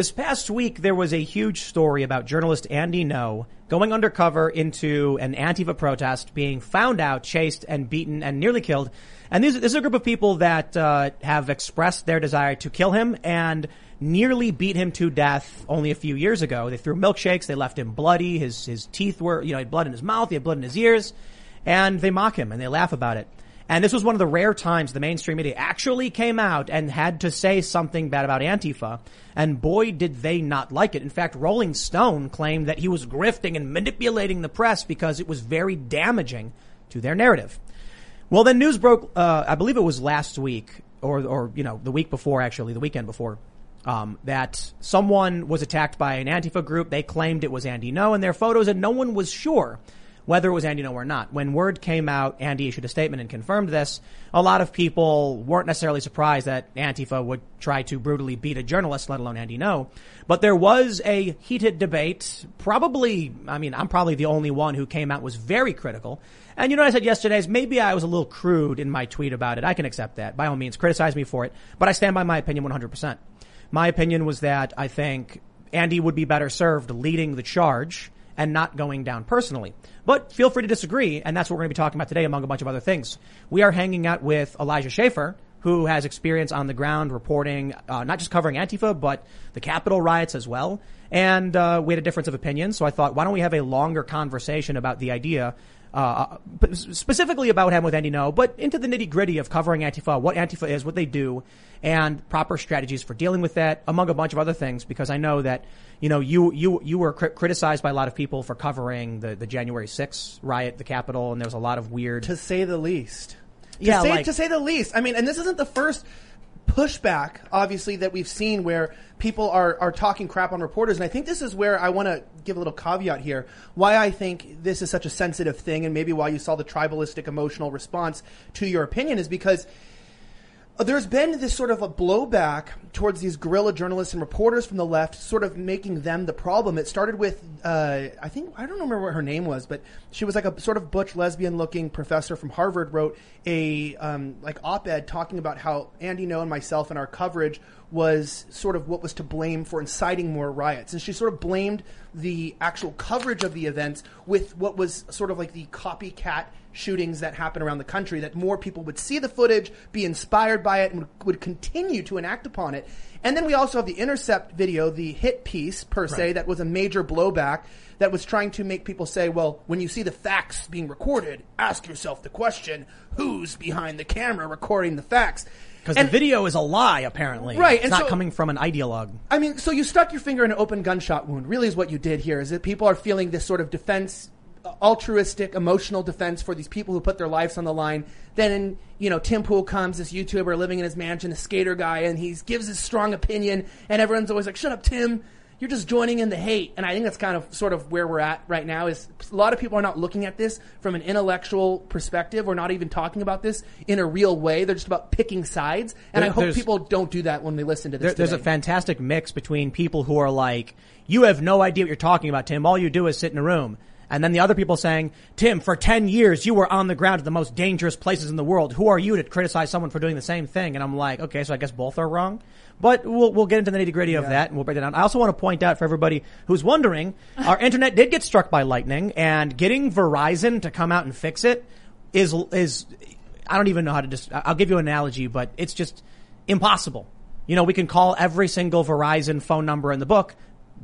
This past week, there was a huge story about journalist Andy Ngo going undercover into an Antifa protest, being found out, chased, and beaten, and nearly killed. And this, this is a group of people that uh, have expressed their desire to kill him and nearly beat him to death only a few years ago. They threw milkshakes, they left him bloody, his his teeth were, you know, he had blood in his mouth, he had blood in his ears, and they mock him and they laugh about it. And this was one of the rare times the mainstream media actually came out and had to say something bad about Antifa. And boy, did they not like it. In fact, Rolling Stone claimed that he was grifting and manipulating the press because it was very damaging to their narrative. Well, then news broke, uh, I believe it was last week or, or, you know, the week before actually, the weekend before. Um, that someone was attacked by an Antifa group. They claimed it was Andy Ngo in their photos and no one was sure whether it was Andy Ngo or not. When word came out, Andy issued a statement and confirmed this. A lot of people weren't necessarily surprised that Antifa would try to brutally beat a journalist, let alone Andy Ngo. But there was a heated debate. Probably, I mean, I'm probably the only one who came out was very critical. And you know what I said yesterday is maybe I was a little crude in my tweet about it. I can accept that. By all means, criticize me for it. But I stand by my opinion 100%. My opinion was that I think Andy would be better served leading the charge and not going down personally. But feel free to disagree, and that's what we're going to be talking about today, among a bunch of other things. We are hanging out with Elijah Schaffer, who has experience on the ground reporting, uh, not just covering Antifa, but the Capitol riots as well. And uh, we had a difference of opinion, so I thought, why don't we have a longer conversation about the idea uh, specifically about him with Andy Ngo, but into the nitty gritty of covering Antifa, what Antifa is, what they do, and proper strategies for dealing with that, among a bunch of other things, because I know that, you know, you, you, you were cri- criticized by a lot of people for covering the, the January 6th riot, the Capitol, and there was a lot of weird. To say the least. To Yeah, say, like- to say the least. I mean, and this isn't the first pushback, obviously, that we've seen where people are, are talking crap on reporters. And I think this is where I want to give a little caveat here. Why I think this is such a sensitive thing and maybe why you saw the tribalistic emotional response to your opinion is because there's been this sort of a blowback towards these guerrilla journalists and reporters from the left, sort of making them the problem. It started with, uh, I think, I don't remember what her name was, but she was like a sort of butch lesbian looking professor from Harvard wrote a, um, like op-ed talking about how Andy Ngo and myself and our coverage was sort of what was to blame for inciting more riots. And she sort of blamed the actual coverage of the events with what was sort of like the copycat shootings that happen around the country, that more people would see the footage, be inspired by it, and would, continue to enact upon it. And then we also have the Intercept video, the hit piece per se, Right. that was a major blowback that was trying to make people say, well, when you see the facts being recorded, ask yourself the question, who's behind the camera recording the facts? Because the video is a lie, apparently. Right, It's and not so- coming from an ideologue. I mean, so you stuck your finger in an open gunshot wound. Really, is what you did here. Is that people are feeling this sort of defense, altruistic, emotional defense for these people who put their lives on the line. Then, you know, Tim Pool comes, this YouTuber living in his mansion, a skater guy, and he gives his strong opinion, and everyone's always like, "Shut up, Tim." You're just joining in the hate, and I think that's kind of sort of where we're at right now. Is a lot of people are not looking at this from an intellectual perspective, or not even talking about this in a real way. They're just about picking sides, and There- I hope people don't do that when they listen to this. There, there's a fantastic mix between people who are like, you have no idea what you're talking about, Tim. All you do is sit in a room. And then the other people saying, Tim, for 10 years, you were on the ground at the most dangerous places in the world. Who are you to criticize someone for doing the same thing? And I'm like, okay, so I guess both are wrong. But we'll, we'll get into the nitty gritty of that and we'll break it down. I also want to point out for everybody who's wondering, our internet did get struck by lightning and getting Verizon to come out and fix it is, is, I don't even know how to just, I'll give you an analogy, but it's just impossible. You know, we can call every single Verizon phone number in the book.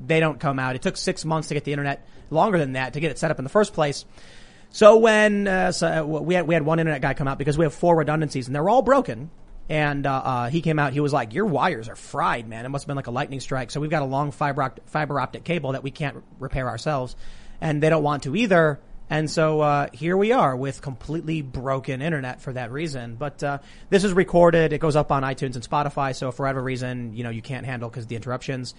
They don't come out. It took six months to get the internet, longer than that to get it set up in the first place. So when uh, so uh, we had we had one internet guy come out because we have four redundancies and they're all broken. And uh, uh, he came out. He was like, "Your wires are fried, man. It must have been like a lightning strike." So we've got a long fiber opt- fiber optic cable that we can't repair ourselves, and they don't want to either. And so uh, here we are with completely broken internet for that reason. But uh, this is recorded. It goes up on iTunes and Spotify. So for whatever reason, you know, you can't handle because the interruptions.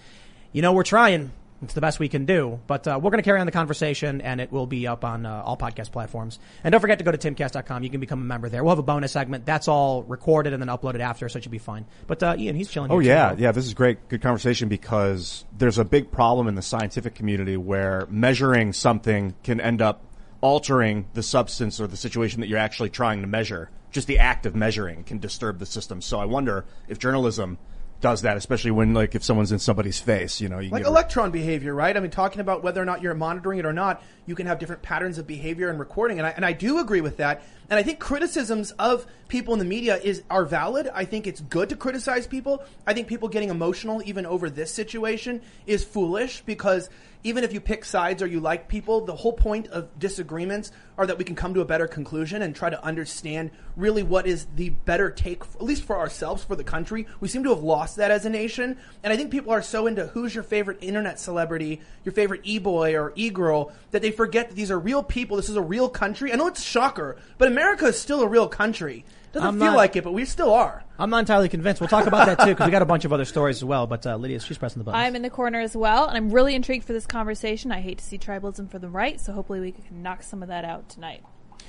You know, we're trying. It's the best we can do. But uh, we're going to carry on the conversation, and it will be up on uh, all podcast platforms. And don't forget to go to timcast.com. You can become a member there. We'll have a bonus segment. That's all recorded and then uploaded after, so it should be fine. But uh, Ian, he's chilling. Oh yeah, too. yeah. This is great, good conversation because there's a big problem in the scientific community where measuring something can end up altering the substance or the situation that you're actually trying to measure. Just the act of measuring can disturb the system. So I wonder if journalism does that, especially when like if someone's in somebody's face, you know, you like get- electron behavior, right? I mean, talking about whether or not you're monitoring it or not, you can have different patterns of behavior and recording, and I, and I do agree with that. And I think criticisms of people in the media is are valid. I think it's good to criticize people. I think people getting emotional even over this situation is foolish because even if you pick sides or you like people, the whole point of disagreements are that we can come to a better conclusion and try to understand really what is the better take, at least for ourselves, for the country. We seem to have lost that as a nation. And I think people are so into who's your favorite internet celebrity, your favorite e-boy or e-girl, that they forget that these are real people. This is a real country. I know it's a shocker, but America is still a real country. Doesn't I'm feel not- like it, but we still are. I'm not entirely convinced. We'll talk about that too because we got a bunch of other stories as well. But uh, Lydia, she's pressing the button. I'm in the corner as well, and I'm really intrigued for this conversation. I hate to see tribalism for the right, so hopefully we can knock some of that out tonight.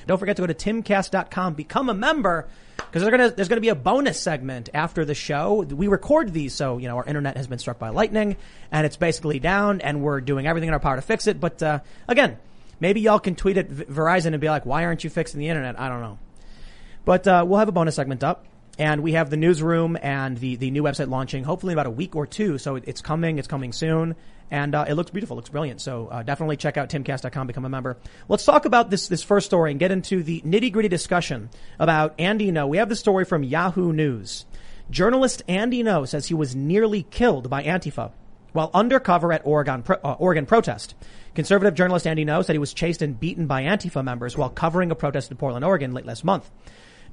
Don't forget to go to timcast.com, become a member, because gonna, there's going to be a bonus segment after the show. We record these, so, you know, our internet has been struck by lightning, and it's basically down, and we're doing everything in our power to fix it. But, uh, again, maybe y'all can tweet at V- Verizon and be like, why aren't you fixing the internet? I don't know. But, uh, we'll have a bonus segment up. And we have the newsroom and the, the new website launching hopefully in about a week or two. So it's coming. It's coming soon. And uh, it looks beautiful. It looks brilliant. So uh, definitely check out timcast.com, become a member. Let's talk about this, this first story and get into the nitty gritty discussion about Andy Ngo. We have the story from Yahoo News. Journalist Andy Ngo says he was nearly killed by Antifa while undercover at Oregon, pro- uh, Oregon protest. Conservative journalist Andy Ngo said he was chased and beaten by Antifa members while covering a protest in Portland, Oregon late last month.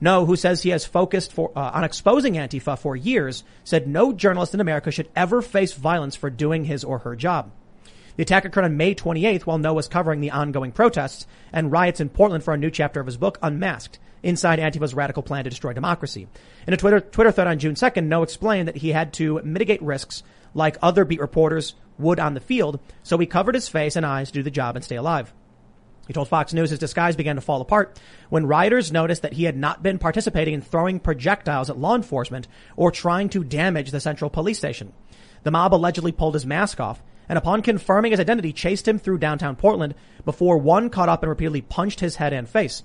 Ngo, who says he has focused for, uh, on exposing Antifa for years, said no journalist in America should ever face violence for doing his or her job. The attack occurred on May 28th while Ngo was covering the ongoing protests and riots in Portland for a new chapter of his book, Unmasked, Inside Antifa's Radical Plan to Destroy Democracy. In a Twitter, Twitter thread on June 2nd, Ngo explained that he had to mitigate risks like other beat reporters would on the field, so he covered his face and eyes to do the job and stay alive. He told Fox News his disguise began to fall apart when rioters noticed that he had not been participating in throwing projectiles at law enforcement or trying to damage the central police station. The mob allegedly pulled his mask off and upon confirming his identity chased him through downtown Portland before one caught up and repeatedly punched his head and face.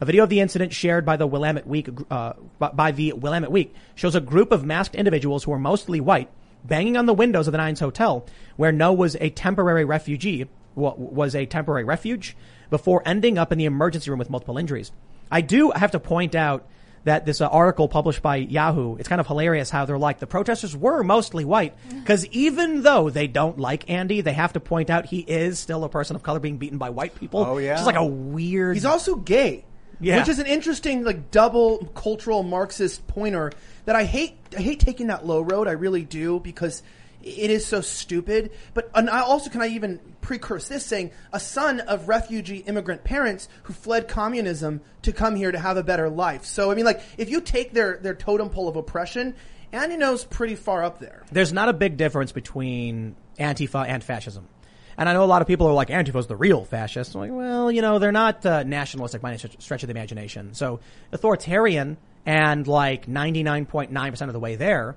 A video of the incident shared by the Willamette Week, uh, by the Willamette Week shows a group of masked individuals who are mostly white banging on the windows of the Nines Hotel where Ngo was a temporary refugee, was a temporary refuge before ending up in the emergency room with multiple injuries. I do have to point out that this uh, article published by Yahoo, it's kind of hilarious how they're like, the protesters were mostly white. Because even though they don't like Andy, they have to point out he is still a person of color being beaten by white people. Oh, yeah? It's just like a weird. He's also gay. Yeah. Which is an interesting, like, double cultural Marxist pointer that I hate. I hate taking that low road. I really do because it is so stupid. But and I also can I even precurse this saying a son of refugee immigrant parents who fled communism to come here to have a better life. So I mean, like, if you take their their totem pole of oppression, Andy Ngo's pretty far up there. there's not a big difference between Antifa and fascism. And I know a lot of people are like, Antifa's the real fascist. I'm like, well, you know, they're not uh, nationalistic by any stretch of the imagination. So authoritarian and like 99.9% of the way there,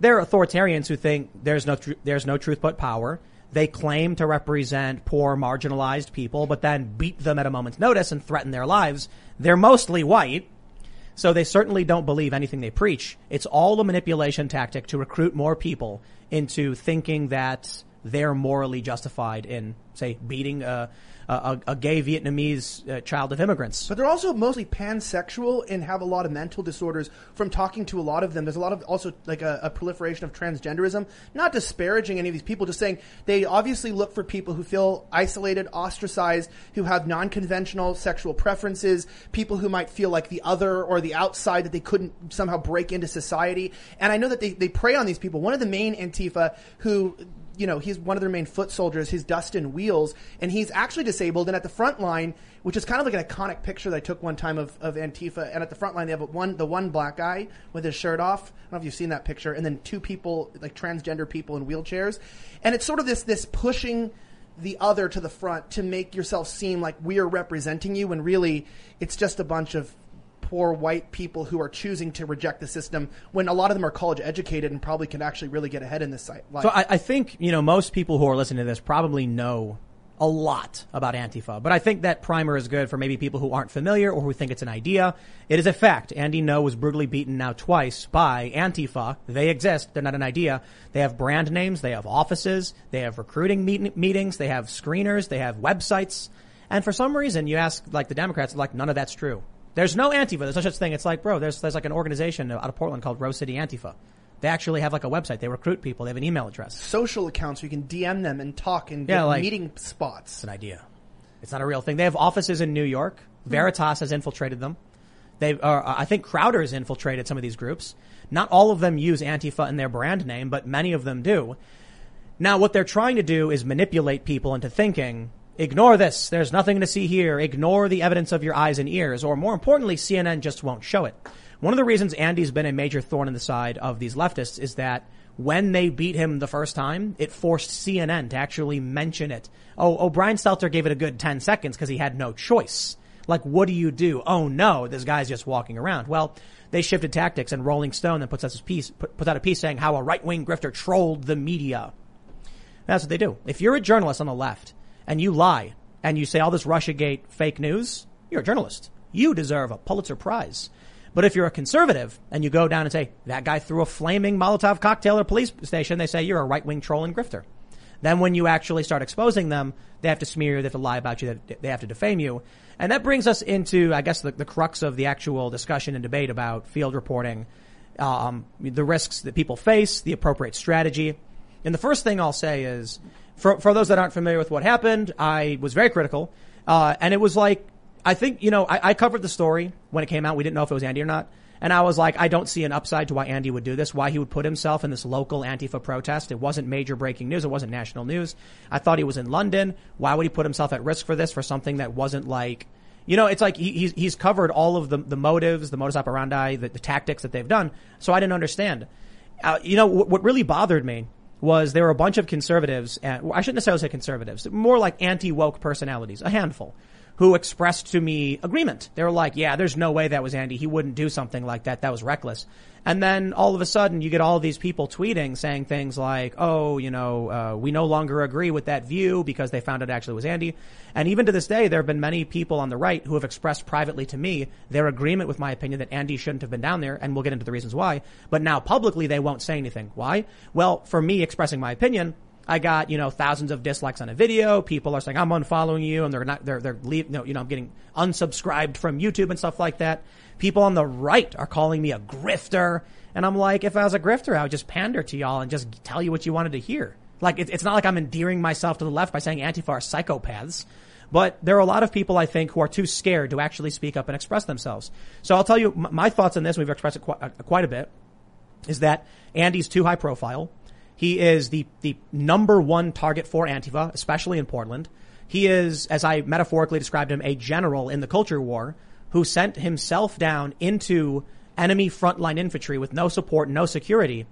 they're authoritarians who think there's no, tru- there's no truth but power. They claim to represent poor, marginalized people, but then beat them at a moment's notice and threaten their lives. They're mostly white. So they certainly don't believe anything they preach. It's all a manipulation tactic to recruit more people into thinking that they're morally justified in, say, beating a, a, a gay Vietnamese uh, child of immigrants. But they're also mostly pansexual and have a lot of mental disorders. From talking to a lot of them, there's a lot of also like a, a proliferation of transgenderism. Not disparaging any of these people, just saying they obviously look for people who feel isolated, ostracized, who have non-conventional sexual preferences, people who might feel like the other or the outside that they couldn't somehow break into society. And I know that they, they prey on these people. One of the main Antifa who you know, he's one of their main foot soldiers. He's Dustin Wheels, and he's actually disabled. And at the front line, which is kind of like an iconic picture that I took one time of, of Antifa, and at the front line they have one the one black guy with his shirt off. I don't know if you've seen that picture, and then two people like transgender people in wheelchairs, and it's sort of this this pushing the other to the front to make yourself seem like we are representing you, when really it's just a bunch of poor white people who are choosing to reject the system when a lot of them are college educated and probably can actually really get ahead in this site. So I, I think, you know, most people who are listening to this probably know a lot about Antifa, but I think that primer is good for maybe people who aren't familiar or who think it's an idea. It is a fact. Andy Ngo was brutally beaten now twice by Antifa. They exist. They're not an idea. They have brand names. They have offices. They have recruiting meet- meetings. They have screeners. They have websites. And for some reason, you ask like the Democrats, like none of that's true. There's no Antifa. There's no such thing. It's like, bro, there's, there's like an organization out of Portland called Rose City Antifa. They actually have like a website. They recruit people. They have an email address. Social accounts where you can DM them and talk and Yeah, get like- meeting spots. It's an idea. It's not a real thing. They have offices in New York. Hmm. Veritas has infiltrated them. They are, uh, uh, I think Crowder has infiltrated some of these groups. Not all of them use Antifa in their brand name, but many of them do. Now, what they're trying to do is manipulate people into thinking, ignore this. There's nothing to see here. Ignore the evidence of your eyes and ears. Or more importantly, CNN just won't show it. One of the reasons Andy's been a major thorn in the side of these leftists is that when they beat him the first time, it forced CNN to actually mention it. Oh, oh, Brian Stelter gave it a good 10 seconds because he had no choice. Like, what do you do? Oh no, this guy's just walking around. Well, they shifted tactics and Rolling Stone then puts out piece, put, puts out a piece saying how a right-wing grifter trolled the media. That's what they do. If you're a journalist on the left and you lie and you say all this Russiagate fake news, you're a journalist. You deserve a Pulitzer Prize. But if you're a conservative and you go down and say, that guy threw a flaming Molotov cocktail at a police station, they say you're a right-wing troll and grifter. Then when you actually start exposing them, they have to smear you, they have to lie about you, they have to defame you. And that brings us into, I guess, the, the crux of the actual discussion and debate about field reporting, um, the risks that people face, the appropriate strategy. And the first thing I'll say is, for, for those that aren't familiar with what happened, I was very critical. Uh, and it was like, I think, you know, I, I covered the story when it came out. We didn't know if it was Andy or not. And I was like, I don't see an upside to why Andy would do this, why he would put himself in this local Antifa protest. It wasn't major breaking news. It wasn't national news. I thought he was in London. Why would he put himself at risk for this, for something that wasn't like, you know, it's like he, he's, he's covered all of the, the motives, the modus operandi, the, the tactics that they've done. So I didn't understand. Uh, you know, what, what really bothered me was there were a bunch of conservatives, and, well, I shouldn't necessarily say conservatives, more like anti-woke personalities, a handful, who expressed to me agreement. They were like, yeah, there's no way that was Andy. He wouldn't do something like that. That was reckless. And then all of a sudden you get all these people tweeting saying things like, oh, you know, uh, we no longer agree with that view because they found it actually was Andy. And even to this day, there have been many people on the right who have expressed privately to me their agreement with my opinion that Andy shouldn't have been down there. And we'll get into the reasons why. But now publicly they won't say anything. Why? Well, for me expressing my opinion, I got, you know, thousands of dislikes on a video. People are saying, I'm unfollowing you and they're not, they're, they're leave, no, you know, I'm getting unsubscribed from YouTube and stuff like that. People on the right are calling me a grifter. And I'm like, if I was a grifter, I would just pander to y'all and just tell you what you wanted to hear. Like, it's not like I'm endearing myself to the left by saying Antifa are psychopaths. But there are a lot of people, I think, who are too scared to actually speak up and express themselves. So I'll tell you my thoughts on this. We've expressed it quite, uh, quite a bit. Is that Andy's too high profile. He is the, the number one target for Antifa, especially in Portland. He is, as I metaphorically described him, a general in the culture war who sent himself down into enemy frontline infantry with no support, no security,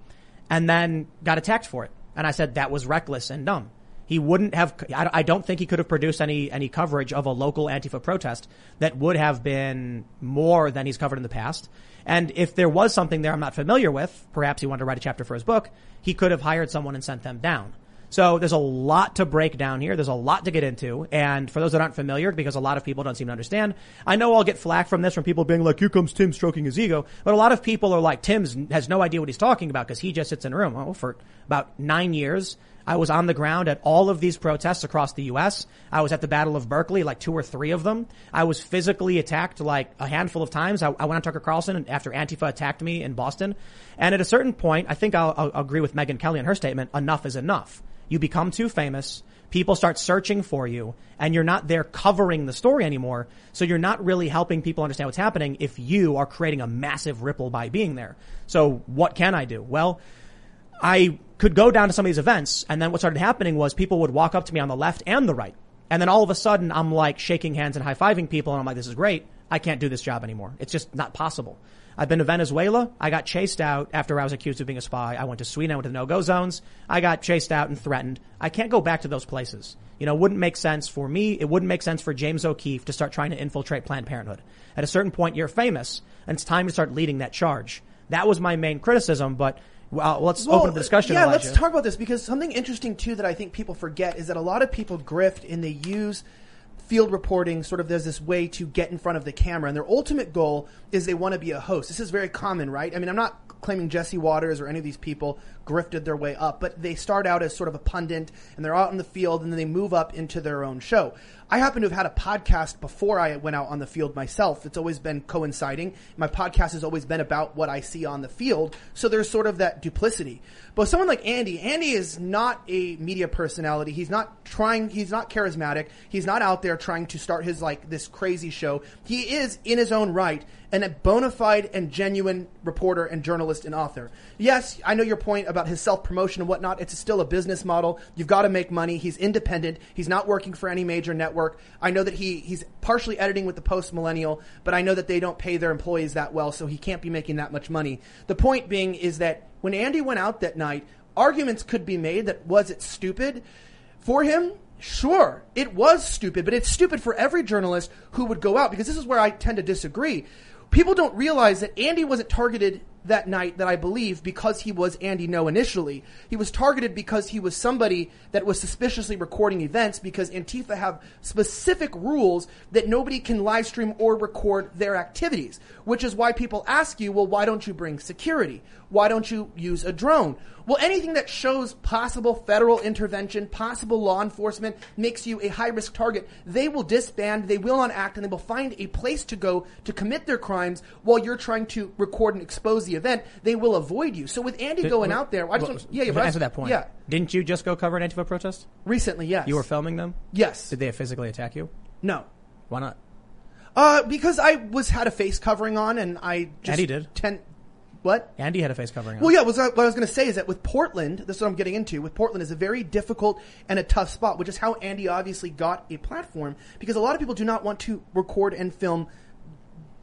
and then got attacked for it. And I said that was reckless and dumb. He wouldn't have, I don't think he could have produced any, any coverage of a local Antifa protest that would have been more than he's covered in the past. And if there was something there I'm not familiar with, perhaps he wanted to write a chapter for his book, he could have hired someone and sent them down. So there's a lot to break down here. There's a lot to get into. And for those that aren't familiar, because a lot of people don't seem to understand, I know I'll get flack from this from people being like, here comes Tim stroking his ego. But a lot of people are like, Tim's has no idea what he's talking about because he just sits in a room. Well, for about nine years, I was on the ground at all of these protests across the U.S. I was at the Battle of Berkeley, like two or three of them. I was physically attacked like a handful of times. I, I went on Tucker Carlson after Antifa attacked me in Boston. And at a certain point, I think I'll, I'll agree with Megyn Kelly on her statement, enough is enough. You become too famous. People start searching for you and you're not there covering the story anymore. So you're not really helping people understand what's happening if you are creating a massive ripple by being there. So what can I do? Well, I could go down to some of these events and then what started happening was people would walk up to me on the left and the right. And then all of a sudden I'm like shaking hands and high-fiving people and I'm like, this is great. I can't do this job anymore. It's just not possible. I've been to Venezuela. I got chased out after I was accused of being a spy. I went to Sweden. I went to the no-go zones. I got chased out and threatened. I can't go back to those places. You know, it wouldn't make sense for me. It wouldn't make sense for James O'Keefe to start trying to infiltrate Planned Parenthood. At a certain point, you're famous and it's time to start leading that charge. That was my main criticism, but Well, let's Well, open the discussion. Yeah, Elijah. let's talk about this because something interesting too that I think people forget is that a lot of people grift and they use field reporting sort of there's this way to get in front of the camera and their ultimate goal is they want to be a host. This is very common, right? I mean, I'm not claiming Jesse Watters or any of these people grifted their way up, but they start out as sort of a pundit and they're out in the field and then they move up into their own show. I happen to have had a podcast before I went out on the field myself. It's always been coinciding. My podcast has always been about what I see on the field. So there's sort of that duplicity. But someone like Andy, Andy is not a media personality. He's not trying, he's not charismatic. He's not out there trying to start his like this crazy show. He is in his own right and a bona fide and genuine reporter and journalist and author. Yes, I know your point about his self promotion and whatnot. It's still a business model. You've got to make money. He's independent. He's not working for any major network. I know that he, he's partially editing with the Post Millennial, but I know that they don't pay their employees that well, so he can't be making that much money. The point being is that when Andy went out that night, arguments could be made that was it stupid for him? Sure, it was stupid, but it's stupid for every journalist who would go out because this is where I tend to disagree. People don't realize that Andy wasn't targeted that night that I believe because he was Andy Ngo initially. He was targeted because he was somebody that was suspiciously recording events because Antifa have specific rules that nobody can live stream or record their activities, which is why people ask you, well, why don't you bring security? Why don't you use a drone? Well, anything that shows possible federal intervention, possible law enforcement, makes you a high risk target, they will disband, they will not act, and they will find a place to go to commit their crimes while you're trying to record and expose the event. They will avoid you. So with Andy going out there, I just Well, want, yeah, yeah, to but I- answer that point. Yeah, Didn't you just go cover an Antifa protest? recently, yes. You were filming them. yes. Did they physically attack you? No. Why not? Uh, because I was had a face covering on, and I just Andy did. Ten, what? Andy had a face covering on. Well, yeah. Was what I was going to say is that with Portland, this is what I'm getting into. With Portland, is a very difficult and a tough spot, which is how Andy obviously got a platform because a lot of people do not want to record and film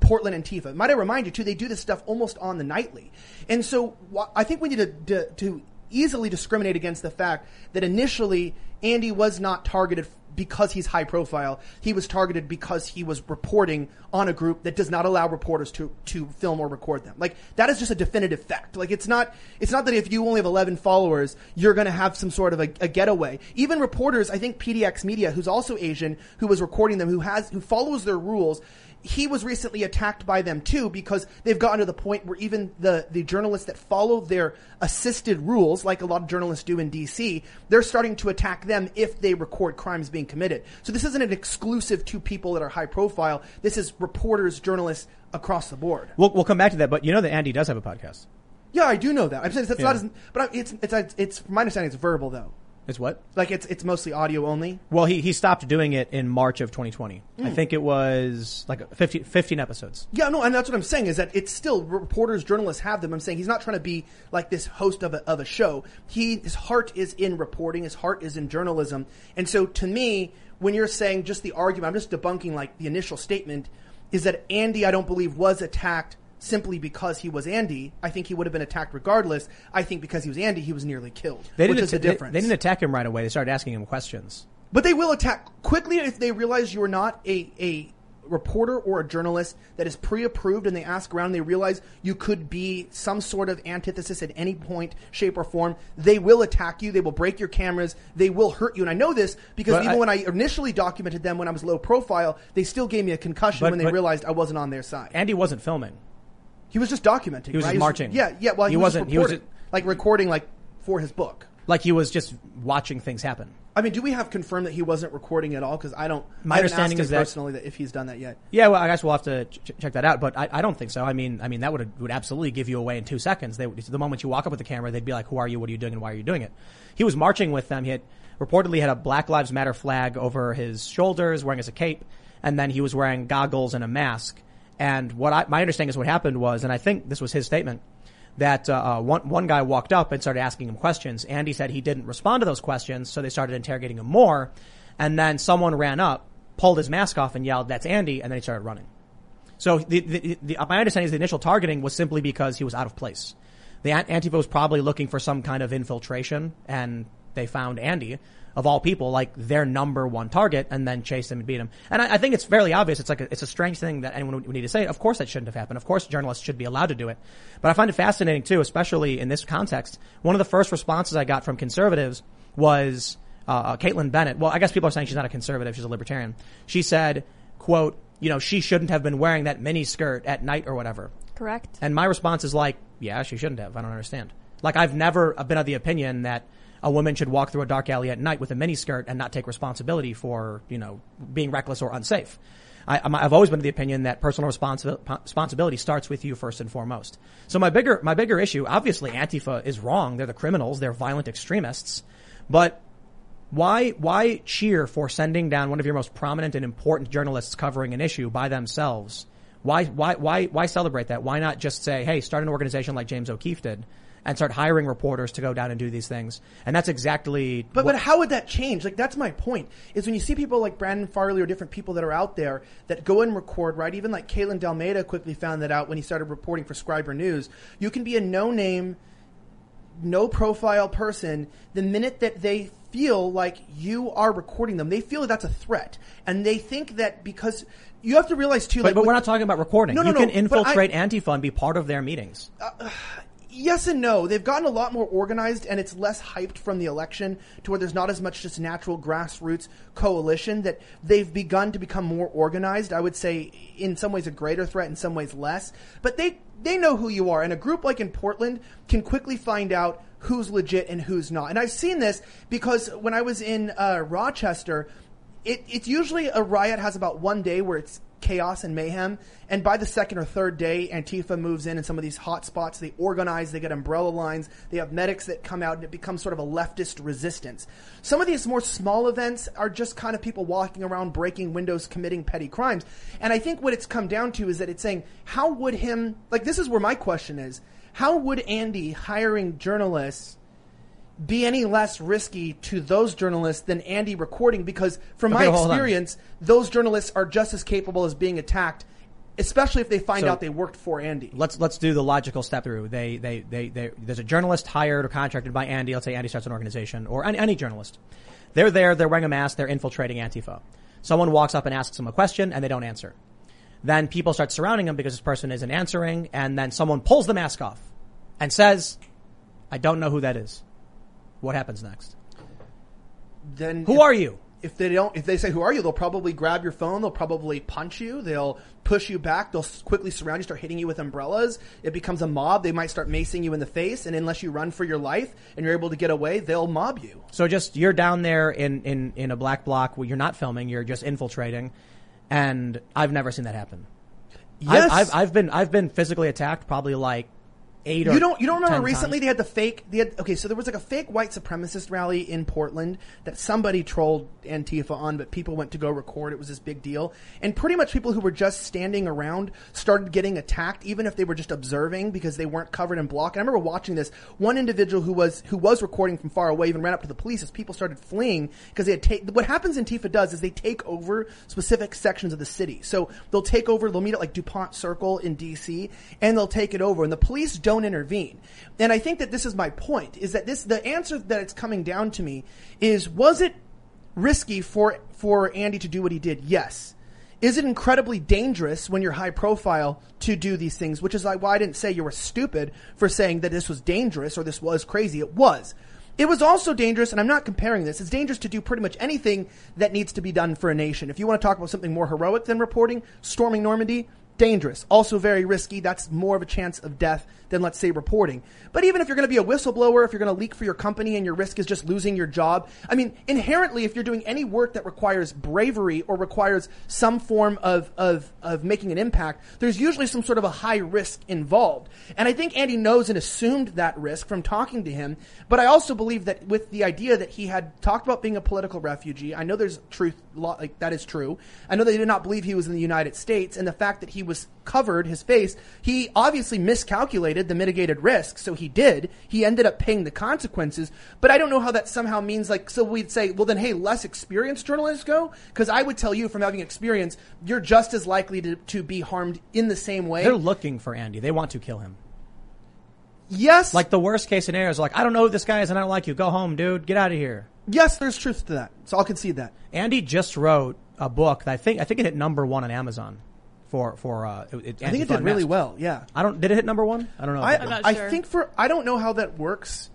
Portland Antifa. Might I remind you too? They do this stuff almost on the nightly, and so I think we need to, to to easily discriminate against the fact that initially Andy was not targeted because he's high profile. He was targeted because he was reporting on a group that does not allow reporters to to film or record them. Like that is just a definitive fact. Like it's not it's not that if you only have 11 followers, you're going to have some sort of a, a getaway. Even reporters, I think PDX Media, who's also Asian, who was recording them, who has who follows their rules he was recently attacked by them too because they've gotten to the point where even the, the journalists that follow their assisted rules, like a lot of journalists do in DC, they're starting to attack them if they record crimes being committed. So this isn't an exclusive to people that are high profile. This is reporters, journalists across the board. We'll, we'll come back to that, but you know that Andy does have a podcast. Yeah, I do know that. I'm saying that's Yeah. not as, but it's, it's, it's, it's, from my understanding, it's verbal though. It's what? Like it's, it's mostly audio only. Well, he, he stopped doing it in March of 2020. Hmm. I think it was like 50, 15 episodes. Yeah, no, and that's what I'm saying is that it's still reporters, journalists have them. I'm saying he's not trying to be like this host of a, of a show. He his heart is in reporting, his heart is in journalism, and so to me, when you're saying just the argument, I'm just debunking like the initial statement is that Andy, I don't believe, was attacked simply because he was Andy. I think he would have been attacked regardless. I think because he was Andy, he was nearly killed, They which didn't, is the atta- they- difference. They, didn't attack him right away. They started asking him questions. But they will attack quickly if they realize you are not a, a reporter or a journalist that is pre-approved and they ask around and they realize you could be some sort of antithesis at any point, shape or form. They will attack you. They will break your cameras. They will hurt you. And I know this because But even I- when I initially documented them when I was low profile, they still gave me a concussion But- when they realized I wasn't on their side. Andy wasn't filming. He was just documenting. He was right? just marching. Yeah, yeah. Well, he, He was wasn't- he was reporting, like recording like for his book. Like he was just watching things happen. I mean, do we have confirmed that he wasn't recording at all? Because I don't. My I understanding is that- personally that if he's done that yet. Yeah, well, I guess we'll have to ch- check that out, but I, I don't think so. I mean, I mean that would would absolutely give you away in two seconds. They, the moment you walk up with the camera, they'd be like, "Who are you? What are you doing? And why are you doing it?" He was marching with them. He had reportedly had a Black Lives Matter flag over his shoulders, wearing as a cape, and then he was wearing goggles and a mask. And what I, my understanding is what happened was, and I think this was his statement, that uh, uh, one one guy walked up and started asking him questions. Andy said he didn't respond to those questions, so they started interrogating him more. And then someone ran up, pulled his mask off, and yelled, "That's Andy!" And then he started running. So the, the, the, my understanding is the initial targeting was simply because he was out of place. The Ant- Antifa was probably looking for some kind of infiltration, and they found Andy of all people, like their number one target and then chase them and beat them. And I, I think it's fairly obvious. It's like, a, it's a strange thing that anyone would need to say. Of course that shouldn't have happened. Of course journalists should be allowed to do it. But I find it fascinating too, especially in this context. One of the first responses I got from conservatives was, uh, Kaitlin Bennett. Well, I guess people are saying she's not a conservative. She's a libertarian. She said, quote, you know, she shouldn't have been wearing that mini skirt at night or whatever. Correct. And my response is like, yeah, she shouldn't have. I don't understand. Like I've never been of the opinion that a woman should walk through a dark alley at night with a miniskirt and not take responsibility for, you know, being reckless or unsafe. I, have always been of the opinion that personal responsi- responsibility starts with you first and foremost. So my bigger, my bigger issue, obviously Antifa is wrong. They're the criminals. They're violent extremists. But why, why cheer for sending down one of your most prominent and important journalists covering an issue by themselves? Why, why, why, why celebrate that? Why not just say, hey, start an organization like James O'Keefe did and start hiring reporters to go down and do these things. And that's exactly. But what, but how would that change? Like that's my point. Is when you see people like Brandon Farley or different people that are out there that go and record, right? Even like Kalen Dalmeda quickly found that out when he started reporting for Scriber News. You can be a no name, no profile person the minute that they feel like you are recording them. They feel that that's a threat, and they think that because you have to realize too. But, like, but we're not talking about recording. No, no, you no, can but I- infiltrate Antifa and be part of their meetings. Uh, yes and no. They've gotten a lot more organized and it's less hyped from the election to where there's not as much just natural grassroots coalition that they've begun to become more organized. I would say in some ways a greater threat, in some ways less. But they, they know who you are. And a group like in Portland can quickly find out who's legit and who's not. And I've seen this because when I was in uh, Rochester, it, it's usually a riot has about one day where it's chaos and mayhem. And by the second or third day, Antifa moves in in some of these hot spots. They organize, they get umbrella lines, they have medics that come out, and it becomes sort of a leftist resistance. Some of these more small events are just kind of people walking around, breaking windows, committing petty crimes. And I think what it's come down to is that it's saying, how would him, like, this is where my question is, how would Andy hiring journalists be any less risky to those journalists than Andy recording because from Okay, my hold on. experience, those journalists are just as capable as being attacked, especially if they find So- out they worked for Andy. Let's let's do the logical step through. They they they, they there's a journalist hired or contracted by Andy. Let's say Andy starts an organization or any, any journalist. They're there. They're wearing a mask. They're infiltrating Antifa. Someone walks up and asks them a question and they don't answer. Then people start surrounding them because this person isn't answering, and then someone pulls the mask off and says, "I don't know who that is." What happens next? Then Who if- are you? If they don't, if they say who are you, they'll probably grab your phone. They'll probably punch you. They'll push you back. They'll quickly surround you, start hitting you with umbrellas. It becomes a mob. They might start macing you in the face, and unless you run for your life and you're able to get away, they'll mob you. So just you're down there in, in, in a black bloc where you're not filming, you're just infiltrating, and I've never seen that happen. Yes. I've, I've, I've been I've been physically attacked probably like eight You don't you don't remember recently times. they had the fake they had okay so there was like a fake white supremacist rally in Portland that somebody trolled Antifa on but people went to go record. It was this big deal. And pretty much people who were just standing around started getting attacked even if they were just observing because they weren't covered in block. And I remember watching this. One individual who was who was recording from far away even ran up to the police as people started fleeing because they had take what happens Antifa does is they take over specific sections of the city. So they'll take over they'll meet at like DuPont Circle in DC and they'll take it over. And the police don't intervene. And I think that this is my point is that this the answer that it's coming down to me is was it risky for for Andy to do what he did? Yes. Is it incredibly dangerous when you're high profile to do these things? Which is like why I didn't say you were stupid for saying that this was dangerous or this was crazy. It was. It was also dangerous, and I'm not comparing this. It's dangerous to do pretty much anything that needs to be done for a nation. If you want to talk about something more heroic than reporting, storming Normandy, dangerous. Also very risky. That's more of a chance of death than, let's say, reporting. But even if you're going to be a whistleblower, if you're going to leak for your company and your risk is just losing your job, I mean, inherently, if you're doing any work that requires bravery or requires some form of, of, of making an impact, there's usually some sort of a high risk involved. And I think Andy knows and assumed that risk from talking to him. But I also believe that with the idea that he had talked about being a political refugee, I know there's truth, like that is true. I know they did not believe he was in the United States, and the fact that he was covered his face, he obviously miscalculated the mitigated risk, so he did. He ended up paying the consequences, but I don't know how that somehow means like, so we'd say, well then hey, less experienced journalists go? Cause I would tell you from having experience, you're just as likely to, to be harmed in the same way. They're looking for Andy. They want to kill him. Yes, Like the worst case scenario is like, I don't know who this guy is and I don't like you. Go home, dude. Get out of here. yes, there's truth to that. So I'll concede that. Andy just wrote a book that I think I think it hit number one on Amazon for for uh. It, I think it did really well. Yeah. I don't. Did it hit number one? I don't know. I, I'm not I sure. think for I don't know how that works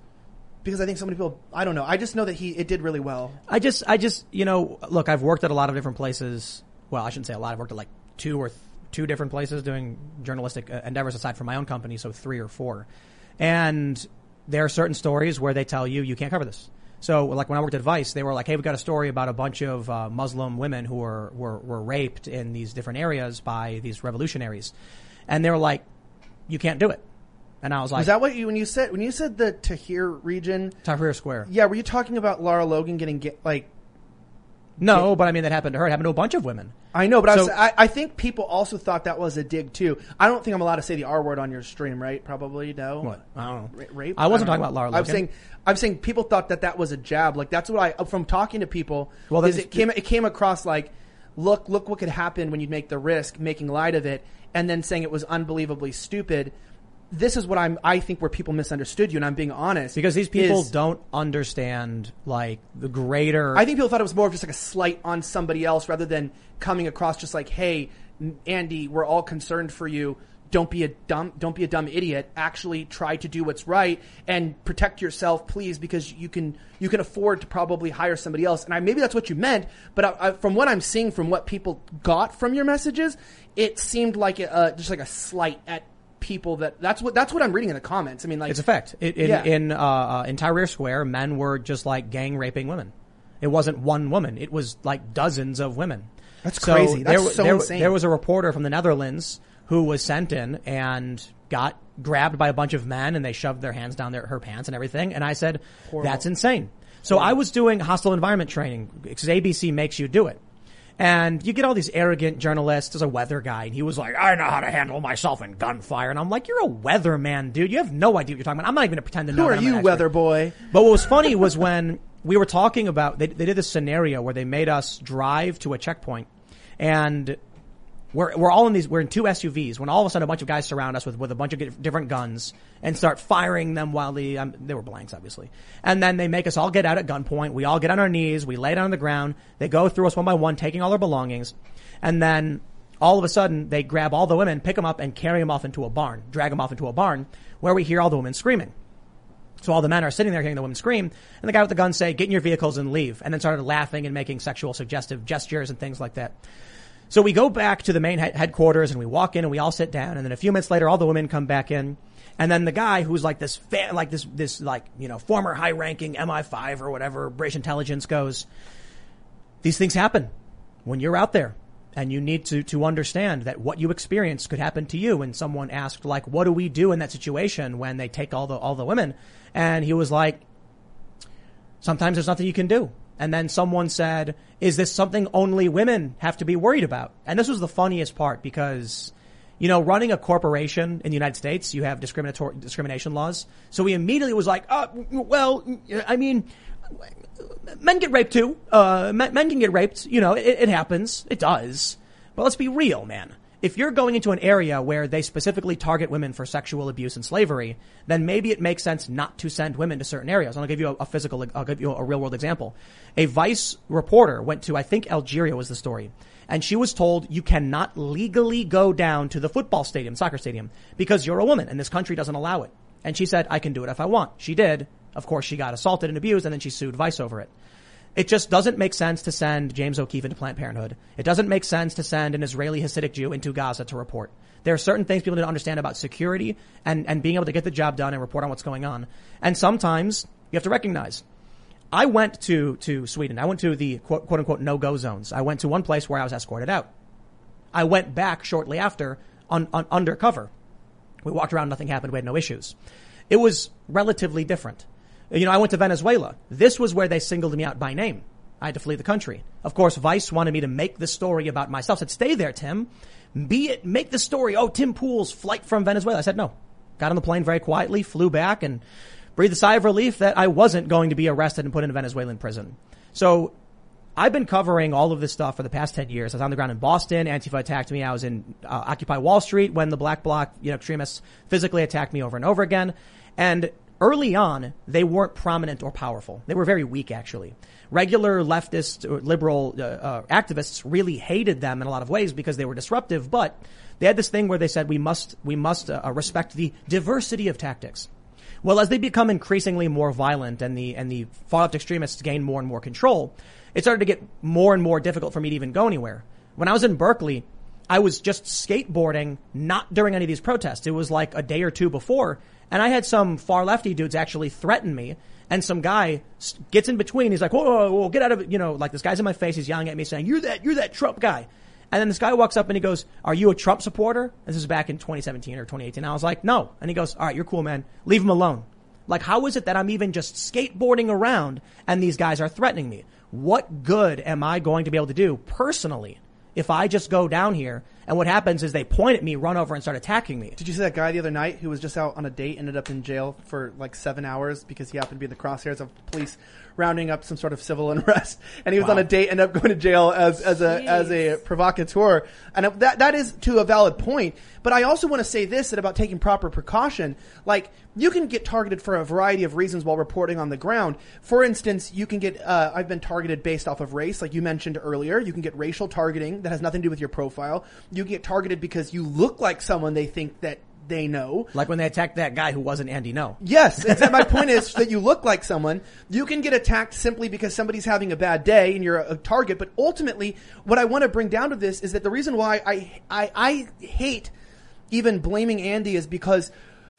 because I think so many people I don't know. I just know that he it did really well. I just, I just, you know, look, I've worked at a lot of different places. Well, I shouldn't say a lot. I've worked at like two or th- two different places doing journalistic uh, endeavors aside from my own company, so three or four. And there are certain stories where they tell you you can't cover this. So, like when I worked at Vice, they were like, "Hey, we've got a story about a bunch of uh, Muslim women who were, were were raped in these different areas by these revolutionaries," and they were like, "You can't do it." And I was like, Is that what you when you said when you said the Tahrir region? Tahrir Square?" Yeah, were you talking about Lara Logan getting get, like No, but I mean that happened to her. It happened to a bunch of women. I know, but I, was, So- I I think people also thought that was a dig too. I don't think I'm allowed to say the R word on your stream, right? Probably no. What? I don't know. Ra- rape? I wasn't talking about Lara I'm Logan. saying I'm saying people thought that that was a jab. Like that's what I from talking to people. Well, Well, is it came it came across like, look look what could happen when you make the risk, making light of it, and then saying it was unbelievably stupid. This is what I'm. I think where people misunderstood you, and I'm being honest Because these people is- don't understand like the greater. I think people thought it was more of just like a slight on somebody else rather than coming across just like, "Hey, Andy, we're all concerned for you. Don't be a dumb, don't be a dumb idiot. Actually, try to do what's right and protect yourself, please, because you can you can afford to probably hire somebody else." And I, maybe that's what you meant, but I, I, from what I'm seeing, from what people got from your messages, it seemed like a, uh, just like a slight at people that that's what that's what I'm reading in the comments. I mean, like it's a fact. It, in Yeah. in uh, uh, in Tahrir Square, men were just like gang raping women. It wasn't one woman. It was like dozens of women. That's So crazy. That's there, so there, insane. There was a reporter from the Netherlands who was sent in and got grabbed by a bunch of men and they shoved their hands down their, her pants and everything. And I said, that's insane. So I was doing hostile environment training because ABC makes you do it. And you get all these arrogant journalists. as a weather guy, and he was like, "I know how to handle myself in gunfire." And I'm like, "You're a weatherman, dude. You have no idea what you're talking about. I'm not even gonna pretend to know." who are you, weather boy? But what was funny was when we were talking about they, they did this scenario where they made us drive to a checkpoint, and we're we're all in these we're in two SUVs when all of a sudden a bunch of guys surround us with with a bunch of different guns and start firing them while the um, they were blanks obviously, and then they make us all get out at gunpoint. We all get on our knees. We lay down on the ground. They go through us one by one, taking all our belongings, and then all of a sudden they grab all the women, pick them up, and carry them off into a barn, drag them off into a barn where we hear all the women screaming. So all the men are sitting there hearing the women scream, and the guy with the gun say, "Get in your vehicles and leave," and then started laughing and making sexual suggestive gestures and things like that. So we go back to the main he- headquarters and we walk in and we all sit down, and then a few minutes later, all the women come back in, and then the guy who's like this, fa- like this, this like you know former high-ranking MI5 or whatever British intelligence goes, these things happen when you're out there. And you need to, to understand that what you experience could happen to you. And someone asked, like, what do we do in that situation when they take all the, all the women? And he was like, sometimes there's nothing you can do. And then someone said, is this something only women have to be worried about? And this was the funniest part because, you know, running a corporation in the United States, you have discriminatory, discrimination laws. So he immediately was like, uh, well, I mean, men get raped too. Uh, men, men can get raped. You know, it, it happens. It does. But let's be real, man. If you're going into an area where they specifically target women for sexual abuse and slavery, then maybe it makes sense not to send women to certain areas. And I'll give you a, a physical, I'll give you a real world example. A Vice reporter went to, I think Algeria was the story, and she was told you cannot legally go down to the football stadium, soccer stadium, because you're a woman and this country doesn't allow it. And she said, I can do it if I want. She did. Of course, she got assaulted and abused and then she sued Vice over it. It just doesn't make sense to send James O'Keefe into Planned Parenthood. It doesn't make sense to send an Israeli Hasidic Jew into Gaza to report. There are certain things people need to understand about security and, and being able to get the job done and report on what's going on. And sometimes you have to recognize. I went to, to Sweden. I went to the quote, quote unquote no-go zones. I went to one place where I was escorted out. I went back shortly after on, on undercover. We walked around, nothing happened, we had no issues. It was relatively different. You know, I went to Venezuela. This was where they singled me out by name. I had to flee the country. Of course, Vice wanted me to make the story about myself. I Said, stay there, Tim. Be it, make the story. Oh, Tim Pool's flight from Venezuela. I said, no. Got on the plane very quietly, flew back and breathed a sigh of relief that I wasn't going to be arrested and put in a Venezuelan prison. So I've been covering all of this stuff for the past 10 years. I was on the ground in Boston. Antifa attacked me. I was in uh, Occupy Wall Street when the Black Bloc, you know, extremists physically attacked me over and over again. And early on, they weren't prominent or powerful. They were very weak, actually. Regular leftist, or liberal uh, uh, activists really hated them in a lot of ways because they were disruptive. But they had this thing where they said we must we must uh, respect the diversity of tactics. Well, as they become increasingly more violent and the and the far left extremists gain more and more control, it started to get more and more difficult for me to even go anywhere. When I was in Berkeley, I was just skateboarding, not during any of these protests. It was like a day or two before, and I had some far lefty dudes actually threaten me. And some guy gets in between. He's like, whoa, whoa, whoa, get out of it. You know, like this guy's in my face. He's yelling at me saying, you're that, you're that Trump guy. And then this guy walks up and he goes, are you a Trump supporter? This is back in 2017 or 2018. I was like, no. And he goes, all right, you're cool, man. Leave him alone. Like, how is it that I'm even just skateboarding around and these guys are threatening me? What good am I going to be able to do personally if I just go down here and what happens is they point at me, run over, and start attacking me. Did you see that guy the other night who was just out on a date, ended up in jail for like seven hours because he happened to be in the crosshairs of police rounding up some sort of civil unrest, and he was Wow. on a date, ended up going to jail as as a as a provocateur, and that that is to a valid point. But I also want to say this that about taking proper precaution, like you can get targeted for a variety of reasons while reporting on the ground. For instance, you can get uh, I've been targeted based off of race, like you mentioned earlier. You can get racial targeting that has nothing to do with your profile. You can get targeted because you look like someone they think that they know. Like when they attacked that guy who wasn't Andy Ngo. Yes, my point is that you look like someone. You can get attacked simply because somebody's having a bad day and you're a, a target. But ultimately, what I want to bring down to this is that the reason why I I, I hate even blaming Andy is because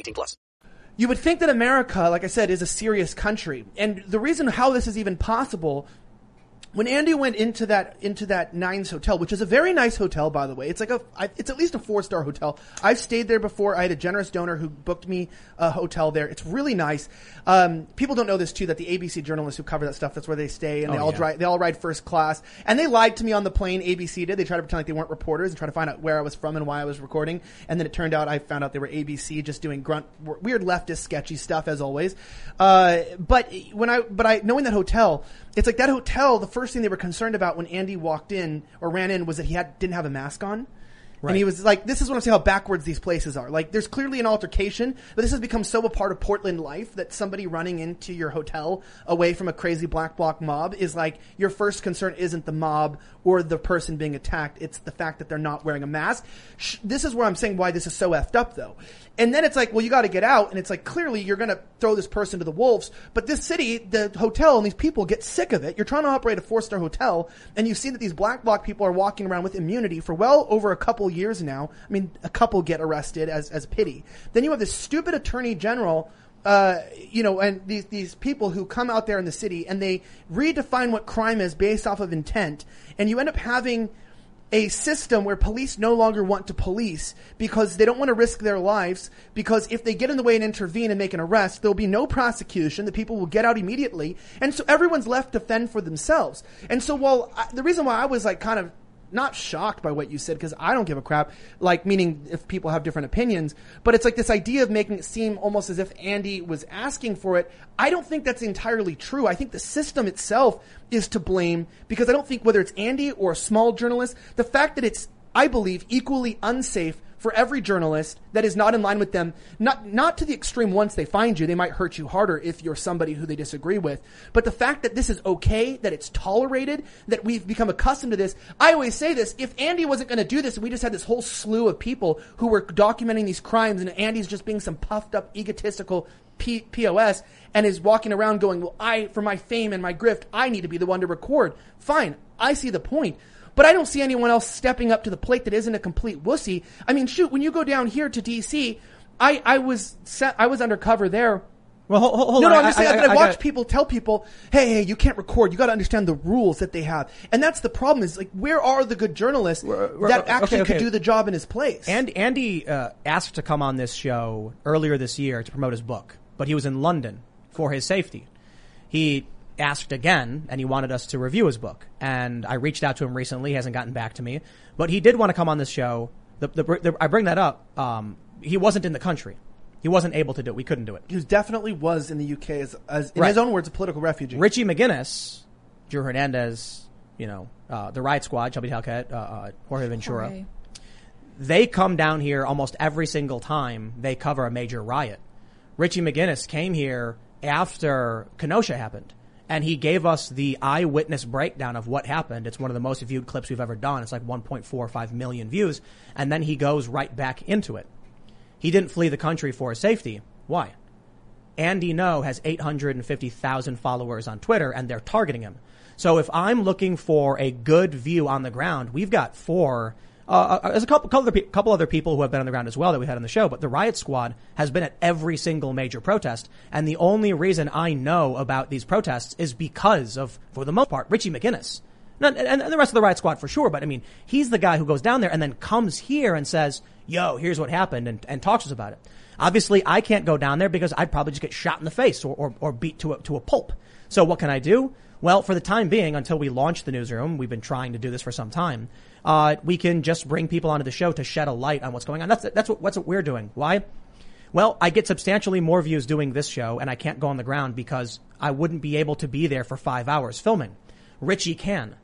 18 plus. you would think that America, like I said, is a serious country. And the reason how this is even possible, when Andy went into that into that Nines hotel, which is a very nice hotel, by the way, it's like a I, it's at least a four star hotel. I've stayed there before. I had a generous donor who booked me a hotel there. It's really nice. Um, people don't know this too that the ABC journalists who cover that stuff that's where they stay and they Oh, all yeah. drive they all ride first class. And they lied to me on the plane. ABC did. They tried to pretend like they weren't reporters and try to find out where I was from and why I was recording. And then it turned out I found out they were ABC just doing grunt weird leftist sketchy stuff as always. Uh, but when I but I knowing that hotel, it's like that hotel. The first thing they were concerned about when Andy walked in or ran in was that he had didn't have a mask on. And he was like, this is what I'm saying how backwards these places are. Like, there's clearly an altercation, but this has become so a part of Portland life that somebody running into your hotel away from a crazy black bloc mob is like, your first concern isn't the mob or the person being attacked. It's the fact that they're not wearing a mask. Sh- This is where I'm saying why this is so effed up though. And then it's like, well, you got to get out. And it's like, clearly you're going to throw this person to the wolves. But this city, the hotel and these people get sick of it. You're trying to operate a four star hotel and you see that these black bloc people are walking around with immunity for well over a couple years now. I mean, a couple get arrested as, as pity. Then you have this stupid attorney general uh, you know, and these these people who come out there in the city and they redefine what crime is based off of intent, and you end up having a system where police no longer want to police because they don't want to risk their lives because if they get in the way and intervene and make an arrest, there'll be no prosecution. The people will get out immediately. And so everyone's left to fend for themselves. And so while I, the reason why I was like kind of not shocked by what you said because I don't give a crap. Like, meaning if people have different opinions, but it's like this idea of making it seem almost as if Andy was asking for it. I don't think that's entirely true. I think the system itself is to blame because I don't think whether it's Andy or a small journalist, the fact that it's, I believe, equally unsafe for every journalist that is not in line with them, not not to the extreme once they find you, they might hurt you harder if you're somebody who they disagree with. But the fact that this is okay, that it's tolerated, that we've become accustomed to this, I always say this, if Andy wasn't going to do this, we just had this whole slew of people who were documenting these crimes and Andy's just being some puffed up egotistical P- POS and is walking around going, well, I, for my fame and my grift, I need to be the one to record. Fine. I see the point. But I don't see anyone else stepping up to the plate that isn't a complete wussy. I mean, shoot, when you go down here to DC, I, I was set, I was undercover there. Well, hold, hold no, on. no, I'm just saying I- that I, I watch people tell people, "Hey, hey, you can't record. You got to understand the rules that they have." And that's the problem. Is like, where are the good journalists We're- that okay, actually okay. could do the job in his place? And Andy uh, asked to come on this show earlier this year to promote his book. but he was in London for his safety. He asked again and he wanted us to review his book. And I reached out to him recently. He hasn't gotten back to me, but he did want to come on this show. The, the, the, I bring that up. Um, he wasn't in the country. He wasn't able to do it. We couldn't do it. He definitely was in the UK as, as in Right. his own words, a political refugee. Richie McGinnis, Drew Hernandez, you know, uh, the Riot Squad, Chubby Hellcat, uh, uh, Jorge Ventura. Jorge. They come down here almost every single time they cover a major riot. Richie McGinnis came here after Kenosha happened. And he gave us the eyewitness breakdown of what happened. It's one of the most viewed clips we've ever done. It's like 1.45 million views. And then he goes right back into it. He didn't flee the country for his safety. Why? Andy Ngo has 850,000 followers on Twitter and they're targeting him. So if I'm looking for a good view on the ground, we've got four, uh, uh, there's a couple, couple, other, pe- couple other people who have been on the ground as well that we had on the show, but the Riot Squad has been at every single major protest. And the only reason I know about these protests is because of, for the most part, Richie McGinnis. And, and and the rest of the Riot Squad for sure, but I mean, he's the guy who goes down there and then comes here and says, yo, here's what happened and, and talks us about it. Obviously, I can't go down there because I'd probably just get shot in the face or, or, or beat to a, to a pulp. So what can I do? Well, for the time being, until we launch the newsroom, we've been trying to do this for some time. Uh, we can just bring people onto the show to shed a light on what's going on. That's that's what what we're doing. Why? Well, I get substantially more views doing this show, and I can't go on the ground because I wouldn't be able to be there for five hours filming. Richie can.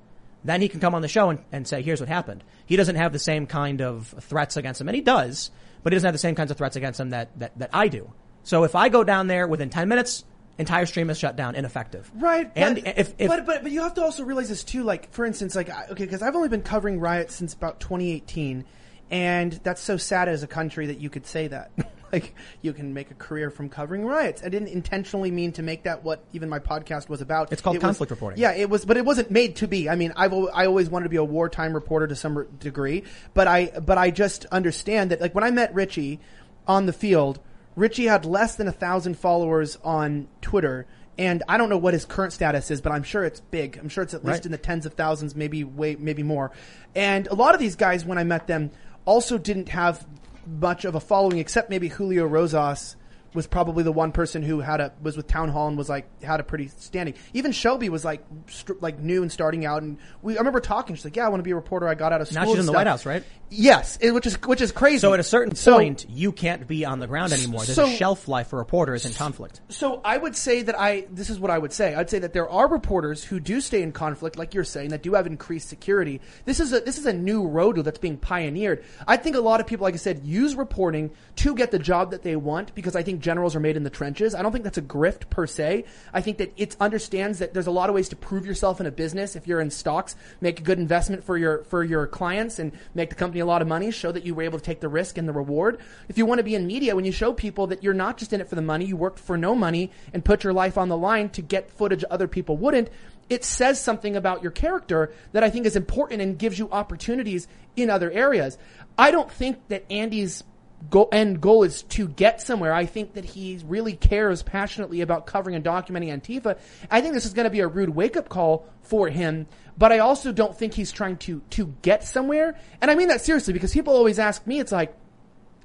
Then he can come on the show and, and say, here's what happened. He doesn't have the same kind of threats against him, and he does, but he doesn't have the same kinds of threats against him that, that, that I do. So if I go down there within 10 minutes, entire stream is shut down, ineffective. Right, And but, if, if but but but you have to also realize this too. Like for instance, like okay, because I've only been covering riots since about 2018, and that's so sad as a country that you could say that. like you can make a career from covering riots. I didn't intentionally mean to make that what even my podcast was about. It's called It was- conflict reporting. Yeah, it was, but it wasn't made to be. I mean, I've I always wanted to be a wartime reporter to some degree, but I but I just understand that like when I met Richie on the field, Richie had less than a thousand followers on Twitter. And I don't know what his current status is, but I'm sure it's big. I'm sure it's at least Right. in the tens of thousands, maybe way, maybe more. And a lot of these guys, when I met them, also didn't have much of a following, except maybe Julio Rosas was probably the one person who had a was with Town Hall and was like had a pretty standing. Even Shelby was like st- like new and starting out, and we I remember talking. She's like, "Yeah, I want to be a reporter. I got out of school." now she's in the. White House, right? Yes, it- which is which is crazy. So at a certain So- point, you can't be on the ground anymore. There's so- a shelf life for reporters in conflict. So I would say that I this is what I would say. I'd say that there are reporters who do stay in conflict, like you're saying, that do have increased security. This is a this is a new road that's being pioneered. I think a lot of people, like I said, use reporting to get the job that they want because I think generals are made in the trenches. I don't think that's a grift per se. I think that it understands that there's a lot of ways to prove yourself in a business. If you're in stocks, make a good investment for your for your clients and make the company a lot of money. Show that you were able to take the risk and the reward. If you want to be in media, when you show people that you're not just in it for the money, you worked for no money and put your life on the line to get footage other people wouldn't. It says something about your character that I think is important and gives you opportunities in other areas. I don't think that Andy's go- end goal is to get somewhere. I think that he really cares passionately about covering and documenting Antifa. I think this is going to be a rude wake up call for him, but I also don't think he's trying to to get somewhere. And I mean that seriously because people always ask me, it's like,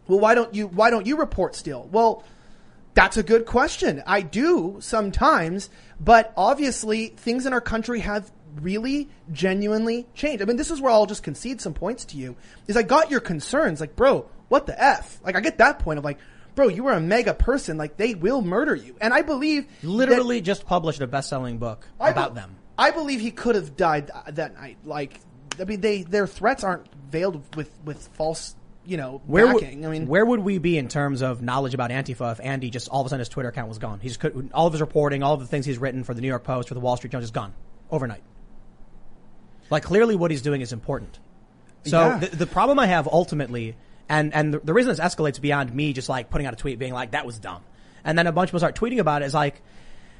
well, why don't you why don't you report still? Well, that's a good question. I do sometimes, but obviously things in our country have really genuinely changed. I mean, this is where I'll just concede some points to you. Is I got your concerns, like, bro, what the f? Like, I get that point of like, bro, you were a mega person, like they will murder you, and I believe that- Literally just published a best-selling book I about be- them. I believe he could have died th- that night. Like, I mean, they their threats aren't veiled with with false, you know, Where would, backing. I mean, where would we be in terms of knowledge about Antifa if Andy just all of a sudden his Twitter account was gone? He's could, all of his reporting, all of the things he's written for the New York Post, for the Wall Street Journal, is gone overnight. Like clearly, what he's doing is important. So Yeah. the, the problem I have ultimately, and and the, the reason this escalates beyond me just like putting out a tweet being like that was dumb, and then a bunch of people start tweeting about it is like,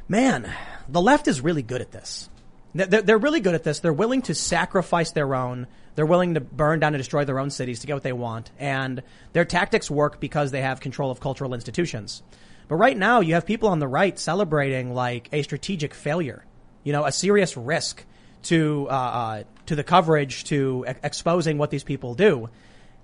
man, the left is really good at this. They're- really good at this. They're willing to sacrifice their own. They're willing to burn down and destroy their own cities to get what they want. And their tactics work because they have control of cultural institutions. But right now, you have people on the right celebrating like a strategic failure, you know, a serious risk to, uh, uh, to the coverage, to e- exposing what these people do.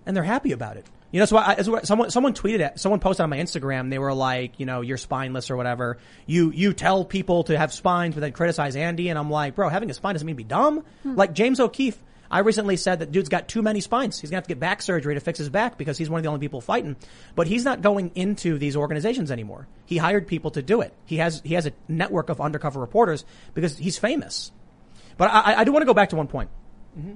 And they're happy about it. You know, so I, so someone someone tweeted it. Someone posted on my Instagram. They were like, you know, you're spineless or whatever. You you tell people to have spines, but then criticize Andy. And I'm like, bro, having a spine doesn't mean to be dumb. Hmm. Like James O'Keefe, I recently said that dude's got too many spines. He's gonna have to get back surgery to fix his back because he's one of the only people fighting. But he's not going into these organizations anymore. He hired people to do it. He has he has a network of undercover reporters because he's famous. But I, I do want to go back to one point. Mm-hmm.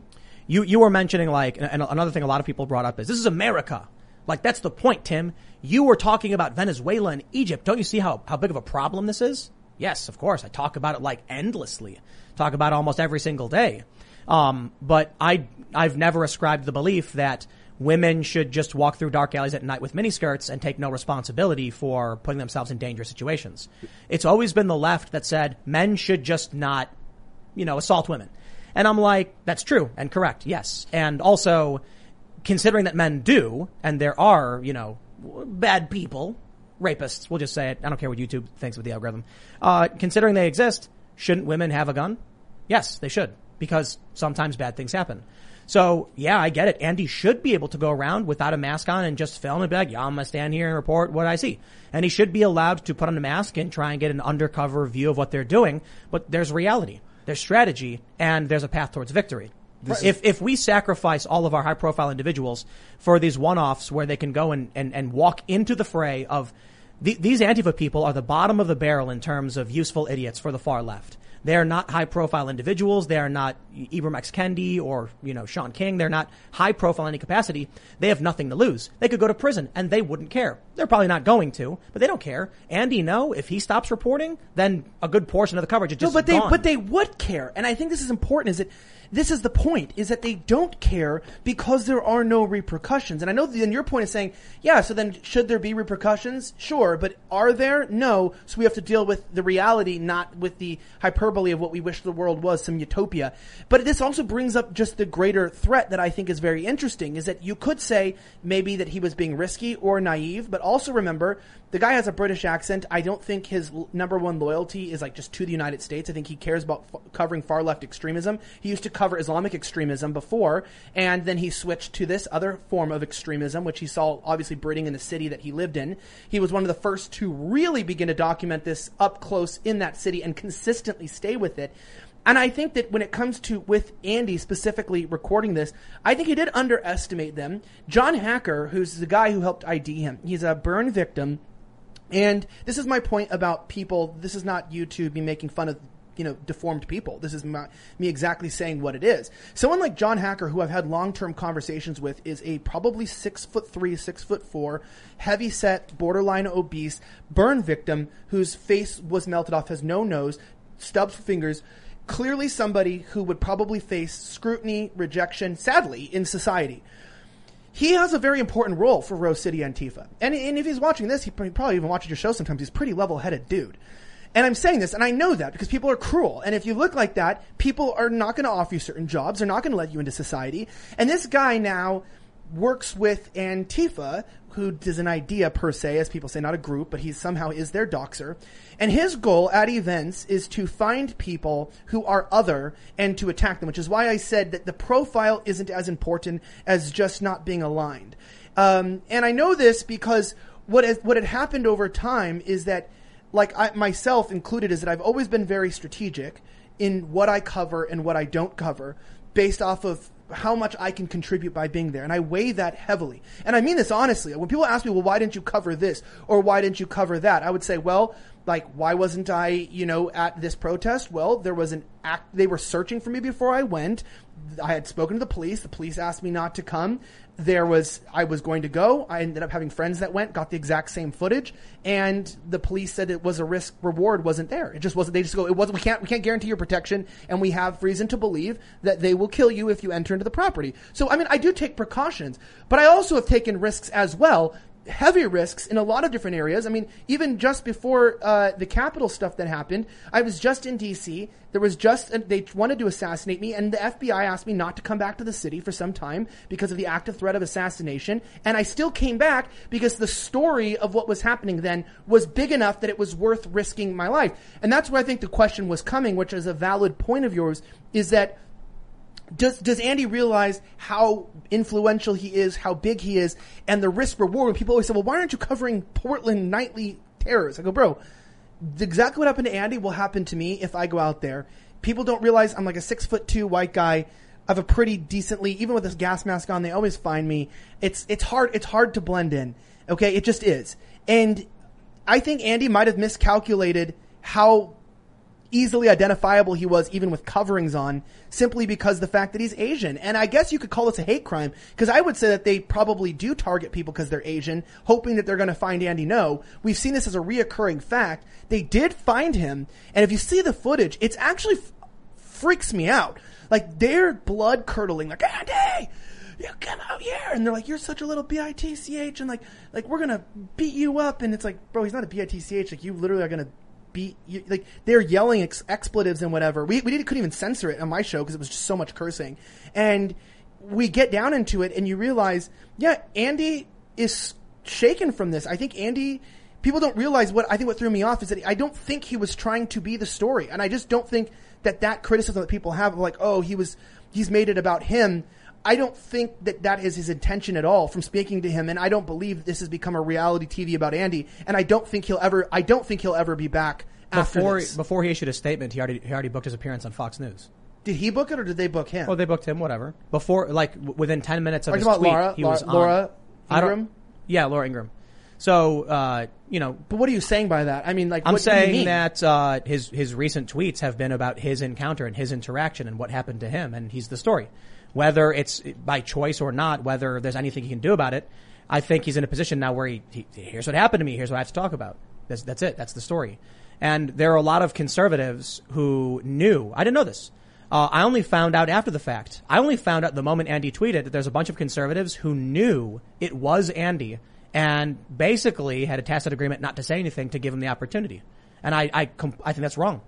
You you were mentioning like, and another thing a lot of people brought up is this is America. Like that's the point, Tim. You were talking about Venezuela and Egypt. Don't you see how how big of a problem this is? Yes, of course. I talk about it like endlessly. Talk about almost every single day. Um, but I I've never ascribed the belief that women should just walk through dark alleys at night with miniskirts and take no responsibility for putting themselves in dangerous situations. It's always been the left that said men should just not you know, assault women. And I'm like, that's true and correct, yes. And also, considering that men do, and there are, you know, bad people, rapists, we'll just say it. I don't care what YouTube thinks with the algorithm. Uh, considering they exist, shouldn't women have a gun? Yes, they should, because sometimes bad things happen. So, yeah, I get it. Andy should be able to go around without a mask on and just film and be like, yeah, I'm gonna stand here and report what I see. And he should be allowed to put on a mask and try and get an undercover view of what they're doing. But there's reality, there's strategy, and there's a path towards victory. If, if we sacrifice all of our high profile individuals for these one-offs where they can go and, and, and walk into the fray of the, these Antifa people are the bottom of the barrel in terms of useful idiots for the far left. They are not high profile individuals. They are not Ibram X. Kendi or, you know, Shaun King. They're not high profile in any capacity. They have nothing to lose. They could go to prison and they wouldn't care. They're probably not going to, but they don't care. Andy, no, if he stops reporting, then a good portion of the coverage is No, just but they gone. but they would care, and I think this is important. Is that this is the point? Is that they don't care because there are no repercussions. And I know then your point is saying, yeah. So then, should there be repercussions? Sure, but are there? No. So we have to deal with the reality, not with the hyperbole of what we wish the world was, some utopia. But this also brings up just the greater threat that I think is very interesting. Is that you could say maybe that he was being risky or naive, but also remember the guy has a British accent. I don't think his number one loyalty is like just to the United States. I think he cares about f- covering far left extremism. He used to cover Islamic extremism before, and then he switched to this other form of extremism, which he saw obviously breeding in the city that he lived in. He was one of the first to really begin to document this up close in that city and consistently stay with it. And I think that when it comes to with Andy specifically recording this, I think he did underestimate them. John Hacker, who's the guy who helped ID him, he's a burn victim. And this is my point about people. This is not you to be making fun of, you know, deformed people. This is my, me exactly saying what it is. Someone like John Hacker, who I've had long-term conversations with, is a probably six foot three, six foot four, heavy set, borderline obese, burn victim whose face was melted off, has no nose, stubs fingers. Clearly somebody who would probably face scrutiny, rejection, sadly, in society he has a very important role for Rose City Antifa. And, and if he's watching this, he probably even watches your show sometimes. He's a pretty level headed dude. And I'm saying this, and I know that because people are cruel. And if you look like that, people are not going to offer you certain jobs. They're not going to let you into society. And this guy now works with Antifa, who is an idea per se, as people say, not a group, but he somehow is their doxer. And his goal at events is to find people who are other and to attack them, which is why I said that the profile isn't as important as just not being aligned. Um, and I know this because what has, what had happened over time is that, like I, myself included, is that I've always been very strategic in what I cover and what I don't cover based off of how much I can contribute by being there. And I weigh that heavily. And I mean this honestly. When people ask me, well, why didn't you cover this? Or why didn't you cover that? I would say, well, like, why wasn't I, you know, at this protest? Well, there was an act, they were searching for me before I went. I had spoken to the police. The police asked me not to come. There was, I was going to go. I ended up having friends that went, got the exact same footage, and the police said it was a risk reward wasn't there. It just wasn't, they just go, it wasn't, we can't, we can't guarantee your protection, and we have reason to believe that they will kill you if you enter into the property. So, I mean, I do take precautions, but I also have taken risks as well heavy risks in a lot of different areas. I mean, even just before uh, the Capitol stuff that happened, I was just in D.C. There was just they wanted to assassinate me, and the FBI asked me not to come back to the city for some time because of the active threat of assassination. And I still came back because the story of what was happening then was big enough that it was worth risking my life. And that's where I think the question was coming, which is a valid point of yours, is that does does Andy realize how influential he is, how big he is, and the risk reward? When people always say, "Well, why aren't you covering Portland nightly terrors?" I go, "Bro, exactly what happened to Andy will happen to me if I go out there. People don't realize I'm like a six foot two white guy. I have a pretty decently, even with this gas mask on, they always find me. It's it's hard it's hard to blend in. Okay, it just is. And I think Andy might have miscalculated how easily identifiable he was even with coverings on simply because the fact that he's Asian. And I guess you could call this a hate crime because I would say that they probably do target people because they're Asian, hoping that they're going to find Andy Ngo. We've seen this as a reoccurring fact. They did find him. And if you see the footage, it's actually f- freaks me out. Like they're blood curdling, like Andy, you come out here, and they're like, you're such a little bitch, and like, like we're gonna beat you up, and it's like, bro, he's not a bitch, like you literally are gonna beat you, like they're yelling ex- expletives and whatever. We we didn't, couldn't even censor it on my show because it was just so much cursing, and we get down into it, and you realize, yeah, Andy is shaken from this. I think Andy. People don't realize what I think what threw me off is that I don't think he was trying to be the story, and I just don't think that that criticism that people have, like, oh, he was, he's made it about him. I don't think that that is his intention at all from speaking to him, and I don't believe this has become a reality TV about Andy. And I don't think he'll ever. I don't think he'll ever be back after Before this. before he issued a statement, he already he already booked his appearance on Fox News. Did he book it or did they book him? Well, they booked him, whatever. Before, like w- within ten minutes of Are his tweet, Laura? he Laura- was on. Laura Ingraham? Yeah, Laura Ingraham. So, uh, you know, but what are you saying by that? I mean, like, I'm what, what do you saying mean? that uh, his his recent tweets have been about his encounter and his interaction and what happened to him, and he's the story. Whether it's by choice or not, whether there's anything he can do about it, I think he's in a position now where he, he here's what happened to me. Here's what I have to talk about. That's that's it. That's the story. And there are a lot of conservatives who knew. I didn't know this. Uh, I only found out after the fact. I only found out the moment Andy tweeted that there's a bunch of conservatives who knew it was Andy and basically had a tacit agreement not to say anything to give him the opportunity. And I, I, I think that's wrong.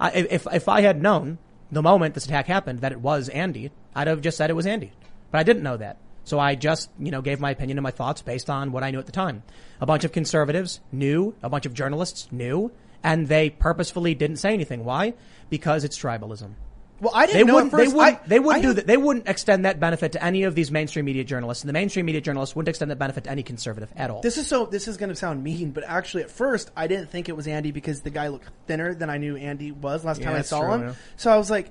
I, if, if I had known the moment this attack happened that it was Andy, I'd have just said it was Andy. But I didn't know that. So I just, you know, gave my opinion and my thoughts based on what I knew at the time. A bunch of conservatives knew, a bunch of journalists knew, and they purposefully didn't say anything. Why? Because it's tribalism. well, I didn't They know wouldn't, at first. they wouldn't, I- they wouldn't I do that. They wouldn't extend that benefit to any of these mainstream media journalists, and the mainstream media journalists wouldn't extend that benefit to any conservative at all. This is so. This is going to sound mean, but actually, at first, I didn't think it was Andy because the guy looked thinner than I knew Andy was last Yeah, time I saw true, him. yeah. So I was like,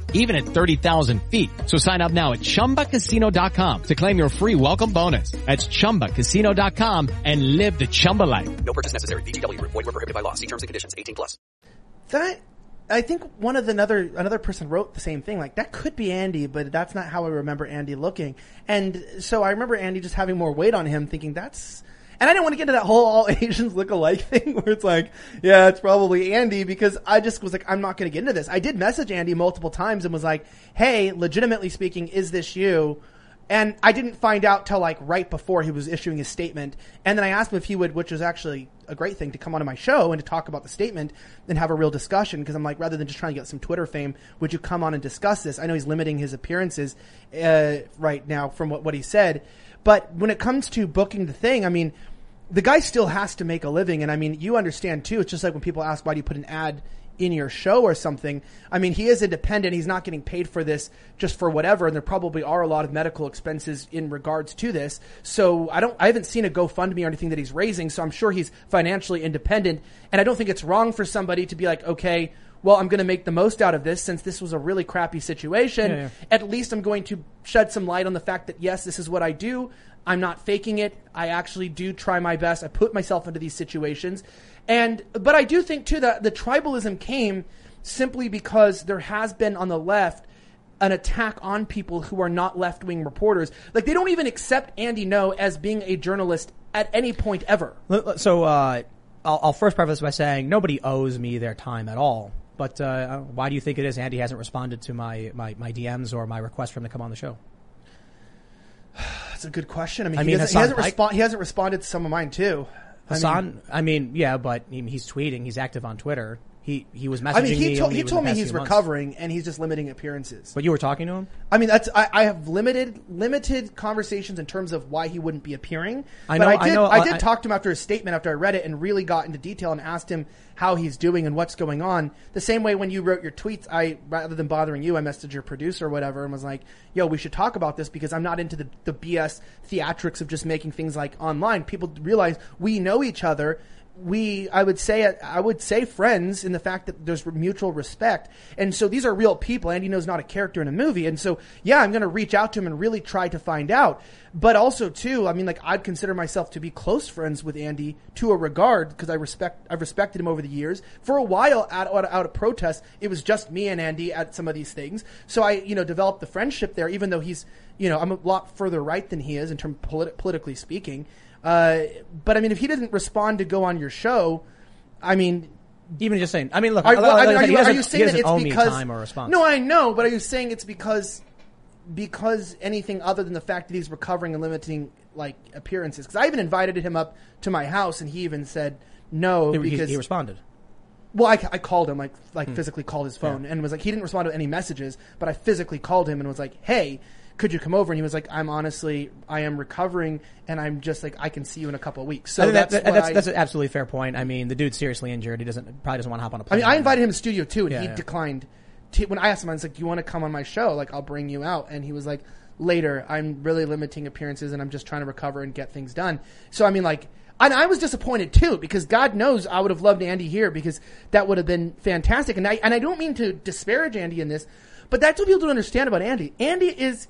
even at 30,000 feet. So sign up now at ChumbaCasino.com to claim your free welcome bonus. That's ChumbaCasino.com and live the Chumba life. No purchase necessary. VGW Group. Void were prohibited by law. See terms and conditions. 18 plus. that I think one of the another another person wrote the same thing. Like that could be Andy, but that's not how I remember Andy looking. And so I remember Andy just having more weight on him, thinking that's. And I didn't want to get into that whole all Asians look alike thing where it's like, yeah, it's probably Andy because I just was like, I'm not going to get into this. I did message Andy multiple times and was like, hey, legitimately speaking, is this you? And I didn't find out till like right before he was issuing his statement. And then I asked him if he would, which was actually a great thing to come onto my show and to talk about the statement and have a real discussion. Because I'm like, rather than just trying to get some Twitter fame, would you come on and discuss this? I know he's limiting his appearances uh, right now from what, what he said. But when it comes to booking the thing, I mean, the guy still has to make a living. And I mean, you understand too. It's just like when people ask, why do you put an ad in your show or something? I mean, he is independent. He's not getting paid for this just for whatever. And there probably are a lot of medical expenses in regards to this. So I don't, I haven't seen a GoFundMe or anything that he's raising. So I'm sure he's financially independent. And I don't think it's wrong for somebody to be like, okay, well, I'm going to make the most out of this since this was a really crappy situation. Yeah, yeah. At least I'm going to shed some light on the fact that yes, this is what I do. I'm not faking it. I actually do try my best. I put myself into these situations. And, but I do think too that the tribalism came simply because there has been on the left an attack on people who are not left wing reporters. Like they don't even accept Andy Ngo as being a journalist at any point ever. So uh, I'll, I'll first preface by saying nobody owes me their time at all. But uh, why do you think it is Andy hasn't responded to my, my, my DMs or my request for him to come on the show? That's a good question. I mean, I he, he, hasn't he hasn't responded to some of mine too. I mean, Hassan, I mean, yeah, but he's tweeting, he's active on Twitter. He he was messaging I mean, me. he, told he told me he's few months. recovering and he's just limiting appearances. But you were talking to him. I mean, that's I, I have limited limited conversations in terms of why he wouldn't be appearing. I but know- I I did know- I did I- talk to him after his statement after I read it and really got into detail and asked him how he's doing and what's going on. The same way when you wrote your tweets, I rather than bothering you, I messaged your producer or whatever and was like, "Yo, we should talk about this because I'm not into the the BS theatrics of just making things like online. People realize we know each other." We I would say I would say friends in the fact that there's mutual respect, and so these are real people. Andy knows not a character in a movie, and so yeah, I'm going to reach out to him and really try to find out. But also too, I mean, like I'd consider myself to be close friends with Andy to a regard because I respect I've respected him over the years. For a while, out out, out of protest, it was just me and Andy at some of these things. So I you know developed the friendship there, even though he's you know I'm a lot further right than he is in terms polit- politically speaking. Uh, but I mean, if he doesn't respond to go on your show, I mean, Even just saying. I mean, look. are, well, I mean, are you, are you saying that it's owe me because time or response? No, I know, but are you saying it's because because anything other than the fact that he's recovering and limiting like appearances? Because I even invited him up to my house, and he even said no He- he, because he responded. well, I, I called him, like, like Hmm. physically called his phone and was like, he didn't respond to any messages, but I physically called him and was like, hey, could you come over? And he was like, I'm honestly, I am recovering and I'm just like, I can see you in a couple of weeks. So that- that's, that- what that's I, that's an absolutely fair point. I mean, the dude's seriously injured. He doesn't probably doesn't want to hop on a plane. I mean, I invited him to the studio too and Yeah, he yeah. declined. To, when I asked him, I was like, do you want to come on my show? Like, I'll bring you out. And he was like, later, I'm really limiting appearances and I'm just trying to recover and get things done. So, I mean, like, and I was disappointed too because God knows I would have loved Andy here because that would have been fantastic. And I and I don't mean to disparage Andy in this, but that's what people don't understand about Andy. Andy is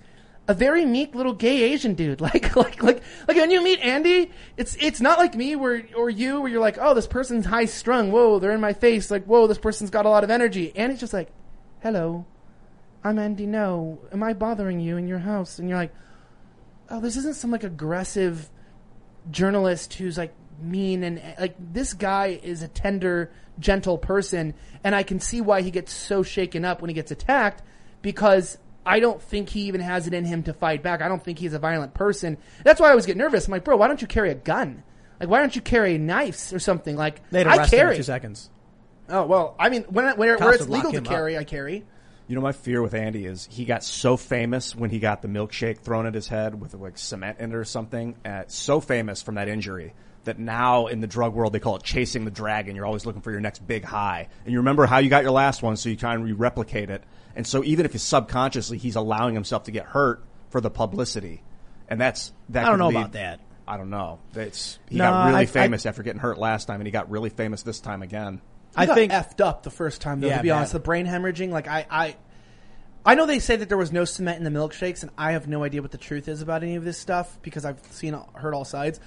a very meek little gay Asian dude. Like like like like when you meet Andy, it's it's not like me where or you where you're like, oh, this person's high strung. Whoa, they're in my face. Like whoa, this person's got a lot of energy. Andy's just like, hello, I'm Andy. No, am I bothering you in your house? And you're like, oh, this isn't some like aggressive journalist who's like mean and like this guy is a tender, gentle person, and I can see why he gets so shaken up when he gets attacked because I don't think he even has it in him to fight back. I don't think he's a violent person. That's why I always get nervous. I'm like, bro, why don't you carry a gun? Like, why don't you carry knives or something? Like, They'd I arrest him in carry. two seconds. Oh well, I mean, when, when where it's would lock legal to him up. carry, I carry. You know, my fear with Andy is he got so famous when he got the milkshake thrown at his head with like cement in it or something. Uh, so famous from that injury that now in the drug world they call it chasing the dragon. You're always looking for your next big high, and you remember how you got your last one, so you try and re- replicate it. And so even if it's subconsciously, he's allowing himself to get hurt for the publicity, and that's that. I don't know lead- about that. I don't know. It's he No, got really I- I- famous after getting hurt last time, and he got really famous this time again. I I got think effed up the first time though. Yeah, to be bad. honest, the brain hemorrhaging. Like I, I, I know they say that there was no cement in the milkshakes, and I have no idea what the truth is about any of this stuff because I've seen, heard all sides.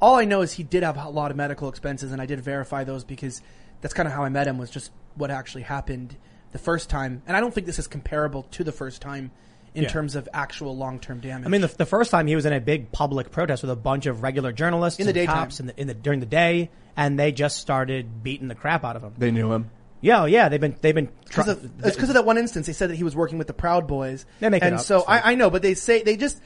All I know is he did have a lot of medical expenses, and I did verify those because that's kind of how I met him. Was just what actually happened the first time, and I don't think this is comparable to the first time in Yeah. terms of actual long term damage. I mean, the, the first time he was in a big public protest with a bunch of regular journalists In the and cops in the, in the during the day, and they just started beating the crap out of him. They knew him. Yeah, oh, yeah, they've been they've been. Because try- of, it's because of that one instance. They said that he was working with the Proud Boys. They make it and up. so It's. I, I know, but they say they just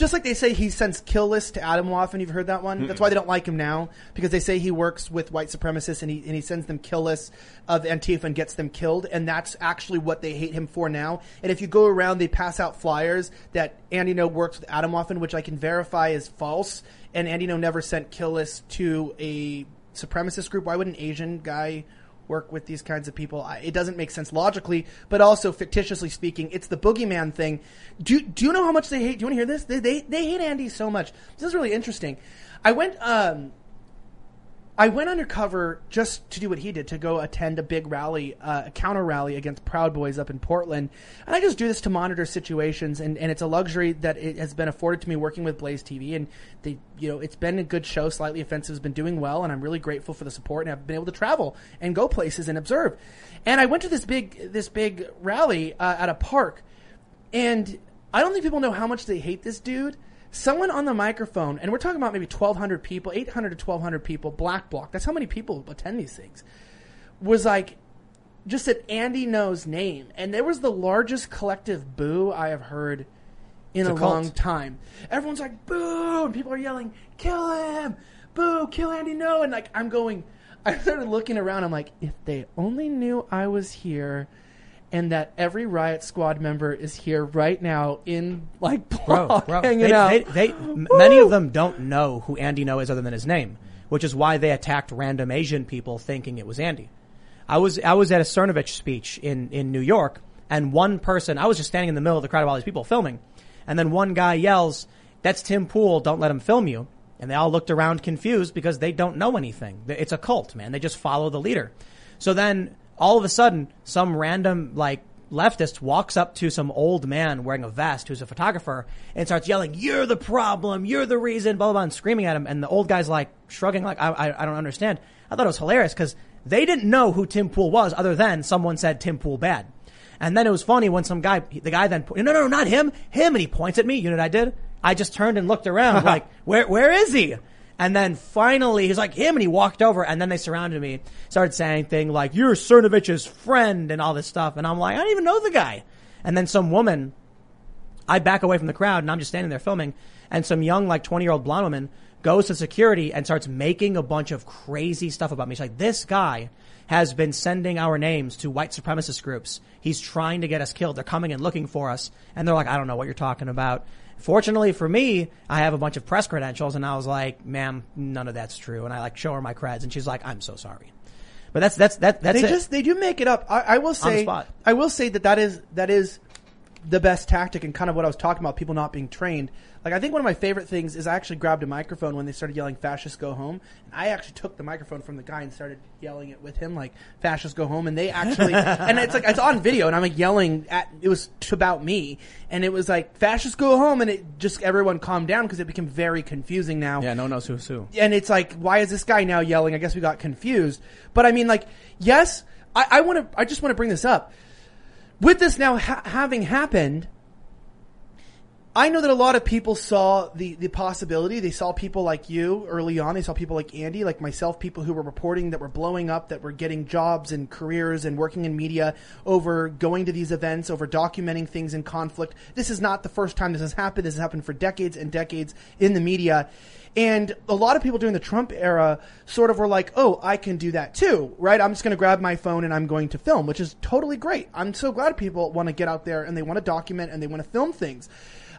just like they say he sends kill lists to Atomwaffen. You've heard that one. That's why they don't like him now because they say he works with white supremacists and he and he sends them kill lists of Antifa and gets them killed. And that's actually what they hate him for now. And if you go around, they pass out flyers that Andy Ngo works with Atomwaffen, which I can verify is false. And Andy Ngo never sent kill lists to a supremacist group. Why would an Asian guy? Work with these kinds of people. I, it doesn't make sense logically, but also fictitiously speaking, it's the boogeyman thing. Do do you know how much they hate? Do you want to hear this? They they, they hate Andy so much. This is really interesting. I went um I went undercover just to do what he did to go attend a big rally, uh, a counter rally against Proud Boys up in Portland. And I just do this to monitor situations, and, and it's a luxury that it has been afforded to me working with Blaze TV. And they, you know, it's been a good show. Slightly Offensive has been doing well, and I'm really grateful for the support. And I've been able to travel and go places and observe. And I went to this big this big rally uh, at a park, and I don't think people know how much they hate this dude. Someone on the microphone, and we're talking about maybe 1,200 people, 800 to 1,200 people, black bloc. That's how many people attend these things. Was like, just said Andy Ngo's name, and there was the largest collective boo I have heard in a, a long time. Everyone's like boo, and people are yelling, "Kill him! Boo! Kill Andy! No!" And like I'm going, I started looking around. I'm like, if they only knew I was here. And that every riot squad member is here right now in like bro, block bro. hanging They, out. they, they, many of them don't know who Andy Ngo is other than his name, which is why they attacked random Asian people thinking it was Andy. I was I was at a Cernovich speech in in New York, and one person I was just standing in the middle of the crowd of all these people filming, and then one guy yells, "That's Tim Pool! Don't let him film you!" And they all looked around confused because they don't know anything. It's a cult, man. They just follow the leader. So then all of a sudden, some random like leftist walks up to some old man wearing a vest who's a photographer and starts yelling, "You're the problem! You're the reason!" Blah blah, blah and screaming at him. And the old guy's like shrugging, like, "I I, I don't understand." I thought it was hilarious because they didn't know who Tim Pool was, other than someone said Tim Pool bad. And then it was funny when some guy, the guy then, no, no, no, not him, him, and he points at me. You know what I did? I just turned and looked around, like, where, where is he? And then finally, he's like him, and he walked over, and then they surrounded me, started saying things like, "You're Cernovich's friend," and all this stuff, and I'm like, I don't even know the guy. And then some woman, I back away from the crowd, and I'm just standing there filming, and some young, like 20 year old blonde woman goes to security and starts making a bunch of crazy stuff about me. She's like, "This guy." Has been sending our names to white supremacist groups. He's trying to get us killed. They're coming and looking for us. And they're like, I don't know what you're talking about. Fortunately for me, I have a bunch of press credentials and I was like, ma'am, none of that's true. And I like show her my creds and she's like, I'm so sorry. But that's, that's, that, that's they it. just they do make it up. I, I will say. I will say that that is that is the best tactic and kind of what I was talking about. People not being trained. Like I think one of my favorite things is I actually grabbed a microphone when they started yelling "fascists go home," and I actually took the microphone from the guy and started yelling it with him like "fascists go home," and they actually and it's like it's on video and I'm like yelling at it was t- about me and it was like "fascists go home," and it just everyone calmed down because it became very confusing now yeah, no one knows who's who. and it's like, why is this guy now yelling? I guess we got confused. But I mean, like, yes, I, I want to. I just want to bring this up. With this now ha- having happened, I know that a lot of people saw the the possibility. They saw people like you early on. They saw people like Andy, like myself, people who were reporting that were blowing up, that were getting jobs and careers and working in media over going to these events, over documenting things in conflict. This is not the first time this has happened. This has happened for decades and decades in the media. And a lot of people during the Trump era sort of were like, oh, I can do that too, right? I'm just going to grab my phone and I'm going to film, which is totally great. I'm so glad people want to get out there and they want to document and they want to film things.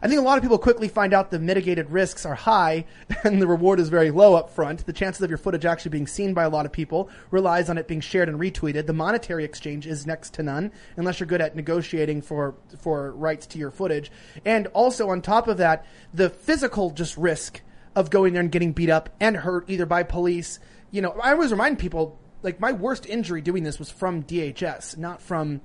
I think a lot of people quickly find out the mitigated risks are high and the reward is very low up front. The chances of your footage actually being seen by a lot of people relies on it being shared and retweeted. The monetary exchange is next to none unless you're good at negotiating for, for rights to your footage. And also on top of that, the physical just risk of going there and getting beat up and hurt either by police. You know, I always remind people, like my worst injury doing this was from DHS, not from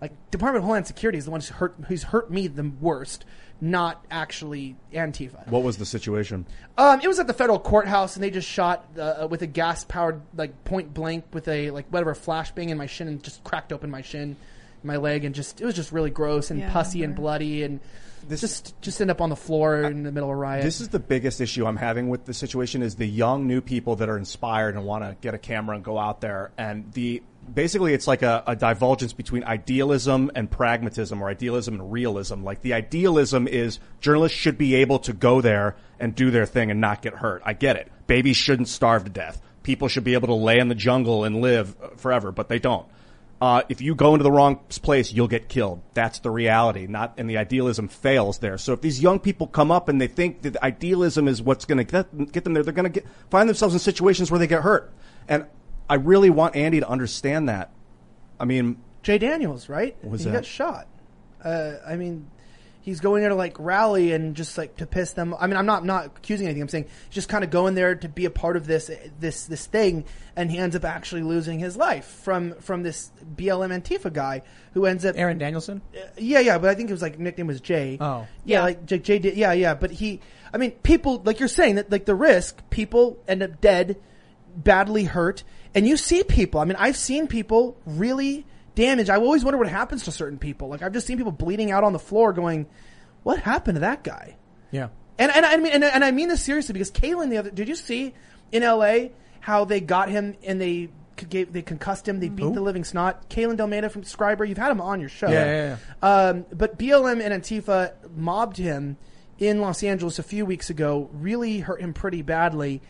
like Department of Homeland Security is the one who's hurt who's hurt me the worst, not actually Antifa. What was the situation? Um, it was at the federal courthouse, and they just shot uh, with a gas powered like point blank with a like whatever flashbang in my shin and just cracked open my shin, my leg, and just it was just really gross and Yeah, pussy and bloody and This- just just end up on the floor in the middle of a riot. This is the biggest issue I'm having with the situation is the young new people that are inspired and want to get a camera and go out there and the basically it's like a, a divulgence between idealism and pragmatism or idealism and realism. Like the idealism is journalists should be able to go there and do their thing and not get hurt. I get it. Babies shouldn't starve to death. People should be able to lay in the jungle and live uh, forever, but they don't. Uh, if you go into the wrong place, you'll get killed. That's the reality. Not, and the idealism fails there. So if these young people come up and they think that idealism is what's going to get, get them there, they're going to get, find themselves in situations where they get hurt. And I really want Andy to understand that. I mean, Jay Daniels, right? was he that? got shot. Uh, I mean, he's going there to like rally and just like to piss them. I mean, I'm not not accusing anything. I'm saying he's just kind of going there to be a part of this this this thing, and he ends up actually losing his life from from this BLM Antifa guy who ends up Aaron Danielson? yeah, yeah, but I think it was like nickname was Jay. Oh. yeah, Yeah. like Jay, Jay did. Yeah, yeah, but he. I mean, people like you're saying that like the risk, people end up dead, badly hurt, and you see people. I mean, I've seen people really damaged. I always wonder what happens to certain people. Like I've just seen people bleeding out on the floor, going, "What happened to that guy?" Yeah. And and I mean and, and I mean this seriously because Kalen the other did you see in L.A. how they got him and they gave they concussed him they beat the living snot Kalen D'Almeida from Scriber you've had him on your show Yeah, yeah, Um, but BLM and Antifa mobbed him in Los Angeles a few weeks ago really hurt him pretty badly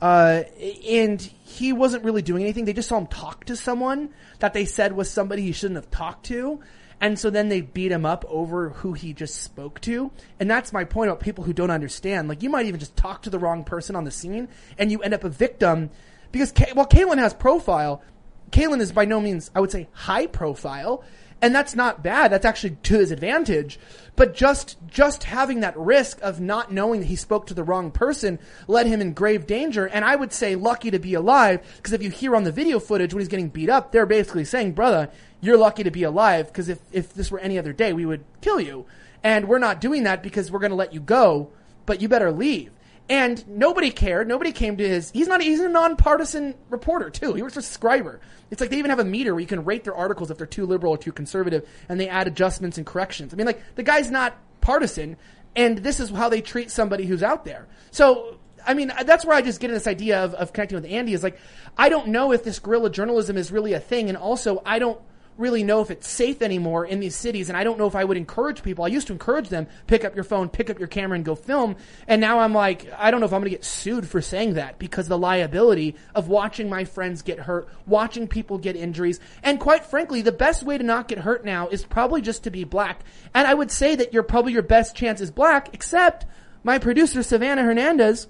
Uh, and he wasn't really doing anything. They just saw him talk to someone that they said was somebody he shouldn't have talked to. And so then they beat him up over who he just spoke to. And that's my point about people who don't understand. Like you might even just talk to the wrong person on the scene and you end up a victim because, Ka- well, Kalen has profile. Kalen is by no means, I would say, high profile. And that's not bad. That's actually to his advantage. But just, just having that risk of not knowing that he spoke to the wrong person led him in grave danger. And I would say lucky to be alive because if you hear on the video footage when he's getting beat up, they're basically saying, brother, you're lucky to be alive because if, if this were any other day, we would kill you. And we're not doing that because we're going to let you go, but you better leave. And nobody cared. Nobody came to his. He's not. He's a nonpartisan reporter too. He works for Scriber. It's like they even have a meter where you can rate their articles if they're too liberal or too conservative, and they add adjustments and corrections. I mean, like the guy's not partisan, and this is how they treat somebody who's out there. So. I mean, that's where I just get this idea of, of connecting with Andy is like, I don't know if this guerrilla journalism is really a thing, and also I don't really know if it's safe anymore in these cities and I don't know if I would encourage people. I used to encourage them, pick up your phone, pick up your camera and go film. And now I'm like, I don't know if I'm going to get sued for saying that because the liability of watching my friends get hurt, watching people get injuries. And quite frankly, the best way to not get hurt now is probably just to be black. And I would say that you're probably your best chance is black, except my producer, Savannah Hernandez,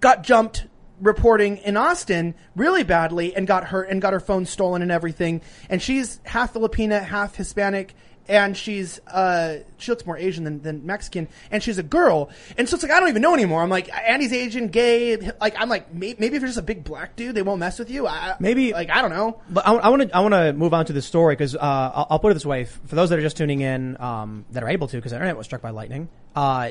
got jumped reporting in Austin really badly and got hurt and got her phone stolen and everything. And she's half Filipina, half Hispanic. And she's, uh, she looks more Asian than, than Mexican. And she's a girl. And so it's like, I don't even know anymore. I'm like, Andy's Asian, gay. Like, I'm like, may- maybe if you're just a big black dude, they won't mess with you. I, Maybe- Like, I don't know. But I want to I want to move on to the story because uh, I'll, I'll put it this way: for those that are just tuning in, um, that are able to, because the internet was struck by lightning, uh,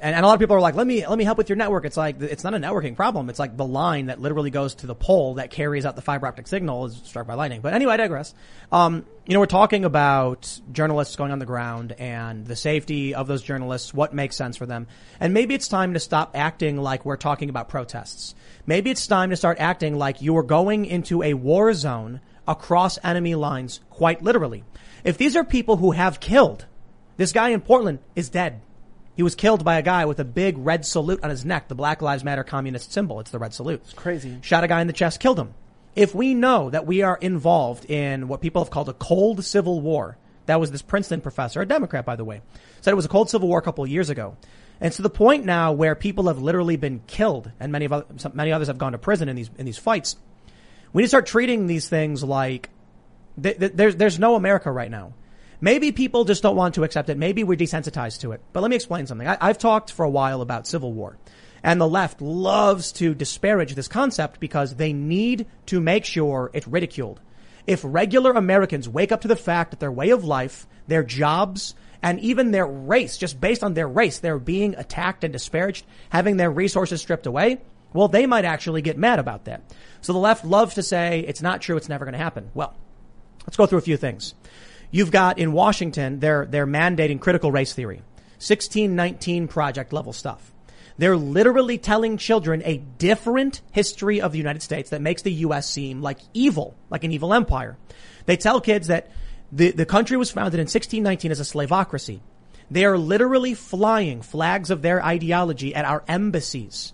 and, and a lot of people are like, "Let me let me help with your network." It's like it's not a networking problem; it's like the line that literally goes to the pole that carries out the fiber optic signal is struck by lightning. But anyway, I digress. Um, you know, we're talking about journalists going on the ground and the safety of those journalists, what makes sense for them, and maybe it's time to stop acting like we're talking about protests. Maybe it's time to start acting like you are going into a war zone across enemy lines, quite literally. If these are people who have killed, this guy in Portland is dead. He was killed by a guy with a big red salute on his neck, the Black Lives Matter communist symbol. It's the red salute. It's crazy. Shot a guy in the chest, killed him. If we know that we are involved in what people have called a cold civil war, that was this Princeton professor, a Democrat by the way, said it was a cold civil war a couple of years ago. And to the point now where people have literally been killed and many of other, many others have gone to prison in these, in these fights. We need to start treating these things like th- th- there's, there's no America right now. Maybe people just don't want to accept it. Maybe we're desensitized to it. But let me explain something. I, I've talked for a while about civil war. And the left loves to disparage this concept because they need to make sure it's ridiculed. If regular Americans wake up to the fact that their way of life, their jobs, and even their race, just based on their race, they're being attacked and disparaged, having their resources stripped away, well, they might actually get mad about that. So the left loves to say it's not true, it's never going to happen. Well, let's go through a few things. You've got in Washington, they're, they're mandating critical race theory, 1619 project level stuff. They're literally telling children a different history of the United States that makes the U.S. seem like evil, like an evil empire. They tell kids that the, the country was founded in 1619 as a slavocracy. They are literally flying flags of their ideology at our embassies.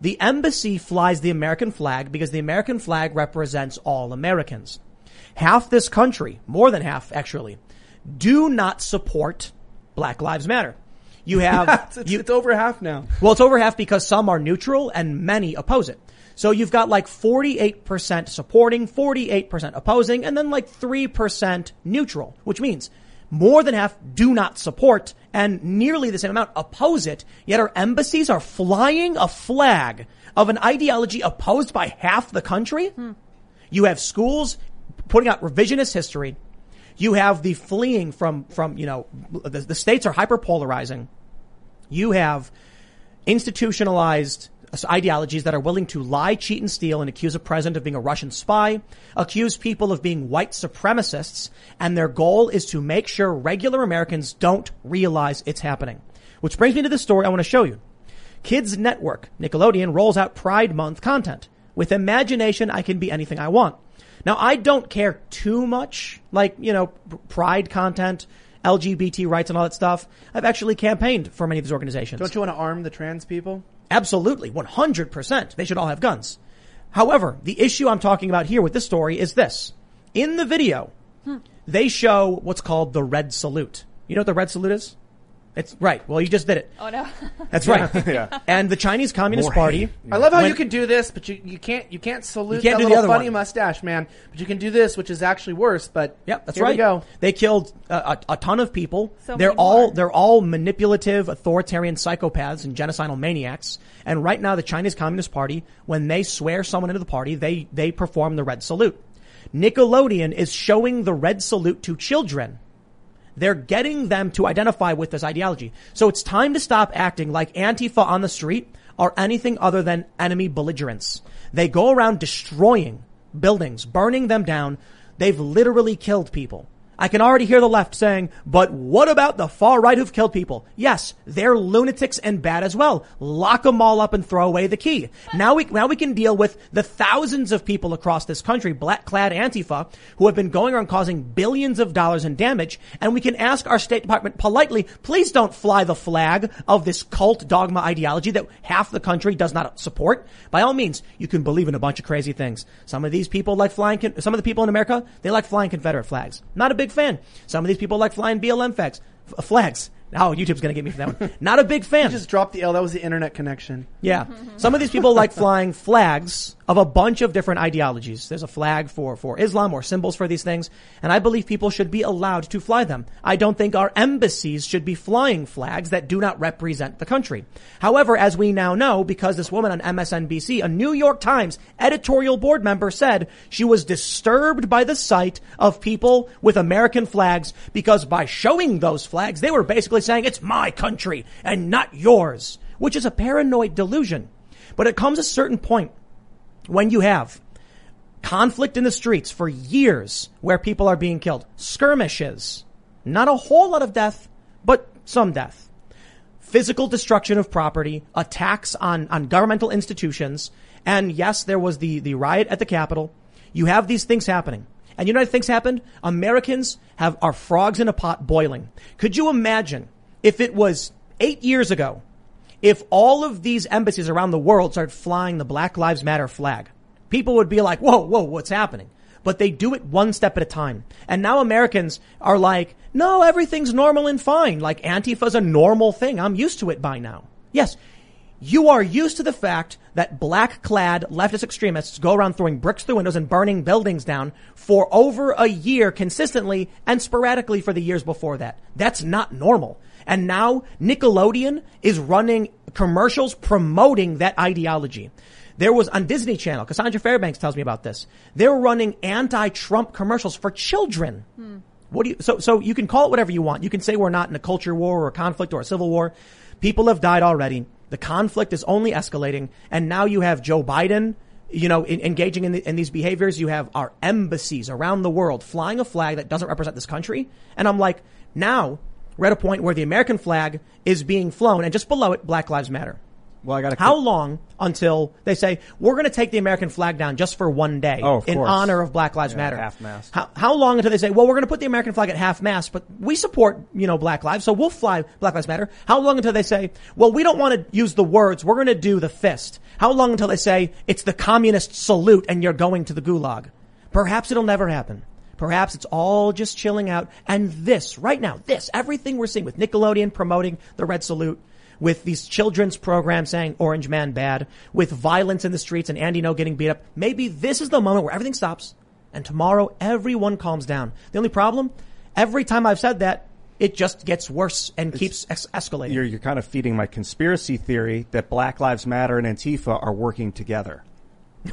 The embassy flies the American flag because the American flag represents all Americans. Half this country, more than half actually, do not support Black Lives Matter. You have, it's, you, it's over half now. well, it's over half because some are neutral and many oppose it. So you've got like 48% supporting, 48% opposing, and then like 3% neutral, which means more than half do not support and nearly the same amount oppose it. Yet our embassies are flying a flag of an ideology opposed by half the country. Hmm. You have schools putting out revisionist history. You have the fleeing from, from, you know, the, the states are hyperpolarizing. You have institutionalized ideologies that are willing to lie, cheat, and steal and accuse a president of being a Russian spy, accuse people of being white supremacists, and their goal is to make sure regular Americans don't realize it's happening. Which brings me to the story I want to show you. Kids Network, Nickelodeon, rolls out Pride Month content. With imagination, I can be anything I want. Now, I don't care too much, like, you know, pride content, LGBT rights and all that stuff. I've actually campaigned for many of these organizations. Don't you want to arm the trans people? Absolutely, 100%. They should all have guns. However, the issue I'm talking about here with this story is this. In the video, hmm. they show what's called the red salute. You know what the red salute is? It's right. Well, you just did it. Oh no. That's right. yeah. And the Chinese Communist More Party. hate. I love how When- you can do this, but you, you can't you can't salute You can't that do the little other funny one. mustache, man. But you can do this, which is actually worse. But Yep, that's here right. We go. They killed a, a, a ton of people. So they're many all more. they're all manipulative, authoritarian psychopaths and genocidal maniacs. And right now, the Chinese Communist Party, when they swear someone into the party, they they perform the red salute. Nickelodeon is showing the red salute to children. They're getting them to identify with this ideology. So it's time to stop acting like Antifa on the street are anything other than enemy belligerents. They go around destroying buildings, burning them down. They've literally killed people. I can already hear the left saying, but what about the far right who've killed people? Yes, they're lunatics and bad as well. Lock them all up and throw away the key. Now we, now we can deal with the thousands of people across this country, black clad Antifa, who have been going around causing billions of dollars in damage. And we can ask our State Department politely, please don't fly the flag of this cult dogma ideology that half the country does not support. By all means, you can believe in a bunch of crazy things. Some of these people like flying, some of the people in America, they like flying Confederate flags. Not a big fan. Some of these people like flying BLM flags. Flags. Oh, YouTube's gonna get me for that one. Not a big fan. Just drop the L. That was the internet connection. Yeah. Some of these people like flying flags of a bunch of different ideologies. There's a flag for, for Islam or symbols for these things. And I believe people should be allowed to fly them. I don't think our embassies should be flying flags that do not represent the country. However, as we now know, because this woman on MSNBC, a New York Times editorial board member said she was disturbed by the sight of people with American flags because by showing those flags, they were basically saying it's my country and not yours which is a paranoid delusion. But it comes a certain point when you have conflict in the streets for years where people are being killed, skirmishes, not a whole lot of death, but some death, physical destruction of property, attacks on, on governmental institutions, and yes, there was the, the riot at the Capitol. You have these things happening. And you know what things happened? Americans have are frogs in a pot boiling. Could you imagine if it was eight years ago if all of these embassies around the world start flying the Black Lives Matter flag, people would be like, whoa, whoa, what's happening? But they do it one step at a time. And now Americans are like, no, everything's normal and fine. Like Antifa's a normal thing. I'm used to it by now. Yes. You are used to the fact that black clad leftist extremists go around throwing bricks through windows and burning buildings down for over a year consistently and sporadically for the years before that. That's not normal. And now Nickelodeon is running commercials promoting that ideology. There was on Disney Channel, Cassandra Fairbanks tells me about this. They're running anti-Trump commercials for children. Hmm. What do you, so, so you can call it whatever you want. You can say we're not in a culture war or a conflict or a civil war. People have died already. The conflict is only escalating. And now you have Joe Biden, you know, in, engaging in, the, in these behaviors. You have our embassies around the world flying a flag that doesn't represent this country. And I'm like, now we're at a point where the American flag is being flown and just below it, Black Lives Matter. Well, I got to. How long until they say we're going to take the American flag down just for one day Oh, in course. honor of Black Lives Yeah, Matter? half-mast. How, how long until they say, well, we're going to put the American flag at half mast, but we support you know Black Lives, so we'll fly Black Lives Matter. How long until they say, well, we don't want to use the words, we're going to do the fist? How long until they say it's the communist salute and you're going to the gulag? Perhaps it'll never happen. Perhaps it's all just chilling out. And this, right now, this, everything we're seeing with Nickelodeon promoting the red salute, with these children's programs saying Orange Man bad, with violence in the streets and Andy Ngo getting beat up, maybe this is the moment where everything stops and tomorrow everyone calms down. The only problem, every time I've said that, it just gets worse and keeps es- escalating. You're, you're kind of feeding my conspiracy theory that Black Lives Matter and Antifa are working together.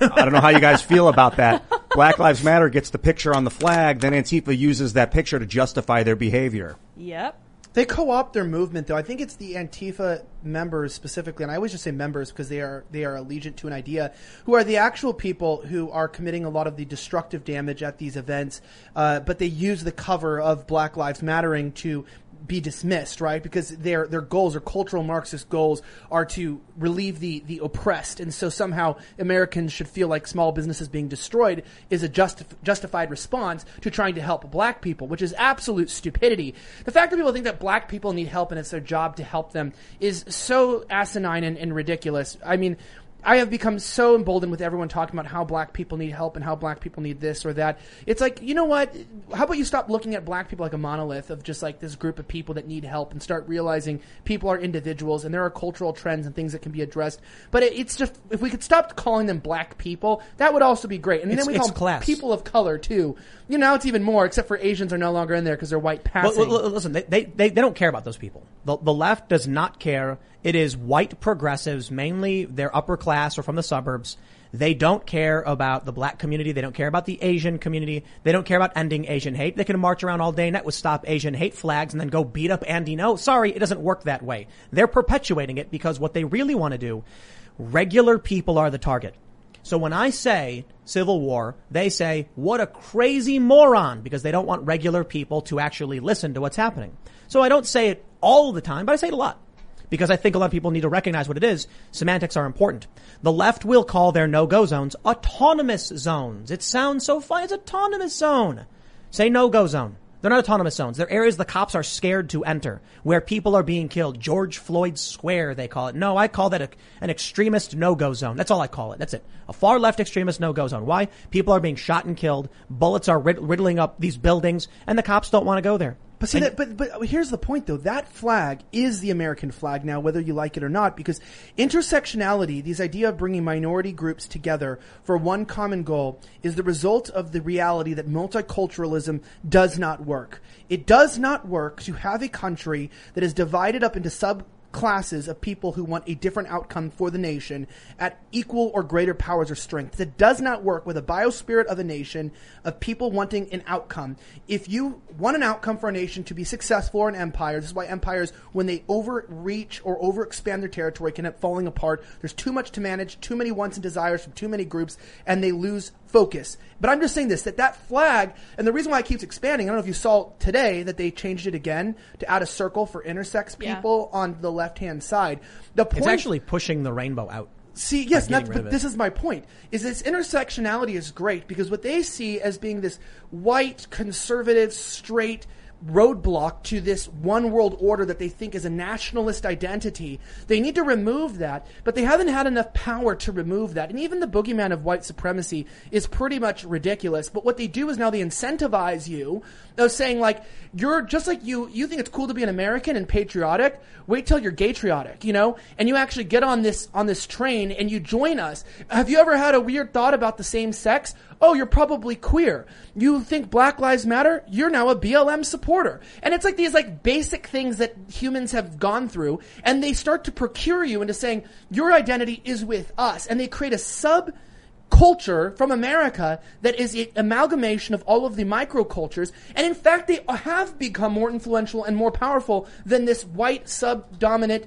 I don't know how you guys feel about that. Black Lives Matter gets the picture on the flag, then Antifa uses that picture to justify their behavior. Yep. They co-opt their movement, though. I think it's the Antifa members specifically, and I always just say members because they are they are allegiant to an idea, who are the actual people who are committing a lot of the destructive damage at these events. Uh, but they use the cover of Black Lives Mattering to be dismissed, right? Because their their goals, or cultural Marxist goals, are to relieve the the oppressed, and so somehow Americans should feel like small businesses being destroyed is a justif- justified response to trying to help black people, which is absolute stupidity. The fact that people think that black people need help and it's their job to help them is so asinine and, and ridiculous. I mean. I have become so emboldened with everyone talking about how black people need help and how black people need this or that. It's like, you know what? How about you stop looking at black people like a monolith of just like this group of people that need help and start realizing people are individuals and there are cultural trends and things that can be addressed. But it, it's just, if we could stop calling them black people, that would also be great. And It's- then we call them class. people of color too. You know, now it's even more, except for Asians are no longer in there because they're white passing. Well, well, listen, they, they, they, they don't care about those people. The, the left does not care. It is white progressives, mainly they're upper class or from the suburbs. They don't care about the black community. They don't care about the Asian community. They don't care about ending Asian hate. They can march around all day and night with stop Asian hate flags and then go beat up Andy Ngo. Sorry, it doesn't work that way. They're perpetuating it because what they really want to do, regular people are the target. So when I say civil war, they say, what a crazy moron, because they don't want regular people to actually listen to what's happening. So I don't say it all the time, but I say it a lot. Because I think a lot of people need to recognize what it is. Semantics are important. The left will call their no-go zones autonomous zones. It sounds so fun. It's autonomous zone. Say no-go zone. They're not autonomous zones. They're areas the cops are scared to enter, where people are being killed. George Floyd Square, they call it. No, I call that a, an extremist no-go zone. That's all I call it. That's it. A far left extremist no-go zone. Why? People are being shot and killed. Bullets are rid- riddling up these buildings, and the cops don't want to go there. But see And- that, but but here's the point though. That flag is the American flag now, whether you like it or not, because intersectionality, this idea of bringing minority groups together for one common goal, is the result of the reality that multiculturalism does not work. It does not work to have a country that is divided up into sub classes of people who want a different outcome for the nation at equal or greater powers or strength. That does not work with a biospirit of a nation of people wanting an outcome. If you want an outcome for a nation to be successful or an empire, this is why empires, when they overreach or overexpand their territory, can end up falling apart. There's too much to manage, too many wants and desires from too many groups, and they lose focus. But I'm just saying this, that that flag, and the reason why it keeps expanding, I don't know if you saw today that they changed it again to add a circle for intersex Yeah. people on the left-hand side. The point It's actually pushing the rainbow out. See, yes, getting that's, rid of but this is my point. Is this intersectionality is great because what they see as being this white, conservative, straight roadblock to this one world order that they think is a nationalist identity. They need to remove that, but they haven't had enough power to remove that. And even the boogeyman of white supremacy is pretty much ridiculous. But what they do is now they incentivize you of saying like, you're just like you, you think it's cool to be an American and patriotic. Wait till you're gaytriotic, you know, and you actually get on this, on this train and you join us. Have you ever had a weird thought about the same sex? Oh, you're probably queer. You think Black Lives Matter? You're now a BLM supporter. And it's like these like basic things that humans have gone through and they start to procure you into saying your identity is with us and they create a sub culture from America that is an amalgamation of all of the microcultures. And in fact, they have become more influential and more powerful than this white sub-dominant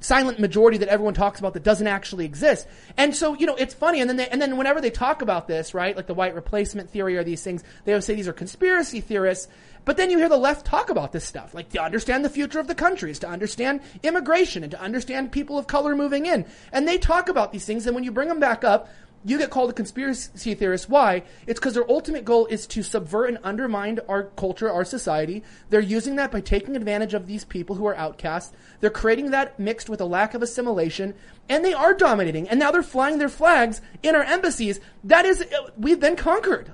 silent majority that everyone talks about that doesn't actually exist. And so, you know, it's funny. And then they, and then whenever they talk about this, right, like the white replacement theory or these things, they always say these are conspiracy theorists. But then you hear the left talk about this stuff, like to understand the future of the country is to understand immigration and to understand people of color moving in. And they talk about these things. And when you bring them back up, you get called a conspiracy theorist. Why? It's because their ultimate goal is to subvert and undermine our culture, our society. They're using that by taking advantage of these people who are outcasts. They're creating that mixed with a lack of assimilation, and they are dominating. And now they're flying their flags in our embassies. That is, we've been conquered.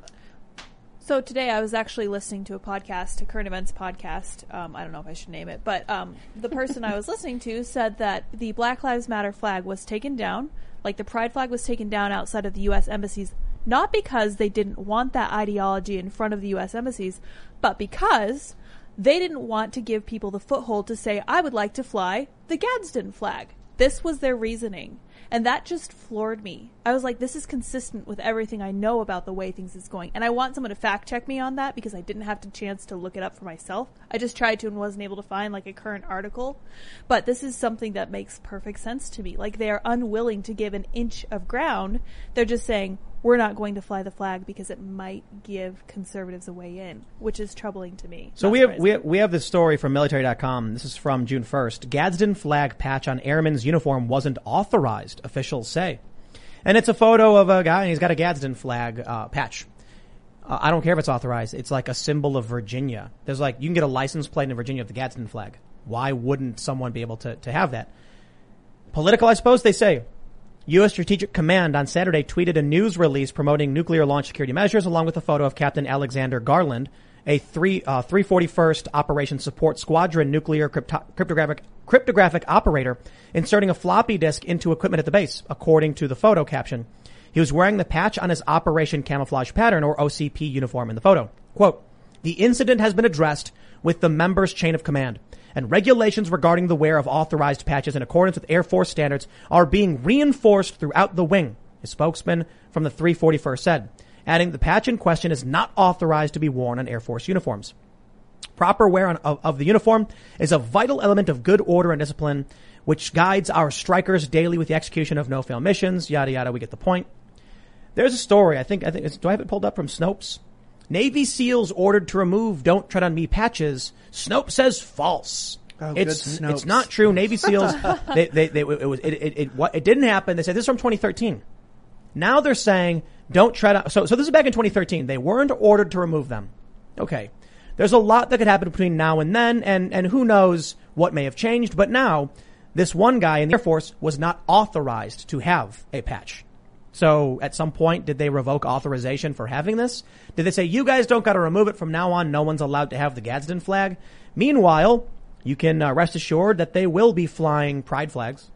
So today I was actually listening to a podcast, a current events podcast. Um, I don't know if I should name it, but um, the person I was listening to said that the Black Lives Matter flag was taken down, like the Pride flag was taken down outside of the U.S. embassies, not because they didn't want that ideology in front of the U.S. embassies, but because they didn't want to give people the foothold to say, I would like to fly the Gadsden flag. This was their reasoning. And that just floored me. I was like, this is consistent with everything I know about the way things is going. And I want someone to fact check me on that because I didn't have the chance to look it up for myself. I just tried to and wasn't able to find like a current article. But this is something that makes perfect sense to me. Like they are unwilling to give an inch of ground. They're just saying, we're not going to fly the flag because it might give conservatives a way in, which is troubling to me. So we have, we have we have this story from military.com. This is from June 1st. Gadsden flag patch on airman's uniform wasn't authorized, officials say. And it's a photo of a guy and he's got a Gadsden flag uh, patch. Uh, I don't care if it's authorized. It's like a symbol of Virginia. There's like you can get a license plate in Virginia with the Gadsden flag. Why wouldn't someone be able to to have that? Political, I suppose they say. U.S. Strategic Command on Saturday tweeted a news release promoting nuclear launch security measures along with a photo of Captain Alexander Garland, a uh, 341st Operation Support Squadron nuclear crypto- cryptographic, cryptographic operator inserting a floppy disk into equipment at the base, according to the photo caption. He was wearing the patch on his Operation Camouflage Pattern or OCP uniform in the photo. Quote, the incident has been addressed with the members' chain of command, and regulations regarding the wear of authorized patches in accordance with Air Force standards are being reinforced throughout the wing, a spokesman from the 341st said, adding the patch in question is not authorized to be worn on Air Force uniforms. Proper wear on, of, of the uniform is a vital element of good order and discipline, which guides our strikers daily with the execution of no-fail missions, yada yada, we get the point. There's a story, I think, I think, do I have it pulled up from Snopes? Navy SEALs ordered to remove don't tread on me patches. Snopes says false. Oh, it's, it's not true. Navy SEAls, they, they, they, it was, it, it, it, what, it didn't happen. They said this is from 2013. Now they're saying don't tread on, so, so this is back in 2013. They weren't ordered to remove them. Okay. There's a lot that could happen between now and then, and, and who knows what may have changed, but now, this one guy in the Air Force was not authorized to have a patch. So at some point, did they revoke authorization for having this? Did they say, you guys don't gotta remove it from now on, no one's allowed to have the Gadsden flag? Meanwhile, you can uh, rest assured that they will be flying pride flags.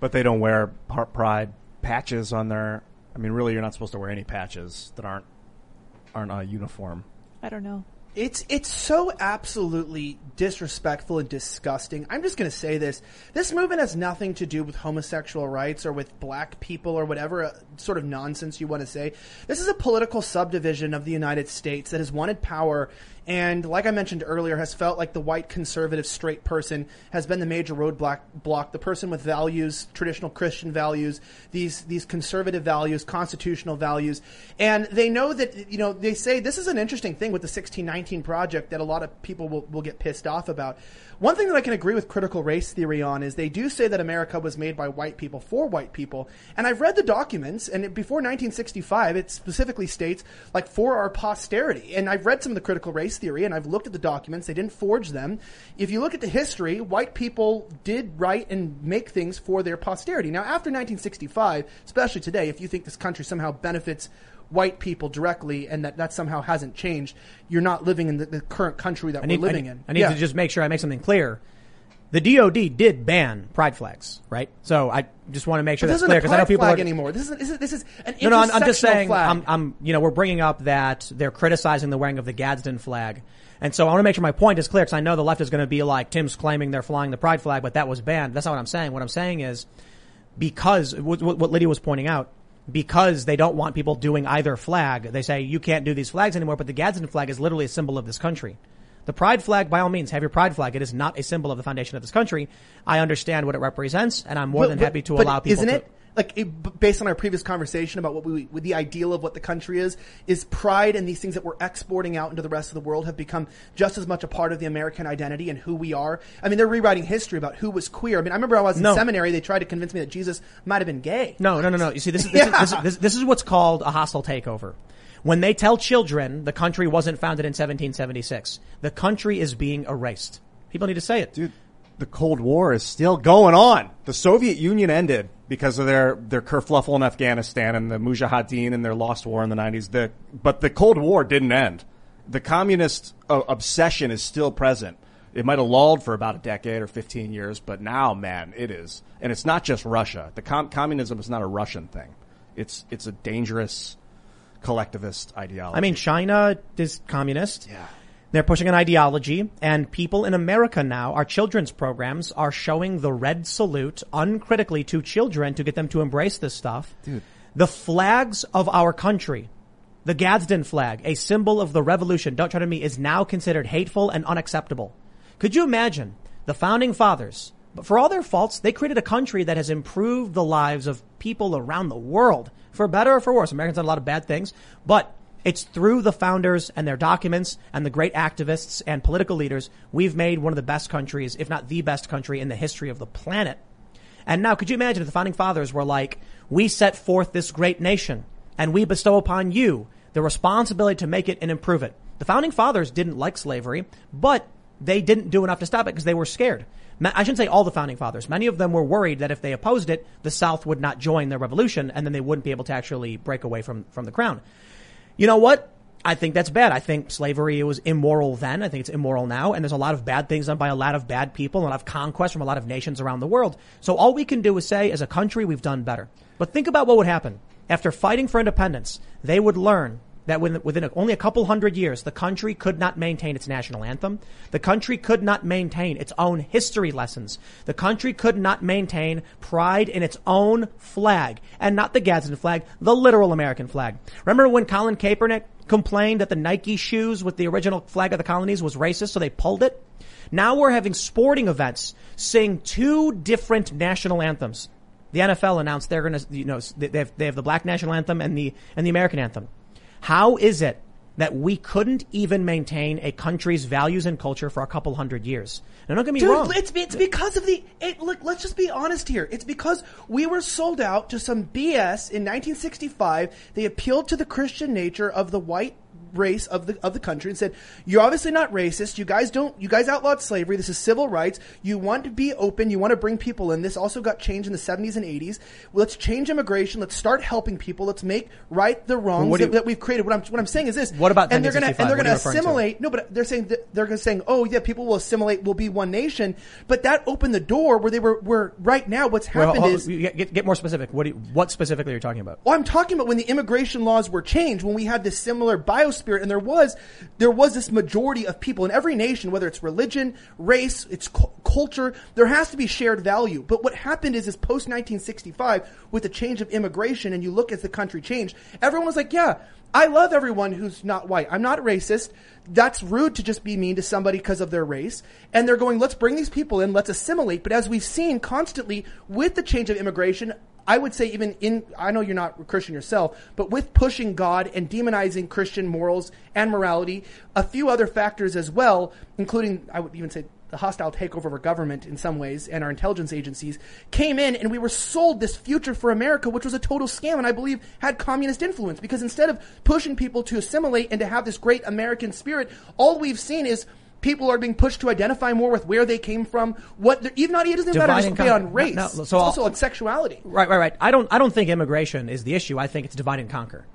But they don't wear par- pride patches on their. I mean, really, you're not supposed to wear any patches that aren't aren't a uniform. I don't know. It's it's so absolutely disrespectful and disgusting. I'm just going to say this. This movement has nothing to do with homosexual rights or with black people or whatever uh, sort of nonsense you want to say. This is a political subdivision of the United States that has wanted power and like I mentioned earlier has felt like the white conservative straight person has been the major roadblock block the person with values, traditional Christian values, these these conservative values, constitutional values. And they know that you know, they say this is an interesting thing with the 1619 project that a lot of people will, will get pissed off about. One thing that I can agree with critical race theory on is they do say that America was made by white people for white people. And I've read the documents, and it, before 1965, it specifically states like for our posterity. And I've read some of the critical race theory, and I've looked at the documents. They didn't forge them. If you look at the history, white people did write and make things for their posterity. Now, after 1965, especially today, if you think this country somehow benefits white people directly and that that somehow hasn't changed, you're not living in the, the current country that I need, we're living I, in. I need Yeah. to just make sure I make something clear. The DoD did ban pride flags, right? So I just want to make sure But that's clear because I know people flag are. anymore. This is this is this is an No, no, I'm, I'm just saying. flag. I'm, I'm, you know, we're bringing up that they're criticizing the wearing of the Gadsden flag, and so I want to make sure my point is clear because I know the left is going to be like Tim's claiming they're flying the pride flag, but that was banned. That's not what I'm saying. What I'm saying is because what what Lydia was pointing out, because they don't want people doing either flag, they say you can't do these flags anymore. But the Gadsden flag is literally a symbol of this country. The pride flag, by all means, have your pride flag. It is not a symbol of the foundation of this country. I understand what it represents, and I'm more But- than happy to allow people Isn't to. it like it, based on our previous conversation about what we, with the ideal of what the country is, is pride and these things that we're exporting out into the rest of the world have become just as much a part of the American identity and who we are. I mean, they're rewriting history about who was queer. I mean, I remember I was in No. seminary; they tried to convince me that Jesus might have been gay. No, no, no, no. You see, this is this, Yeah. is, this, this, this is what's called a hostile takeover. When they tell children the country wasn't founded in 1776, the country is being erased. People need to say it. Dude, the Cold War is still going on. The Soviet Union ended because of their, their kerfluffle in Afghanistan and the Mujahideen and their lost war in the 90s. The, but the Cold War didn't end. The communist uh, obsession is still present. It might have lulled for about a decade or 15 years, but now, man, it is. And it's not just Russia. The com- communism is not a Russian thing. It's, it's a dangerous collectivist ideology. I mean, China is communist. Yeah. They're pushing an ideology, and people in America now, our children's programs are showing the red salute uncritically to children to get them to embrace this stuff. Dude. The flags of our country, the Gadsden flag, a symbol of the revolution, don't try to me, is now considered hateful and unacceptable. Could you imagine the founding fathers, But for all their faults, they created a country that has improved the lives of people around the world, for better or for worse. Americans done a lot of bad things, but it's through the founders and their documents and the great activists and political leaders we've made one of the best countries, if not the best country in the history of the planet. And now, could you imagine if the founding fathers were like, we set forth this great nation and we bestow upon you the responsibility to make it and improve it. The founding fathers didn't like slavery, but they didn't do enough to stop it because they were scared. I shouldn't say all the founding fathers. Many of them were worried that if they opposed it, the South would not join the revolution and then they wouldn't be able to actually break away from, from the crown. You know what? I think that's bad. I think slavery was immoral then. I think it's immoral now. And there's a lot of bad things done by a lot of bad people, a lot of conquest from a lot of nations around the world. So all we can do is say, as a country, we've done better. But think about what would happen. After fighting for independence, they would learn that within, a, only a couple hundred years, the country could not maintain its national anthem. The country could not maintain its own history lessons. The country could not maintain pride in its own flag and not the Gadsden flag, the literal American flag. Remember when Colin Kaepernick complained that the Nike shoes with the original flag of the colonies was racist, so they pulled it? Now we're having sporting events sing two different national anthems. The NFL announced they're going to, you know, they have, they have the black national anthem and the, and the American anthem. How is it that we couldn't even maintain a country's values and culture for a couple hundred years? Now don't get me Dude, wrong. it's it's because of the. It, look, let's just be honest here. It's because we were sold out to some BS in 1965. They appealed to the Christian nature of the white race of the of the country and said, "You're obviously not racist. You guys don't. You guys outlawed slavery. This is civil rights. You want to be open. You want to bring people in. This also got changed in the 70s and 80s. Let's change immigration. Let's start helping people. Let's make right the wrongs what do that, that we've created. What I'm what I'm saying is this. What about and they're gonna and they're you to? assimilate. No, but they're saying that they're gonna saying, oh yeah, people will assimilate. We'll be one nation. But that opened the door where they were. Where right now, what's Well, happened hold- is get, get- get more specific. What, do you, what specifically are you talking about? well, I'm talking about when the immigration laws were changed, when we had this similar biospirit, and there was there was this majority of people in every nation, whether it's religion, race, it's cu- culture, there has to be shared value. But what happened is, is post 1965, with the change of immigration, and you look as the country changed, everyone was like, yeah. I love everyone who's not white. I'm not racist. That's rude to just be mean to somebody because of their race. And they're going, let's bring these people in, let's assimilate. But as we've seen constantly with the change of immigration, I would say even in, I know you're not Christian yourself, but with pushing God and demonizing Christian morals and morality, a few other factors as well, including, I would even say, the hostile takeover of our government in some ways and our intelligence agencies came in and we were sold this future for America, which was a total scam and I believe had communist influence. Because instead of pushing people to assimilate and to have this great American spirit, all we've seen is people are being pushed to identify more with where they came from, what, even not, it doesn't matter Divide just be on race. No, no, so it's I'll- also on sexuality. Right, right, right. I don't, I don't think immigration is the issue. I think it's divide and conquer.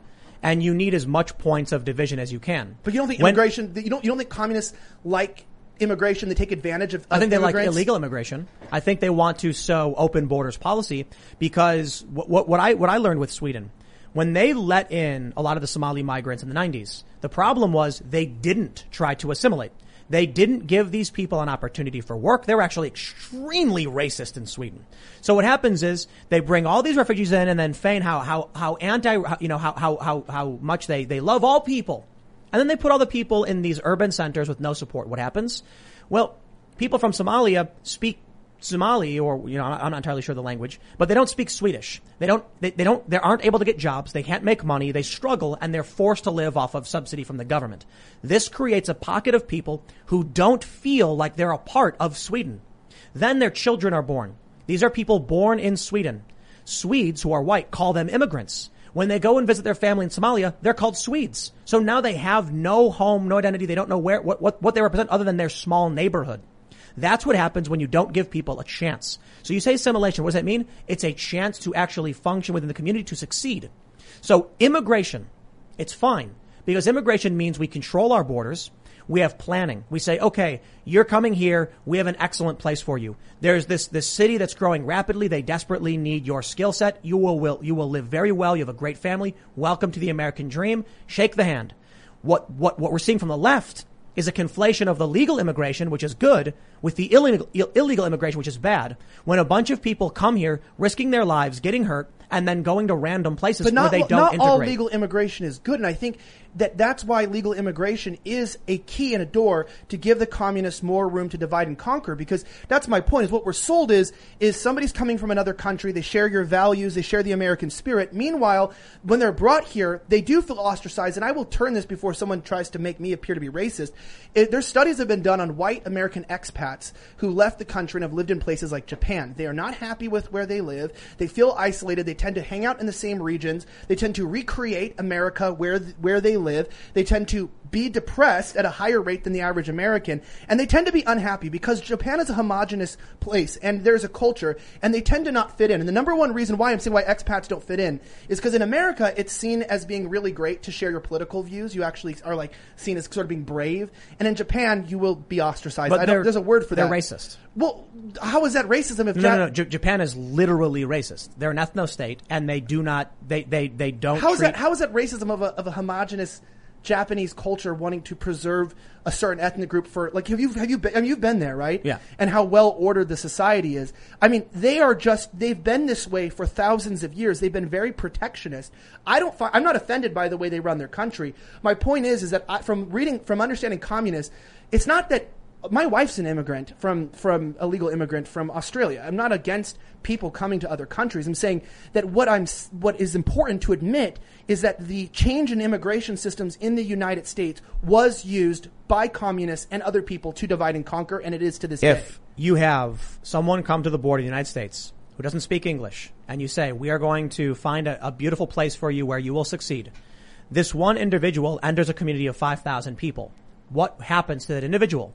And you need as much points of division as you can. But you don't think When- immigration? You don't. You don't think communists like immigration? They take advantage of. I think they like illegal immigration. I think they want to sow open borders policy because what, what, what I what I learned with Sweden when they let in a lot of the Somali migrants in the 90s, the problem was they didn't try to assimilate. They didn't give these people an opportunity for work. They were actually extremely racist in Sweden. So what happens is they bring all these refugees in and then feign how how how anti how, you know how how how how much they they love all people. And then they put all the people in these urban centers with no support. What happens? Well, people from Somalia speak Somali or, you know, I'm not entirely sure the language, but they don't speak Swedish. They don't, they, they don't, they aren't able to get jobs. They can't make money. They struggle and they're forced to live off of subsidy from the government. This creates a pocket of people who don't feel like they're a part of Sweden. Then their children are born. These are people born in Sweden. Swedes who are white call them immigrants. When they go and visit their family in Somalia, they're called Swedes. So now they have no home, no identity. They don't know where, what, what, what they represent other than their small neighborhood. That's what happens when you don't give people a chance. So you say assimilation. What does that mean? It's a chance to actually function within the community to succeed. So immigration, it's fine because immigration means we control our borders. We have planning. We say, okay, you're coming here. We have an excellent place for you. There's this, this city that's growing rapidly. They desperately need your skill set. You will, will, you will live very well. You have a great family. Welcome to the American dream. Shake the hand. What, what, what we're seeing from the left is a conflation of the legal immigration, which is good, with the illegal, illegal immigration, which is bad. When a bunch of people come here, risking their lives, getting hurt, and then going to random places But not, where they don't not integrate. all legal immigration is good. And I think that that's why legal immigration is a key and a door to give the communists more room to divide and conquer. Because that's my point. Is what we're sold is is somebody's coming from another country. They share your values. They share the American spirit. Meanwhile, when they're brought here, they do feel ostracized. And I will turn this before someone tries to make me appear to be racist. It, there's studies have been done on white American expats who left the country and have lived in places like Japan. They are not happy with where they live. They feel isolated. They tend to hang out in the same regions. They tend to recreate America where where they live. They tend to be depressed at a higher rate than the average American, and they tend to be unhappy because Japan is a homogenous place and there's a culture, and they tend to not fit in. And the number one reason why I'm saying why expats don't fit in is because in America it's seen as being really great to share your political views. You actually are like seen as sort of being brave, and in Japan you will be ostracized. But I don't, there's a word for they're that. racist. Well, how is that racism if No, no, no. J- Japan is literally racist. They're an ethno state, and they do not. They they they don't. How is treat, that? How is that racism of a of a homogenous Japanese culture wanting to preserve a certain ethnic group for like have you have you been, I mean, you've been there right Yeah. and how well ordered the society is I mean they are just they've been this way for thousands of years they've been very protectionist I don't I'm not offended by the way they run their country my point is is that I, from reading from understanding communists it's not that my wife's an immigrant from from a legal immigrant from Australia. I'm not against people coming to other countries. I'm saying that what I'm what is important to admit is that the change in immigration systems in the United States was used by communists and other people to divide and conquer, and it is to this day. if you have someone come to the border of the United States who doesn't speak English, and you say, we are going to find a, a beautiful place for you where you will succeed. This one individual enters a community of 5,000 people. What happens to that individual?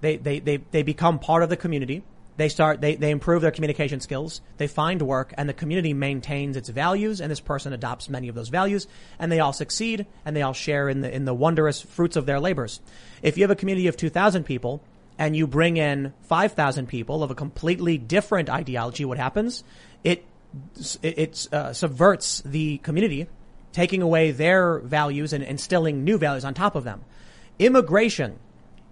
They, they, they, they become part of the community. They start, they, they improve their communication skills. They find work and the community maintains its values and this person adopts many of those values and they all succeed and they all share in the, in the wondrous fruits of their labors. If you have a community of 2,000 people and you bring in 5,000 people of a completely different ideology, what happens? It, it, uh, subverts the community, taking away their values and instilling new values on top of them. Immigration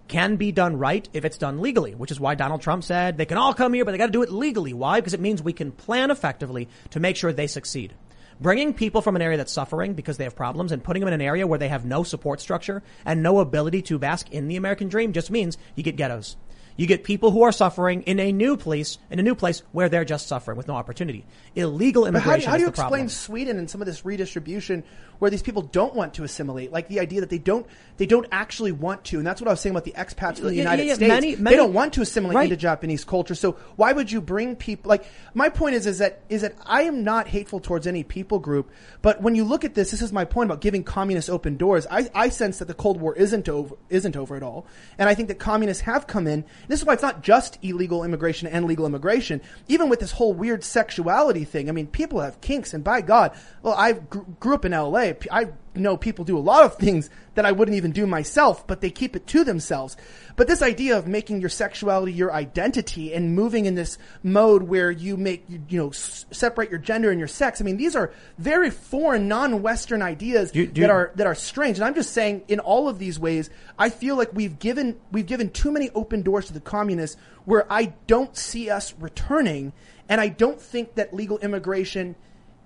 can be done right if it's done legally, which is why Donald Trump said they can all come here, but they got to do it legally. Why? Because it means we can plan effectively to make sure they succeed. Bringing people from an area that's suffering because they have problems and putting them in an area where they have no support structure and no ability to bask in the American dream just means you get ghettos. You get people who are suffering in a new place, in a new place where they're just suffering with no opportunity. Illegal But how, do- immigration how do you explain problem. Sweden and some of this redistribution where these people don't want to assimilate? Like the idea that they don't they don't actually want to, and that's what I was saying about the expats from the Yeah, United yeah, yeah. States. Many- they don't want to assimilate Right. into Japanese culture. So why would you bring people? Like my point is is that is that I am not hateful towards any people group, but when you look at this, this is my point about giving communists open doors. I, I sense that the Cold War isn't over isn't over at all, and I think that communists have come in. This is why it's not just illegal immigration and legal immigration. Even with this whole weird sexuality thing, I mean, people have kinks, and by God, well, I gr- grew up in L.A. I know people do a lot of things that I wouldn't even do myself, but they keep it to themselves. But this idea of making your sexuality your identity and moving in this mode where you make, you, you know, s- separate your gender and your sex. I mean, these are very foreign, non-Western ideas Do- do- that are that are strange. And I'm just saying, in all of these ways, I feel like we've given we've given too many open doors to the communists, where I don't see us returning, and I don't think that legal immigration.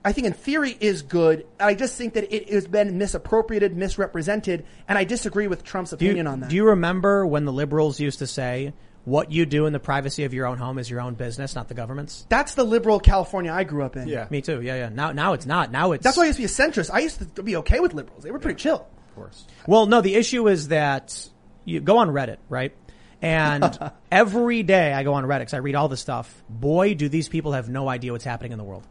I think in theory is good. I just think that it has been misappropriated, misrepresented, and I disagree with Trump's Do you, opinion on that. do you remember when the liberals used to say, what you do in the privacy of your own home is your own business, not the government's? That's the liberal California I grew up in. Yeah. Me too. Yeah, yeah. Now, now it's not. Now it's. That's why I used to be a centrist. I used to be okay with liberals. They were pretty chill. Of course. Well, no, the issue is that you go on Reddit, right? And every day I go on Reddit 'cause I read all this stuff. Boy, do these people have no idea what's happening in the world.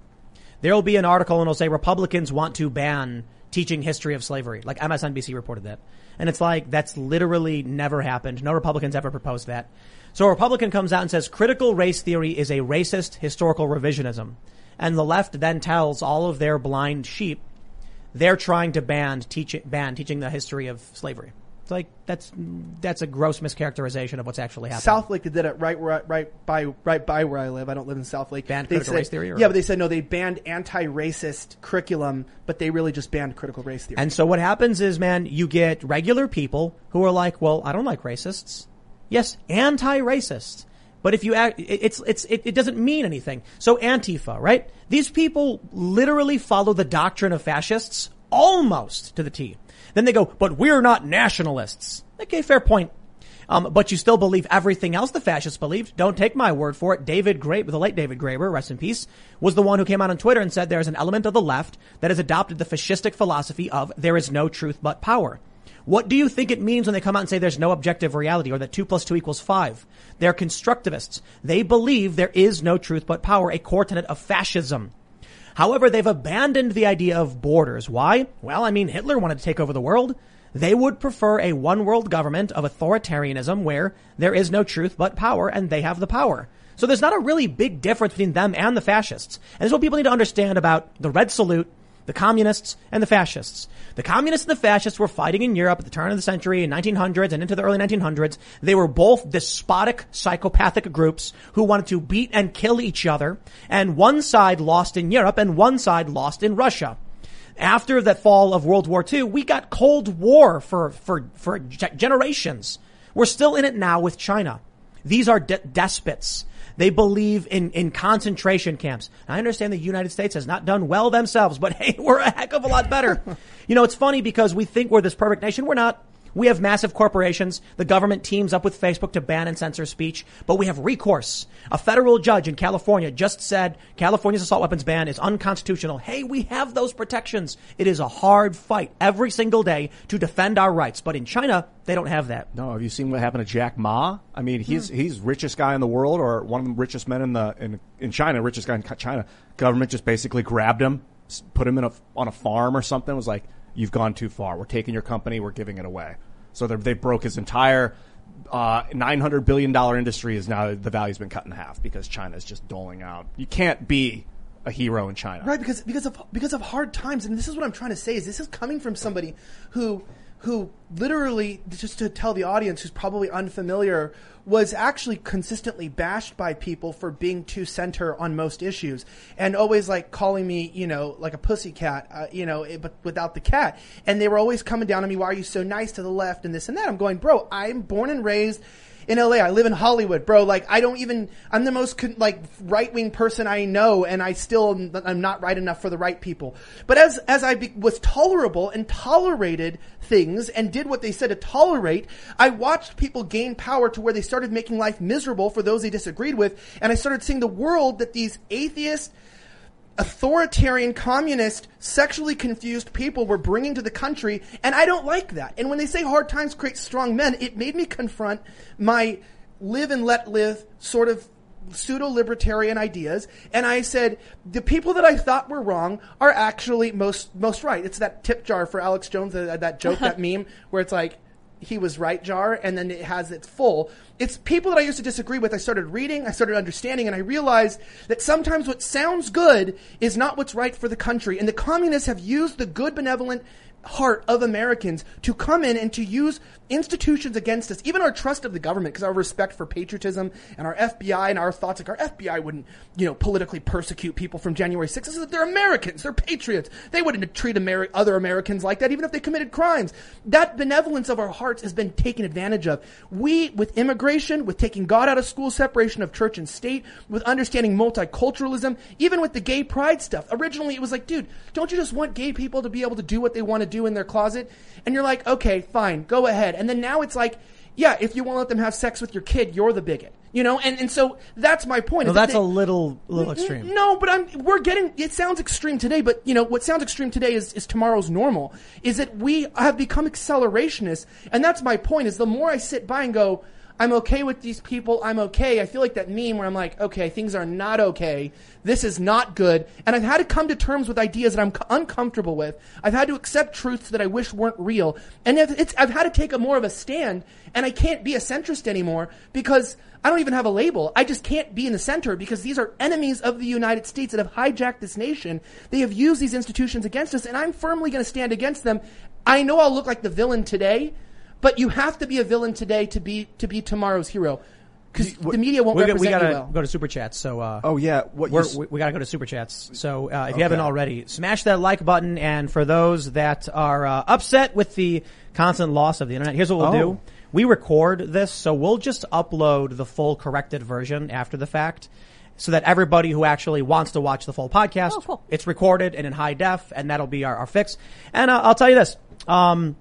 There will be an article and it'll say Republicans want to ban teaching history of slavery. Like MSNBC reported that. And it's like, that's literally never happened. No Republicans ever proposed that. So a Republican comes out and says critical race theory is a racist historical revisionism. And the left then tells all of their blind sheep they're trying to ban teaching ban teaching the history of slavery. Like that's that's a gross mischaracterization of what's actually happening. South Lake did it right where I, right by right by where I live. I don't live in Southlake. Banned They critical said- race theory, or- Yeah, but they said no. They banned anti-racist curriculum, but they really just banned critical race theory. And so what happens is, man, you get regular people who are like, well, I don't like racists. Yes, anti-racist. But if you act, it's, it's, it, it doesn't mean anything. So Antifa, right? These people literally follow the doctrine of fascists almost to the T. Then they go, but we're not nationalists. Okay, fair point. Um, but you still believe everything else the fascists believed. Don't take my word for it. David Graeber, the late David Graeber, rest in peace, was the one who came out on Twitter and said there is an element of the left that has adopted the fascistic philosophy of there is no truth but power. What do you think it means when they come out and say there's no objective reality or that two plus two equals five? They're constructivists. They believe there is no truth but power, a core tenet of fascism. However, they've abandoned the idea of borders. Why? Well, I mean, Hitler wanted to take over the world. They would prefer a one world government of authoritarianism where there is no truth but power and they have the power. So there's not a really big difference between them and the fascists. And this is what people need to understand about the Red Salute, the communists, and the fascists. The communists and the fascists were fighting in Europe at the turn of the century in 1900s and into the early 1900s. They were both despotic, psychopathic groups who wanted to beat and kill each other. And one side lost in Europe and one side lost in Russia after the fall of World War II, we got Cold War for, for, for generations. We're still in it now with China. These are de- despots. They believe in, in concentration camps. I understand the United States has not done well themselves, but hey, we're a heck of a lot better. You know, it's funny because we think we're this perfect nation. We're not. We have massive corporations. The government teams up with Facebook to ban and censor speech, but we have recourse. A federal judge in California just said California's assault weapons ban is unconstitutional. Hey, we have those protections. It is a hard fight every single day to defend our rights. But in China, they don't have that. No, have you seen what happened to Jack Ma? I mean, he's hmm. he's richest guy in the world, or one of the richest men in the in in China, richest guy in China. Government just basically grabbed him, put him in a on a farm or something. Was like, you've gone too far. We're taking your company. We're giving it away. So they broke his entire. Uh, nine hundred billion dollar industry is now the value's been cut in half because China is just doling out. You can't be a hero in China. Right, because because of because of hard times, and this is what I'm trying to say is this is coming from somebody who who literally just to tell the audience who's probably unfamiliar was actually consistently bashed by people for being too center on most issues and always like calling me you know like a pussycat uh, you know eh, but without the cat. And they were always coming down on me why are you so nice to the left? and this and that. I'm going bro i'm born and raised in LA. I live in Hollywood, bro. Like I don't even. I'm the most like right wing person I know, and I still I'm not right enough for the right people. But as as I be- was tolerable and tolerated things and did what they said to tolerate, I watched people gain power to where they started making life miserable for those they disagreed with, and I started seeing the world that these atheists authoritarian, communist, sexually confused people were bringing to the country, and I don't like that. And when they say hard times create strong men, it made me confront my live and let live sort of pseudo libertarian ideas and I said the people that I thought were wrong are actually most most right. It's that tip jar for Alex Jones that, that joke that meme where it's like he was right jar and then it has it's full. It's people that i used to disagree with. I started reading i started understanding and i realized that sometimes what sounds good is not what's right for the country. And the communists have used the good benevolent heart of Americans to come in and to use institutions against us, even our trust of the government, because our respect for patriotism and our FBI and our thoughts, like our FBI wouldn't, you know, politically persecute people from January 6th. This is- They're Americans. They're patriots. They wouldn't treat Ameri- other Americans like that, even if they committed crimes. That benevolence of our hearts has been taken advantage of. We, with immigration, with taking God out of school, separation of church and state, with understanding multiculturalism, even with the gay pride stuff. Originally, it was like, dude, don't you just want gay people to be able to do what they want to do in their closet? And you're like, okay, fine, go ahead. And then now it's like, yeah, if you want to let them have sex with your kid, you're the bigot. You know, and, and so that's my point. Well, is that that's they- a little, little extreme. no, but I'm we're getting it sounds extreme today, but you know what sounds extreme today is, is tomorrow's normal. Is that we have become accelerationists, and that's my point. Is the more I sit by and go, I'm okay with these people, I'm okay. I feel like that meme where I'm like, okay, things are not okay. This is not good, and I've had to come to terms with ideas that I'm uncomfortable with. I've had to accept truths that I wish weren't real, and if it's I've had to take a more of a stand, and I can't be a centrist anymore because. I don't even have a label. I just can't be in the center because these are enemies of the United States that have hijacked this nation. They have used these institutions against us, and I'm firmly going to stand against them. I know I'll look like the villain today, but you have to be a villain today to be to be tomorrow's hero because the media won't We, got- represent we gotta you well. go to super chats. So, uh, Oh yeah, what we're, we, we gotta go to super chats. So, uh, if you haven't already, smash that like button. And for those that are uh, upset with the constant loss of the internet, here's what we'll Oh. do. We record this, so we'll just upload the full corrected version after the fact. So that everybody who actually wants to watch the full podcast, Oh, cool. it's recorded and in high def, and that'll be our, our fix. And uh, I'll tell you this: Um,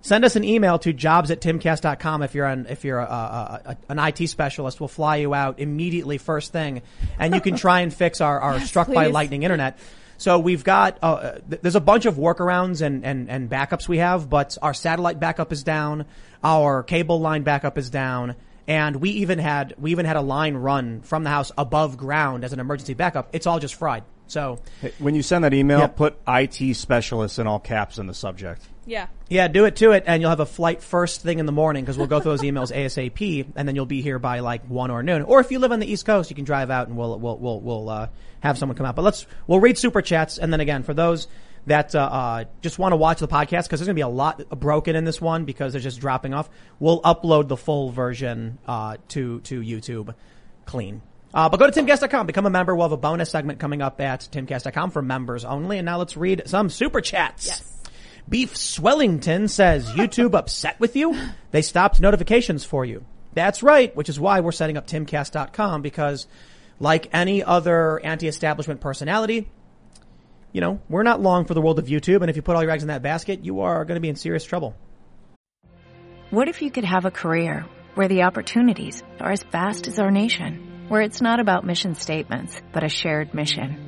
send us an email to jobs at timcast.com if you're an, if you're a, a, a, an IT specialist. We'll fly you out immediately first thing and you can try and fix our, our struck by lightning internet. So we've got, uh, th- there's a bunch of workarounds and, and, and backups we have, but our satellite backup is down. Our cable line backup is down. And we even had, we even had a line run from the house above ground as an emergency backup. It's all just fried. So Hey, When you send that email, Yep. put IT specialist in all caps in the subject. Yeah. Yeah, do it to it, and you'll have a flight first thing in the morning because we'll go through those emails ASAP, and then you'll be here by like one or noon. Or if you live on the East Coast, you can drive out, and we'll we'll we'll we'll uh, have someone come out. But let's we'll read super chats, and then again for those that uh, uh, just want to watch the podcast because there's going to be a lot broken in this one because they're just dropping off. We'll upload the full version uh, to to YouTube clean. Uh, but go to timcast.com, become a member. We'll have a bonus segment coming up at timcast.com for members only. And now let's read some super chats. Yes. Beef Swellington says, YouTube upset with you? They stopped notifications for you. That's right, which is why we're setting up timcast.com because like any other anti-establishment personality, you know, we're not long for the world of YouTube. And if you put all your eggs in that basket, you are going to be in serious trouble. What if you could have a career where the opportunities are as vast as our nation, where it's not about mission statements, but a shared mission?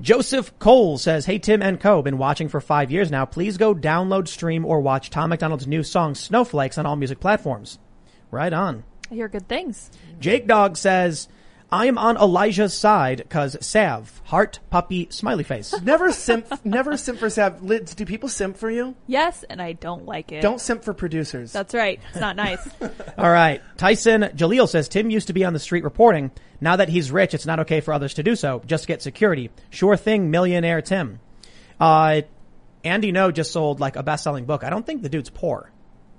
Joseph Cole says, Hey Tim and Co. Been watching for five years now. Please go download, stream, or watch Tom MacDonald's new song Snowflakes on all music platforms. Right on. I hear good things. Jake Dog says, I am on Elijah's side because Sav, heart, puppy, smiley face. Never simp. never simp for Sav. Lids, do people simp for you? Yes, and I don't like it. Don't simp for producers. That's right. It's not nice. All right. Tyson Jaleel says Tim used to be on the street reporting. Now that he's rich, it's not okay for others to do so. Just get security. Sure thing, millionaire Tim. Uh, Andy Ngo just sold like a best-selling book. I don't think the dude's poor.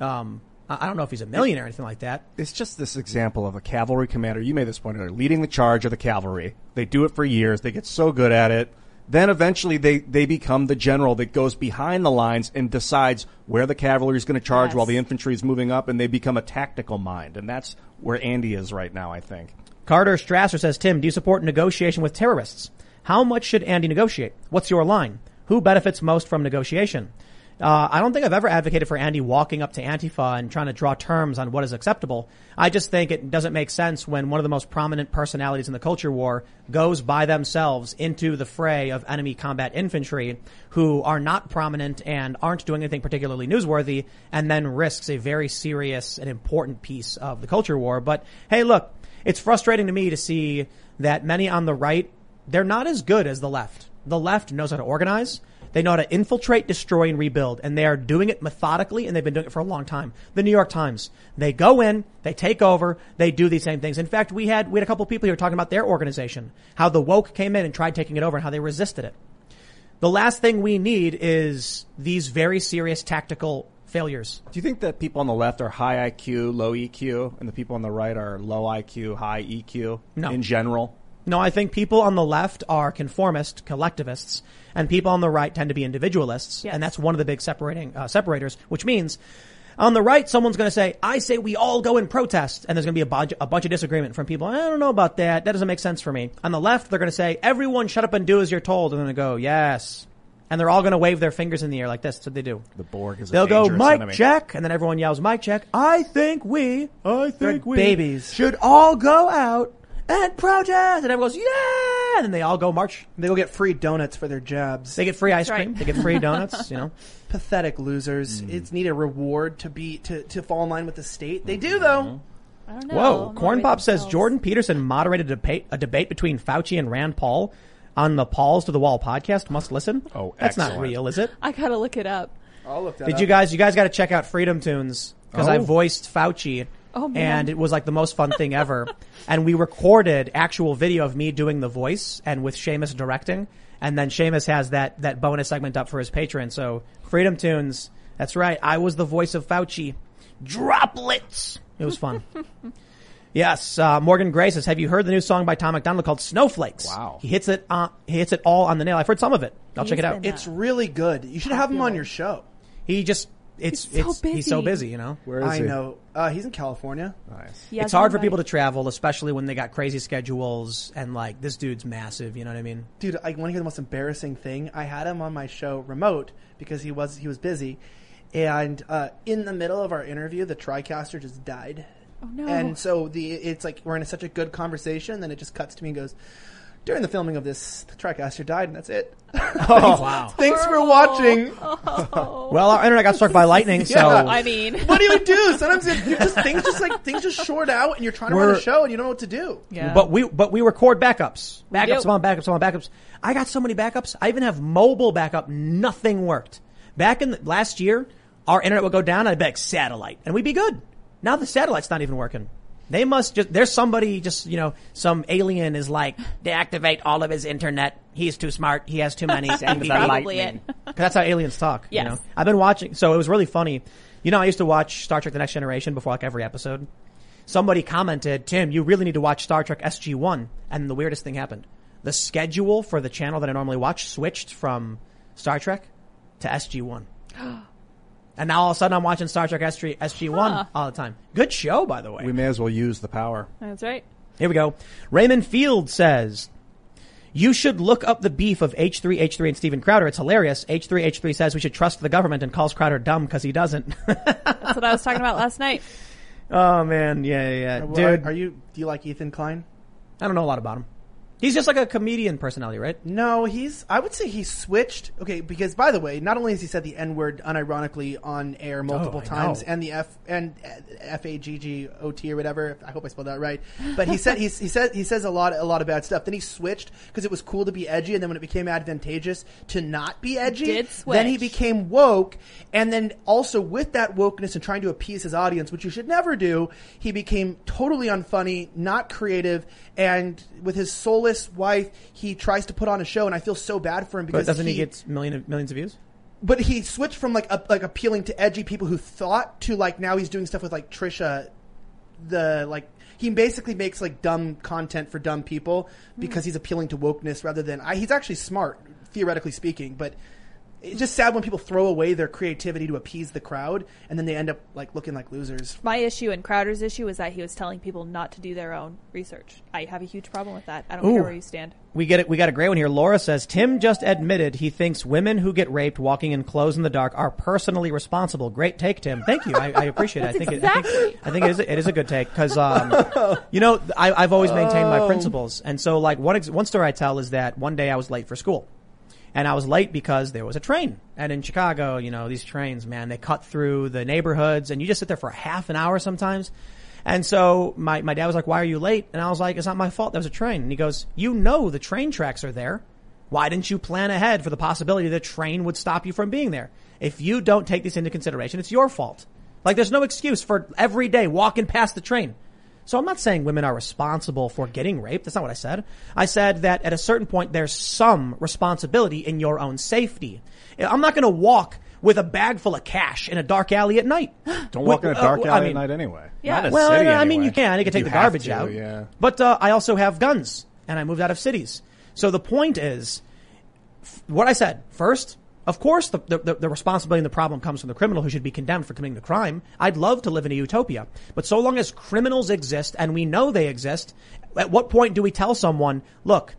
Um, I I don't know if he's a millionaire or anything like that. It's just this example of a cavalry commander. You made this point earlier, leading the charge of the cavalry. They do it for years. They get so good at it. Then eventually they, they become the general that goes behind the lines and decides where the cavalry is going to charge Yes. while the infantry is moving up and they become a tactical mind. And that's where Andy is right now, I think. Carter Strasser says, Tim, do you support negotiation with terrorists? How much should Andy negotiate? What's your line? Who benefits most from negotiation? Uh, I don't think I've ever advocated for Andy walking up to Antifa and trying to draw terms on what is acceptable. I just think it doesn't make sense when one of the most prominent personalities in the culture war goes by themselves into the fray of enemy combat infantry who are not prominent and aren't doing anything particularly newsworthy and then risks a very serious and important piece of the culture war. But hey, look, it's frustrating to me to see that many on the right, they're not as good as the left. The left knows how to organize. They know how to infiltrate, destroy, and rebuild, and they are doing it methodically, and they've been doing it for a long time. The New York Times, they go in, they take over, they do these same things. In fact, we had we had a couple people here talking about their organization, how the woke came in and tried taking it over, and how they resisted it. The last thing we need is these very serious tactical failures. Do you think that people on the left are high IQ, low EQ, and the people on the right are low IQ, high EQ No. in general? No, I think people on the left are conformist, collectivists, and people on the right tend to be individualists, Yes. and that's one of the big separating uh, separators. Which means, on the right, someone's going to say, "I say we all go and protest," and there's going to be a bunch, a bunch of disagreement from people. I don't know about that. That doesn't make sense for me. On the left, they're going to say, "Everyone, shut up and do as you're told," and then they go, "Yes," and they're all going to wave their fingers in the air like this. That's what they do. The Borg is They'll go, Mike enemy. check, and then everyone yells, Mike check. I think we, I think we babies. should all go out and protest. And everyone goes, yeah! And then they all go march. They go get free donuts for their jabs. They get free ice That's cream. right. They get free donuts, you know. pathetic losers. Hmm. It's need a reward to be to, to fall in line with the state. They do though. I don't know. Whoa. Corn Pop says. Jordan Peterson moderated a debate, a debate between Fauci and Rand Paul on the Pauls to the Wall podcast. Must listen. Oh, That's not excellent. real, is it? I gotta look it up. I'll look that Did up. you guys, you guys got to check out Freedom Tunes because I Oh. voiced Fauci. Oh, man. And it was like the most fun thing ever. and we recorded actual video of me doing the voice and with Seamus directing. And then Seamus has that, that bonus segment up for his patron. So Freedom Tunes, that's right. I was the voice of Fauci. droplets. It was fun. yes, uh, Morgan Gray says, "Have you heard the new song by Tom MacDonald called Snowflakes?" Wow. he hits it. Uh, he hits it all on the nail. I've heard some of it. I'll check it out. It's really good. You should have him on your show. He just it's He's so it's he's so busy. busy, you know. Where is he? I he? know. Uh, he's in California. Nice. He it's hard for one people to travel, especially when they got crazy schedules and like this dude's massive. You know what I mean? Dude, I want to hear the most embarrassing thing. I had him on my show remote because he was he was busy, and uh, in the middle of our interview, the TriCaster just died. Oh no. And so the it's like we're in such a good conversation, then it just cuts to me and goes, "During the filming of this, the TriCaster died, and that's it." Oh wow! Thanks for watching. Oh. Well, our internet got struck by lightning, so Yeah. I mean, What do you do? Sometimes it, you just things just like things just short out, and you're trying to run a We're- show and you don't know what to do. yeah. But we but we record backups, We backups do. on backups on backups. I got so many backups. I even have mobile backup. Nothing worked. Back in the, last year, our internet would go down. I'd be like satellite, and we'd be good. Now the satellite's not even working. They must just. There's somebody just you know some alien is like deactivate all of his internet. He's too smart. He has too many. MVP." probably it. that's how aliens talk. You know, I've been watching. So it was really funny. You know, I used to watch Star Trek: The Next Generation before like every episode. Somebody commented, "Tim, you really need to watch Star Trek SG One." And the weirdest thing happened: the schedule for the channel that I normally watch switched from Star Trek to SG One. And now all of a sudden I'm watching Star Trek SG, SG1 Huh. all the time. Good show, by the way. We may as well use the power. That's right. Here we go. Raymond Field says, you should look up the beef of H3, H3 and Steven Crowder. It's hilarious. H3, H3 says we should trust the government and calls Crowder dumb because he doesn't. That's what I was talking about last night. oh man. Yeah, yeah, yeah. Well, Dude, are, are you? Do you like Ethan Klein? I don't know a lot about him. He's just like a comedian personality, right? No, he's. I would say he switched. Okay, because by the way, not only has he said the N word unironically on air oh, multiple Oh, times, know. and the F and uh, F A G G O T or whatever. I hope I spelled that right. But he said he's, he said he says a lot a lot of bad stuff. Then he switched because it was cool to be edgy, and then when it became advantageous to not be edgy, did then he became woke, and then also with that wokeness and trying to appease his audience, which you should never do, he became totally unfunny, not creative, and with his soulless wife, he tries to put on a show, and I feel so bad for him But because doesn't he, get million of, millions of views? but he switched from like a, like appealing to edgy people who thought to like now he's doing stuff with like Trisha, the like he basically makes like dumb content for dumb people because hmm. he's appealing to wokeness rather than I, he's actually smart theoretically speaking, but it's just sad when people throw away their creativity to appease the crowd and then they end up like looking like losers. My issue and Crowder's issue is that he was telling people not to do their own research. I have a huge problem with that. I don't Ooh. care where you stand. We get it. We got a great one here. Laura says Tim just admitted he thinks women who get raped walking in clothes in the dark are personally responsible. Great take, Tim. Thank you. I, I appreciate it. I think it, I think exactly- I think it is. A, it is a good take because um, you know I, I've always maintained my principles, and so like one ex- one story I tell is that one day I was late for school. And I was late because there was a train. And in Chicago, you know, these trains, man, they cut through the neighborhoods and you just sit there for half an hour sometimes. And so my, my dad was like, why are you late? And I was like, it's not my fault. There was a train. And he goes, you know the train tracks are there. Why didn't you plan ahead for the possibility the train would stop you from being there? If you don't take this into consideration, it's your fault. Like there's no excuse for every day walking past the train. So I'm not saying women are responsible for getting raped. That's not what I said. I said that at a certain point, there's some responsibility in your own safety. I'm not going to walk with a bag full of cash in a dark alley at night. Don't walk in a With- dark uh, alley I mean- at night anyway. Yeah. Not a Well, city I mean, you can. You can take You the garbage to, out. Yeah. But uh, I also have guns, and I moved out of cities. So the point is, f- what I said first. Of course, the, the, the responsibility and the problem comes from the criminal who should be condemned for committing the crime. I'd love to live in a utopia. But so long as criminals exist and we know they exist, at what point do we tell someone, look,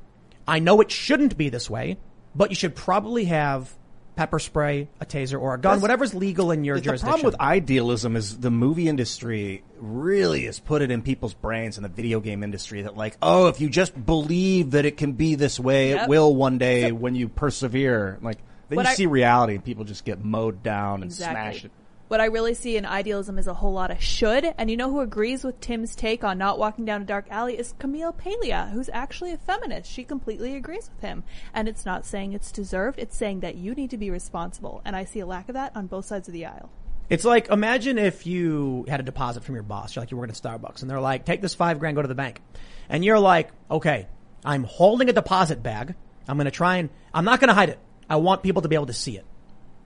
I know it shouldn't be this way, but you should probably have pepper spray, a taser, or a gun, That's- whatever's legal in your The jurisdiction. The problem with idealism is the movie industry really has put it in people's brains and the video game industry that like, oh, if you just believe that it can be this way, Yep. it will one day when you persevere. Like, then What you I- see reality and people just get mowed down and smashed. Exactly. What I really see in idealism is a whole lot of should. And you know who agrees with Tim's take on not walking down a dark alley is Camille Paglia, who's actually a feminist. She completely agrees with him. And it's not saying it's deserved, it's saying that you need to be responsible. And I see a lack of that on both sides of the aisle. It's like imagine if you had a deposit from your boss. You're like you're working at Starbucks, and they're like, "Take this five grand, go to the bank," and you're like, "Okay, I'm holding a deposit bag. I'm going to try and I'm not going to hide it. I want people to be able to see it."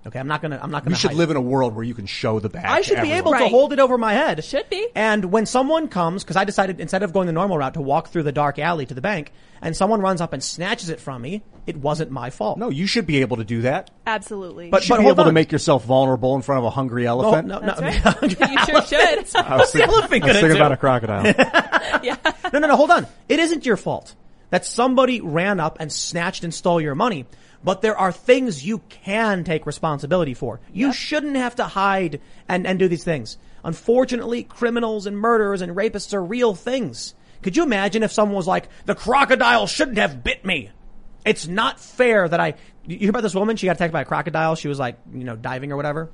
Okay, I'm not gonna. I'm not gonna. You should hide live in a world where you can show the bag. I to should be everyone. able to hold it over my head. Should be. And when someone comes, because I decided instead of going the normal route to walk through the dark alley to the bank, and someone runs up and snatches it from me, it wasn't my fault. No, you should be able to do that. Absolutely. But- You should be hold able to make yourself vulnerable in front of a hungry elephant. no, That's no. right. you sure should. I was thinking, elephant I was gonna thinking about a crocodile. yeah. No, no, no, hold on. It isn't your fault that somebody ran up and snatched and stole your money. But there are things you can take responsibility for. You shouldn't have to hide and, and do these things. Unfortunately, criminals and murderers and rapists are real things. Could you imagine if someone was like, the crocodile shouldn't have bit me? It's not fair that I, you hear about this woman? She got attacked by a crocodile. She was like, you know, diving or whatever.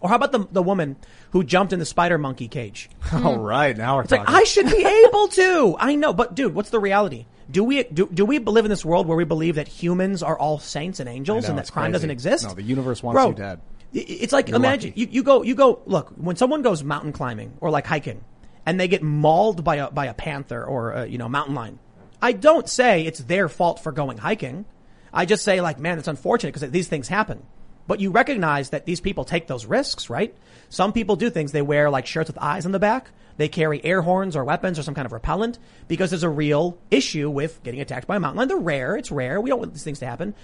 Or how about the, the woman who jumped in the spider monkey cage? All right, now we're It's like talking. I should be able to. I know, but dude, what's the reality? Do we do, do we live in this world where we believe that humans are all saints and angels know, and that crime crazy. doesn't exist? No, the universe wants Bro, you dead. It's like You're imagine lucky. you, you go you go look when someone goes mountain climbing or like hiking and they get mauled by a by a panther or a, you know mountain lion. I don't say it's their fault for going hiking. I just say like man, it's unfortunate because these things happen. But you recognize that these people take those risks, right? Some people do things. They wear like shirts with eyes on the back. They carry air horns or weapons or some kind of repellent because there's a real issue with getting attacked by a mountain lion. They're rare. It's rare. We don't want these things to happen.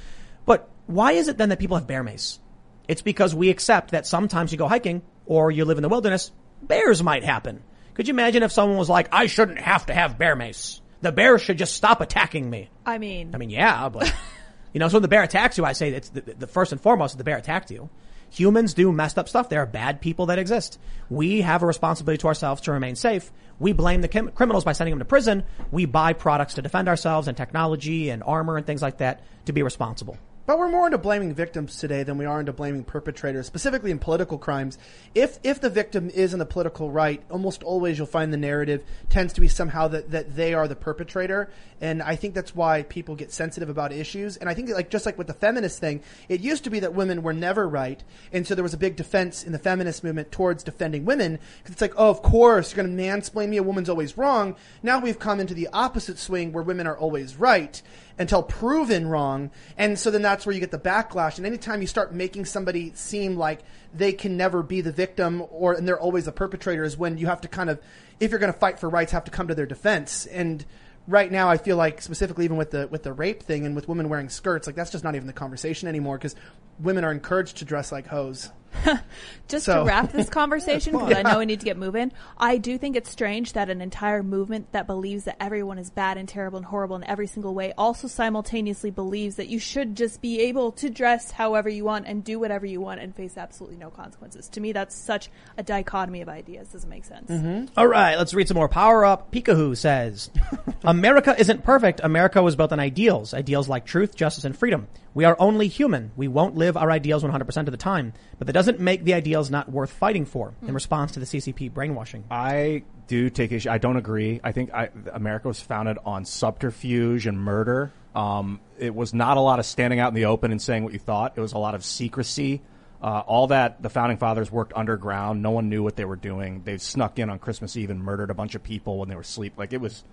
But why is it then that people have bear mace? It's because we accept that sometimes you go hiking or you live in the wilderness, bears might happen. Could you imagine if someone was like, I shouldn't have to have bear mace. The bear should just stop attacking me. I mean, I mean, yeah, but you know, so when the bear attacks you, I say it's the, the first and foremost, the bear attacked you. Humans do messed up stuff. There are bad people that exist. We have a responsibility to ourselves to remain safe. We blame the criminals by sending them to prison. We buy products to defend ourselves and technology and armor and things like that to be responsible. But we're more into blaming victims today than we are into blaming perpetrators, specifically in political crimes. If if the victim is in the political right, almost always you'll find the narrative tends to be somehow that, that they are the perpetrator. And I think that's why people get sensitive about issues. And I think like just like with the feminist thing, it used to be that women were never right, and so there was a big defense in the feminist movement towards defending women because it's like, oh, of course you're going to mansplain me, a woman's always wrong. Now we've come into the opposite swing where women are always right until proven wrong. And so then that's where you get the backlash. And anytime you start making somebody seem like they can never be the victim or and they're always the perpetrator is when you have to kind of if you're going to fight for rights have to come to their defense. And right now I feel like specifically even with the with the rape thing and with women wearing skirts like that's just not even the conversation anymore because women are encouraged to dress like hoes. just So- to wrap this conversation, because I know we need to get moving, I do think it's strange that an entire movement that believes that everyone is bad and terrible and horrible in every single way also simultaneously believes that you should just be able to dress however you want and do whatever you want and face absolutely no consequences. To me, that's such a dichotomy of ideas. Doesn't make sense. Mm-hmm. All right, let's read some more. Power Up Pikahoo says, America isn't perfect. America was built on ideals. Ideals like truth, justice, and freedom. We are only human. We won't live our ideals 100% of the time. But that doesn't make the ideals not worth fighting for in response to the CCP brainwashing. I do take issue. I don't agree. I think I, America was founded on subterfuge and murder. Um, it was not a lot of standing out in the open and saying what you thought. It was a lot of secrecy. Uh, all that the founding fathers worked underground. No one knew what they were doing. They snuck in on Christmas Eve and murdered a bunch of people when they were asleep. Like it was,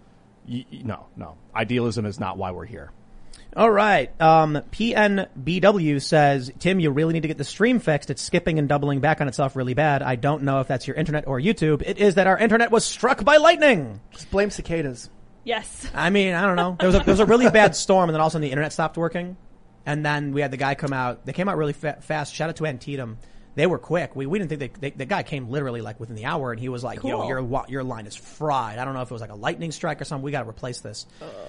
y- y- no, no. Idealism is not why we're here. All right. Um, PNBW says, Tim, you really need to get the stream fixed. It's skipping and doubling back on itself really bad. I don't know if that's your internet or YouTube. It is that our internet was struck by lightning. Just blame cicadas. Yes. I mean, I don't know. There was a, there was a really bad storm, and then all of a sudden the internet stopped working. And then we had the guy come out. They came out really fa- fast. Shout out to Antietam. They were quick. We, we didn't think they, they, the guy came literally like within the hour, and he was like, "Yo, your your line is fried." I don't know if it was like a lightning strike or something. We got to replace this.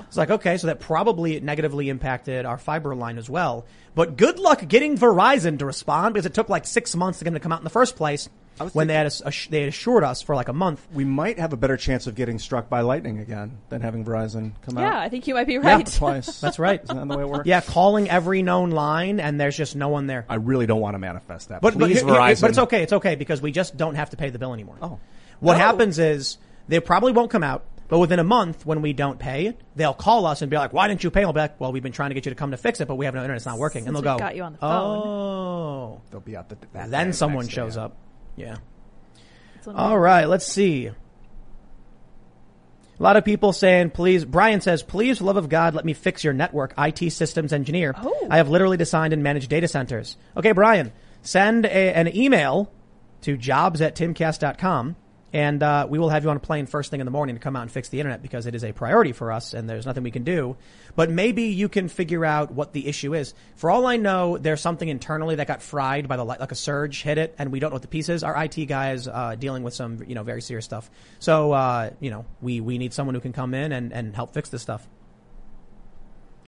It's like okay, so that probably negatively impacted our fiber line as well. But good luck getting Verizon to respond because it took like six months to get them to come out in the first place. Was When they had ass- ass- they had assured us for like a month. We might have a better chance of getting struck by lightning again than having Verizon come Yeah, out. Yeah, I think you might be right. twice. That's right. Isn't that the way it works? Yeah, calling every known line, and there's just no one there. I really don't want to manifest that. But, but, Please, here- here- Verizon. but it's okay. It's okay because we just don't have to pay the bill anymore. Oh. What Oh. happens is they probably won't come out, but within a month when we don't pay, they'll call us and be like, why didn't you pay? We'll be like, well, we've been trying to get you to come to fix it, but we have no internet. It's not working. and they'll go, got you on the oh. phone." oh. They'll be out the. That Then someone next shows yeah. up. Yeah. All right. Let's see. A lot of people saying, please, Brian says, please, for love of God, let me fix your network. IT systems engineer. Oh. I have literally designed and managed data centers. Okay, Brian, send a, an email to jobs at timcast.com and uh, we will have you on a plane first thing in the morning to come out and fix the internet because it is a priority for us and there's nothing we can do. But maybe you can figure out what the issue is. For all I know, there's something internally that got fried by the light, like a surge hit it, and we don't know what the piece is. Our IT guy is uh, dealing with some, you know, very serious stuff. So, uh, you know, we we need someone who can come in and, and help fix this stuff.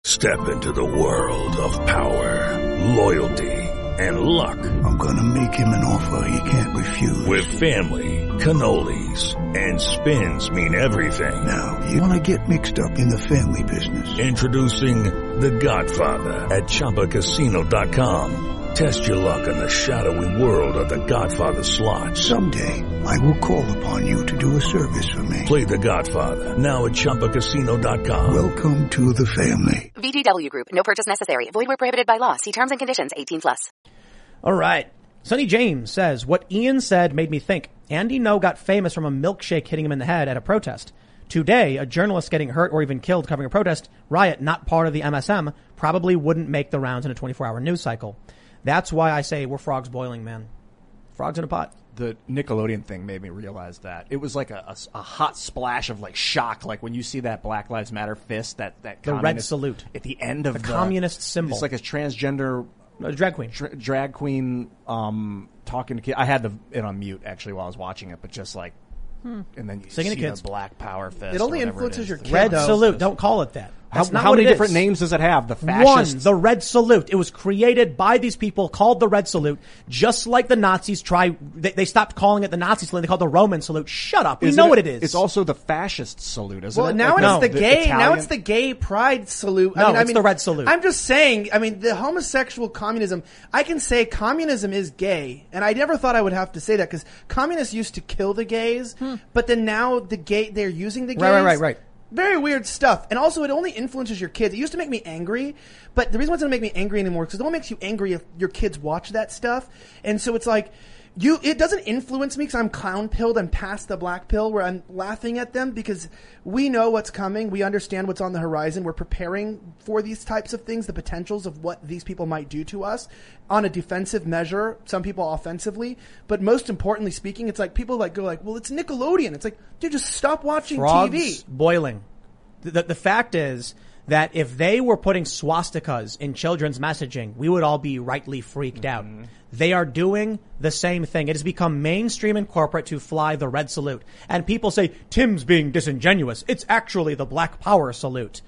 Step into the world of power, loyalty, and luck. I'm gonna make him an offer he can't refuse. With family, cannolis, and spins mean everything. Now, you wanna get mixed up in the family business. Introducing The Godfather at ChumbaCasino.com. Test your luck in the shadowy world of The Godfather slot. Someday, I will call upon you to do a service for me. Play The Godfather now at ChumbaCasino.com. Welcome to the family. VGW Group. No purchase necessary. Void where prohibited by law. See terms and conditions. 18 plus. All right. Sonny James says, what Ian said made me think. Andy Ngo got famous from a milkshake hitting him in the head at a protest. Today, a journalist getting hurt or even killed covering a protest riot, not part of the MSM, probably wouldn't make the rounds in a 24 hour news cycle. That's why I say we're frogs boiling, man. Frogs in a pot. the Nickelodeon thing made me realize that it was like a, a- a hot splash of like shock, like when you see that Black Lives Matter fist, that that The red salute. at the end of The the, communist symbol. It's like a transgender A drag queen. dra- drag queen um, talking to kids. I had the, it on mute actually while I was watching it, but just like, hmm. and then you Singing to see kids. the Black Power fist. It only influences is. your kid. Red though. salute. Don't call it that. How, not how many different is. names does it have? The One, the Red Salute. It was created by these people called the Red Salute, just like the Nazis try, they, they stopped calling it the Nazi salute, they called it the Roman salute. Shut up. We Isn't know what it is. It's also the fascist salute, isn't Well, it? now Like, it's no, the the gay. now it's the gay pride salute. No, I mean, I it's mean, the red salute. I'm just saying. I mean, the homosexual communism. I can say communism is gay, and I never thought I would have to say that because communists used to kill the gays, hmm. but then now the gay they're using the gays. Right, right, right, right. Very weird stuff, and also it only influences your kids. It used to make me angry, but the reason why it doesn't make me angry anymore is because it only makes you angry if your kids watch that stuff, and so it's like. You, it doesn't influence me because I'm clown pilled. I'm past the black pill where I'm laughing at them because we know what's coming. We understand what's on the horizon. We're preparing for these types of things, the potentials of what these people might do to us on a defensive measure. Some people offensively, but most importantly speaking, it's like people like go like, well, it's Nickelodeon. It's like, dude, just stop watching frogs TV. boiling. The, the, the fact is that if they were putting swastikas in children's messaging, we would all be rightly freaked out. Mm-hmm. They are doing the same thing. It has become mainstream and corporate to fly the red salute. And people say, Tim's being disingenuous. It's actually the black power salute.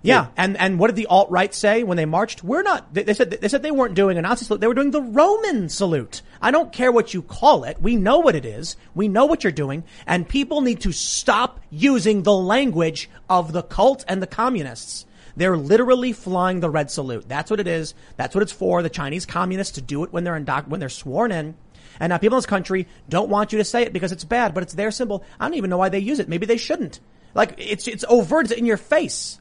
Yeah, and and what did the alt right say when they marched? We're not. They, they said they said they weren't doing a Nazi salute. They were doing the Roman salute. I don't care what you call it. We know what it is. We know what you're doing, and people need to stop using the language of the cult and the communists. They're literally flying the red salute. That's what it is. That's what it's for. The Chinese communists to do it when they're when they're sworn in. And now people in this country don't want you to say it because it's bad, but it's their symbol. I don't even know why they use it. Maybe they shouldn't. Like it's it's overt. It's in your face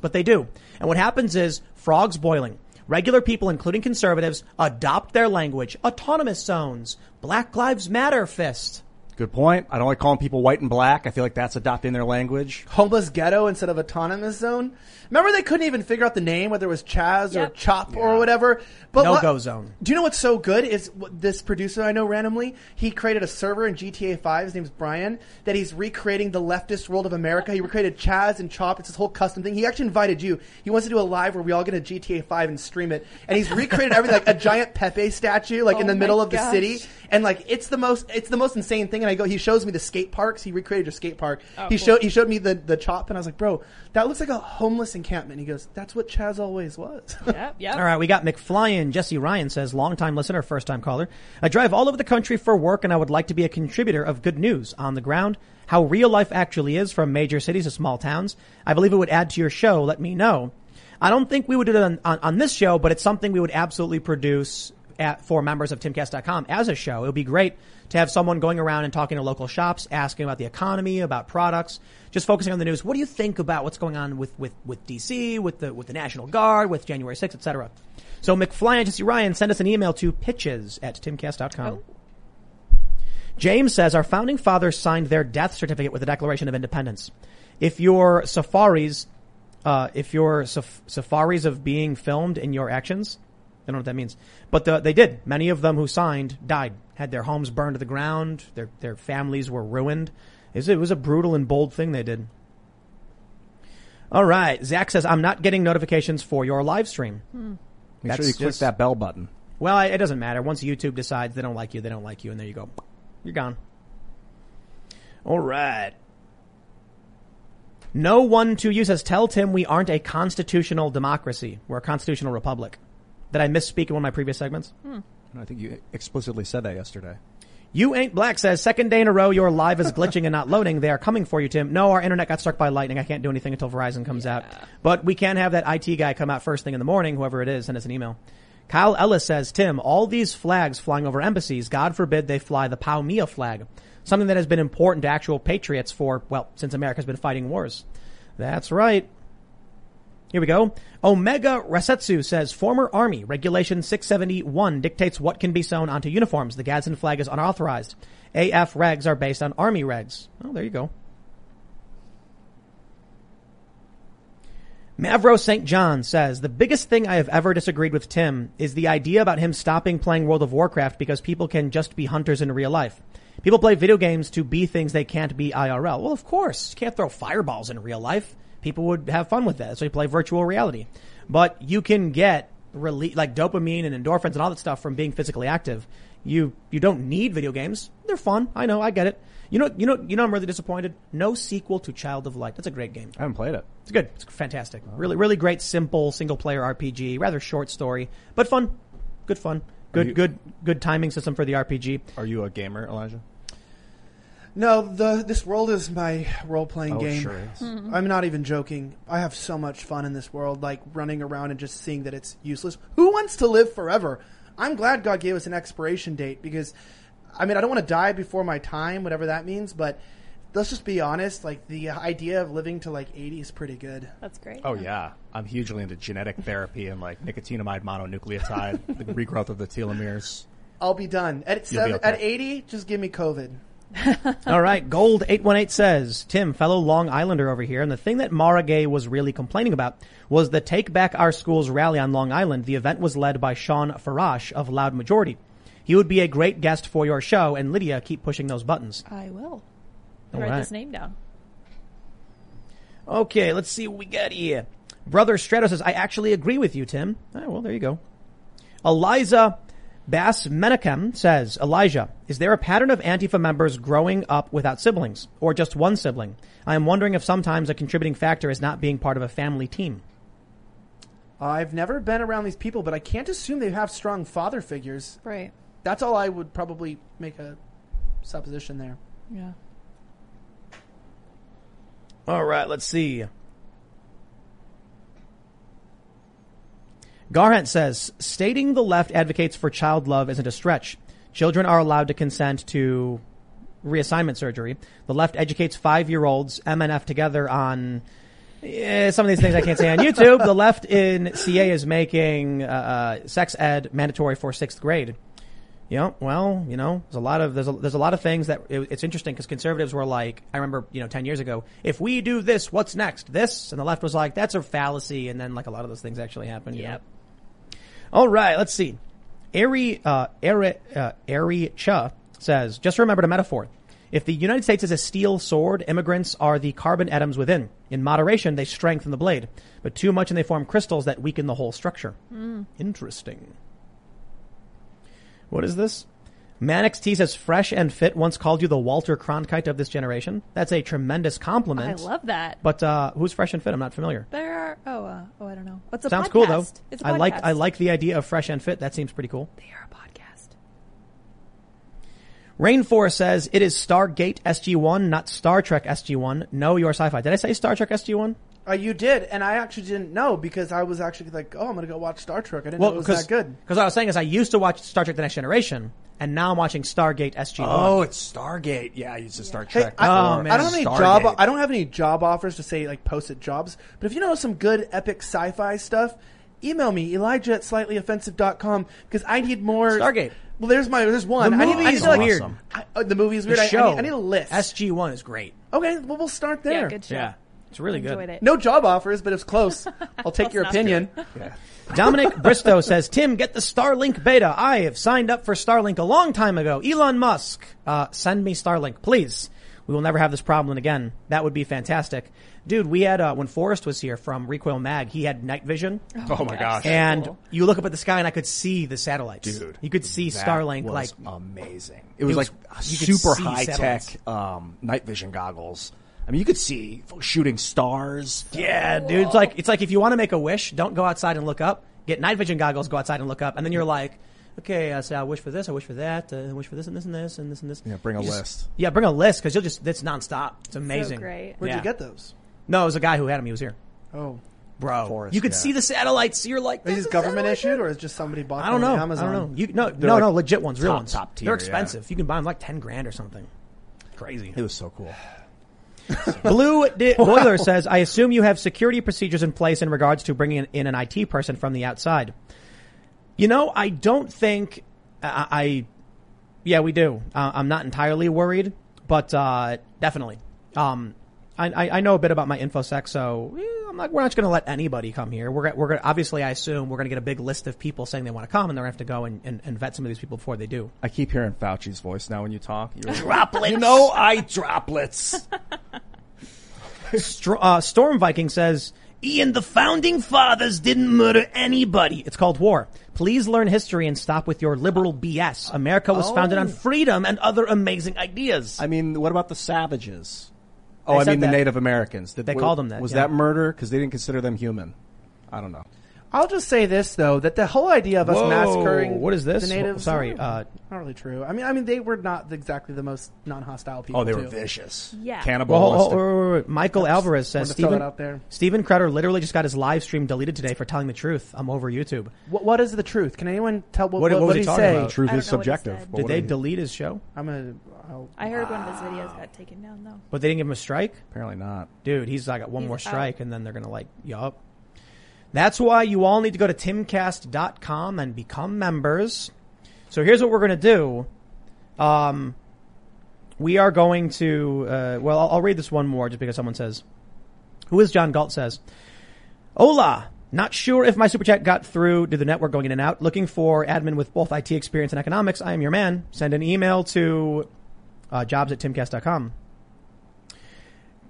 but they do. And what happens is frogs boiling. Regular people, including conservatives, adopt their language. Autonomous zones. Black Lives Matter fist. Good point. I don't like calling people white and black. I feel like that's adopting their language. Homeless ghetto instead of autonomous zone. Remember they couldn't even figure out the name, whether it was Chaz or Yep. Chop or whatever. But what- No-go zone. Do you know what's so good is this producer I know randomly, he created a server in GTA 5, his name's Brian, that he's recreating the leftist world of America. He recreated Chaz and Chop. It's this whole custom thing. He actually invited you. He wants to do a live where we all get a GTA 5 and stream it. And he's recreated everything like a giant Pepe statue like in Oh the my middle of the city. And like it's the most it's the most insane thing. And I go, he shows me the skate parks. He recreated a skate park. Oh, he cool. showed he showed me the the chop, and I was like, bro, that looks like a homeless encampment. He goes, that's what Chaz always was. Yep, yep. All right, we got McFly McFlyin. Jesse Ryan says, longtime listener, first time caller. I drive all over the country for work and I would like to be a contributor of good news on the ground. How real life actually is from major cities to small towns. I believe it would add to your show. Let me know. I don't think we would do it on, on, on this show, but it's something we would absolutely produce at, for members of timcast.com as a show. It would be great to have someone going around and talking to local shops, asking about the economy, about products, just focusing on the news. What do you think about what's going on with, with, with DC, with the, with the National Guard, with January 6th, et cetera? So McFly and Jesse Ryan, send us an email to pitches at timcast.com. James says our founding fathers signed their death certificate with the Declaration of Independence. if your safaris, uh, if your saf- safaris of being filmed in your actions, don't know what that means, but the, they did. Many of them who signed died, had their homes burned to the ground, their their families were ruined. It was, it was a brutal and bold thing they did. All right, Zach says I'm not getting notifications for your live stream. Hmm. Make That's sure you click just- that bell button. Well, it doesn't matter. Once YouTube decides they don't like you, they don't like you, and there you go. You're gone. All right. No one to you says, tell Tim we aren't a constitutional democracy. We're a constitutional republic. Did I misspeak in one of my previous segments? Hmm. I think you explicitly said that yesterday. You ain't black says, second day in a row your live is glitching and not loading. They are coming for you, Tim. No, our internet got struck by lightning. I can't do anything until Verizon comes out. But we can have that IT guy come out first thing in the morning, whoever it is, send us an email. Kyle Ellis says, Tim, all these flags flying over embassies, God forbid they fly the POW MIA flag. Something that has been important to actual patriots for, well, since America's been fighting wars. That's right. Here we go. Omega Resetsu says former Army Regulation 671 dictates what can be sewn onto uniforms. The Gadsden flag is unauthorized. AF regs are based on Army regs. Oh, there you go. Mavro St. John says, the biggest thing I have ever disagreed with Tim is the idea about him stopping playing World of Warcraft because people can just be hunters in real life. People play video games to be things they can't be IRL. Well, of course. You can't throw fireballs in real life. People would have fun with that. So you play virtual reality. But you can get rele- like dopamine and endorphins and all that stuff from being physically active. You, you don't need video games. They're fun. I know. I get it. You know, you know, you know, I'm really disappointed. No sequel to Child of Light. That's a great game. I haven't played it. It's good. It's fantastic. Really, really great, simple single player RPG. Rather short story, but fun. Good fun. Good, you- good, good timing system for the RPG. Are you a gamer, Elijah? No, the this world is my role playing Oh, game. sure is. Hmm. I'm not even joking. I have so much fun in this world, like running around and just seeing that it's useless. Who wants to live forever? I'm glad God gave us an expiration date because, I mean, I don't want to die before my time, whatever that means. But let's just be honest. Like the idea of living to like 80 is pretty good. That's great. Oh yeah, I'm hugely into genetic therapy and like nicotinamide mononucleotide, the regrowth of the telomeres. I'll be done at You'll be seven, okay. at 80. Just give me COVID. All right. Gold 818 says, Tim, fellow Long Islander over here. And the thing that Mara Gay was really complaining about was the Take Back Our Schools rally on Long Island. The event was led by Sean Farash of Loud Majority. He would be a great guest for your show. And Lydia, keep pushing those buttons. I will. All Write right. this name down. Okay, let's see what we got here. Brother Strato says, I actually agree with you, Tim. Oh, well, there you go. Eliza Bass Menachem says, Elijah, is there a pattern of Antifa members growing up without siblings, or just one sibling? I am wondering if sometimes a contributing factor is not being part of a family team. I've never been around these people, but I can't assume they have strong father figures. Right. That's all I would probably make a supposition there. Yeah. All right, let's see. Garhant says, stating the left advocates for child love isn't a stretch. Children are allowed to consent to reassignment surgery. The left educates five-year-olds MNF together on eh, some of these things I can't say on YouTube. The left in CA is making uh, uh, sex ed mandatory for sixth grade. Know, well, you know, there's a lot of there's a, there's a lot of things that it, it's interesting because conservatives were like, I remember, you know, ten years ago, if we do this, what's next? This, and the left was like, that's a fallacy, and then like a lot of those things actually happened. you know? All right, let's see. Ari, uh, Ari, uh, Ari Cha says, just remember the metaphor. If the United States is a steel sword, immigrants are the carbon atoms within. In moderation, they strengthen the blade, but too much and they form crystals that weaken the whole structure. Interesting. What is this? Manix T says, fresh and fit once called you the Walter Cronkite of this generation. That's a tremendous compliment. I love that. But, uh, who's fresh and fit? I'm not familiar. There are. Oh, uh, oh, I don't know. What's a Sounds podcast? cool though. It's a I like, podcast. I like the idea of fresh and fit. That seems pretty cool. They are a podcast. Rainforest says it is Stargate SG1, not Star Trek SG1. Know your sci-fi. Did I say Star Trek SG1? Uh, you did, and I actually didn't know because I was actually like, "Oh, I'm going to go watch Star Trek." I didn't know it was that good. Because what I was saying is I used to watch Star Trek: The Next Generation, and now I'm watching Stargate SG1. Oh, it's Stargate. Yeah, I used to Star Hey, Trek. I, Oh, before. man. I don't have any Stargate. job. I don't have any job offers to say like posted jobs. But if you know some good epic sci-fi stuff, email me Elijah at slightlyoffensive.com because I need more Stargate. Well, there's my there's one. The I need, movie I need is like, weird. Awesome. I, uh, the movie is The weird. I- I, show. need, I need a list. SG1 is great. okay, well we'll start there. Yeah, good show. Yeah. It's really good. It. No job offers, but it's close. I'll take your not opinion. Dominic Bristow says, Tim, get the Starlink beta. I have signed up for Starlink a long time ago. Elon Musk, uh, send me Starlink, please. We will never have this problem again. That would be fantastic. Dude, we had, uh, when Forrest was here from Recoil Mag, he had night vision. Oh my gosh. And you look up at the sky and I could see the satellites. Dude, You could see that Starlink was like, amazing. It was, was- like super high satellites. tech um, night vision goggles. I mean, you could see shooting stars. yeah, dude. It's like, it's like if you want to make a wish, don't go outside and look up. Get night vision goggles, go outside and look up. And then you're like, okay, I say I wish for this, I wish for that, uh, I wish for this and this and this and this and this. Yeah, bring a You just- list. Yeah, bring a list because you'll just, it's nonstop. It's amazing. great. Where'd Yeah. you get those? No, it was a guy who had him. He was here. Oh, Bro, Forrest, you could yeah. see the satellites. You're like, are "This these is government satellite?" issued, or is just somebody bought I don't them know. on Amazon? I don't know. You no, They're no, like no, legit ones, real top- ones. top tier, They're yeah. expensive. You can buy them like ten grand or something. Crazy. It was so cool. Blue Di- Boiler says, I assume you have security procedures in place in regards to bringing in an IT person from the outside. You know, I don't think I, I yeah, we do. Uh, I'm not entirely worried, but uh, definitely. Um, I, I, I know a bit about my infosec, so eh, I'm not. We're not going to let anybody come here. We're we're gonna, obviously. I assume we're going to get a big list of people saying they want to come, and they're going to have to go and, and, and vet some of these people before they do. I keep hearing Fauci's voice now when you talk. You're like, Droplets. You know, I droplets. Str- uh, Storm Viking says, Ian, the founding fathers didn't murder anybody. It's called war. Please learn history and stop with your liberal BS. America was founded on freedom and other amazing ideas. I mean, what about the savages? Oh, They I said mean the. Native Americans. Did, They called them that, Was yeah. that murder? Because they didn't consider them human. I don't know. I'll just say this though, that the whole idea of us Whoa, massacring what is this? the natives. Sorry, not, uh, not really true. I mean, I mean, they were not exactly the most non-hostile people. Oh, they were too. vicious. Yeah. Cannibal. Well, oh, oh, Michael Alvarez says wanted to throw Stephen, it out there. Steven Crowder literally just got his live stream deleted today for telling the truth. I'm over YouTube. What, what is the truth? Can anyone tell what, What- what, what was did he he talking say? about? Truth I don't is know what he subjective. said. but Did what they he- delete his show? I'm gonna. I'll, I heard one of his videos got taken down though. But they didn't give him a strike? Apparently not. Dude, he's like got one He's more out. strike and then they're gonna like, yup. That's why you all need to go to timcast.com and become members. So here's what we're gonna do. Um, we are going to, uh, well, I'll, I'll read this one more just because someone says, who is John Galt says, Hola. Not sure if my super chat got through to the network going in and out. Looking for admin with both IT experience and economics. I am your man. Send an email to uh, jobs at timcast.com.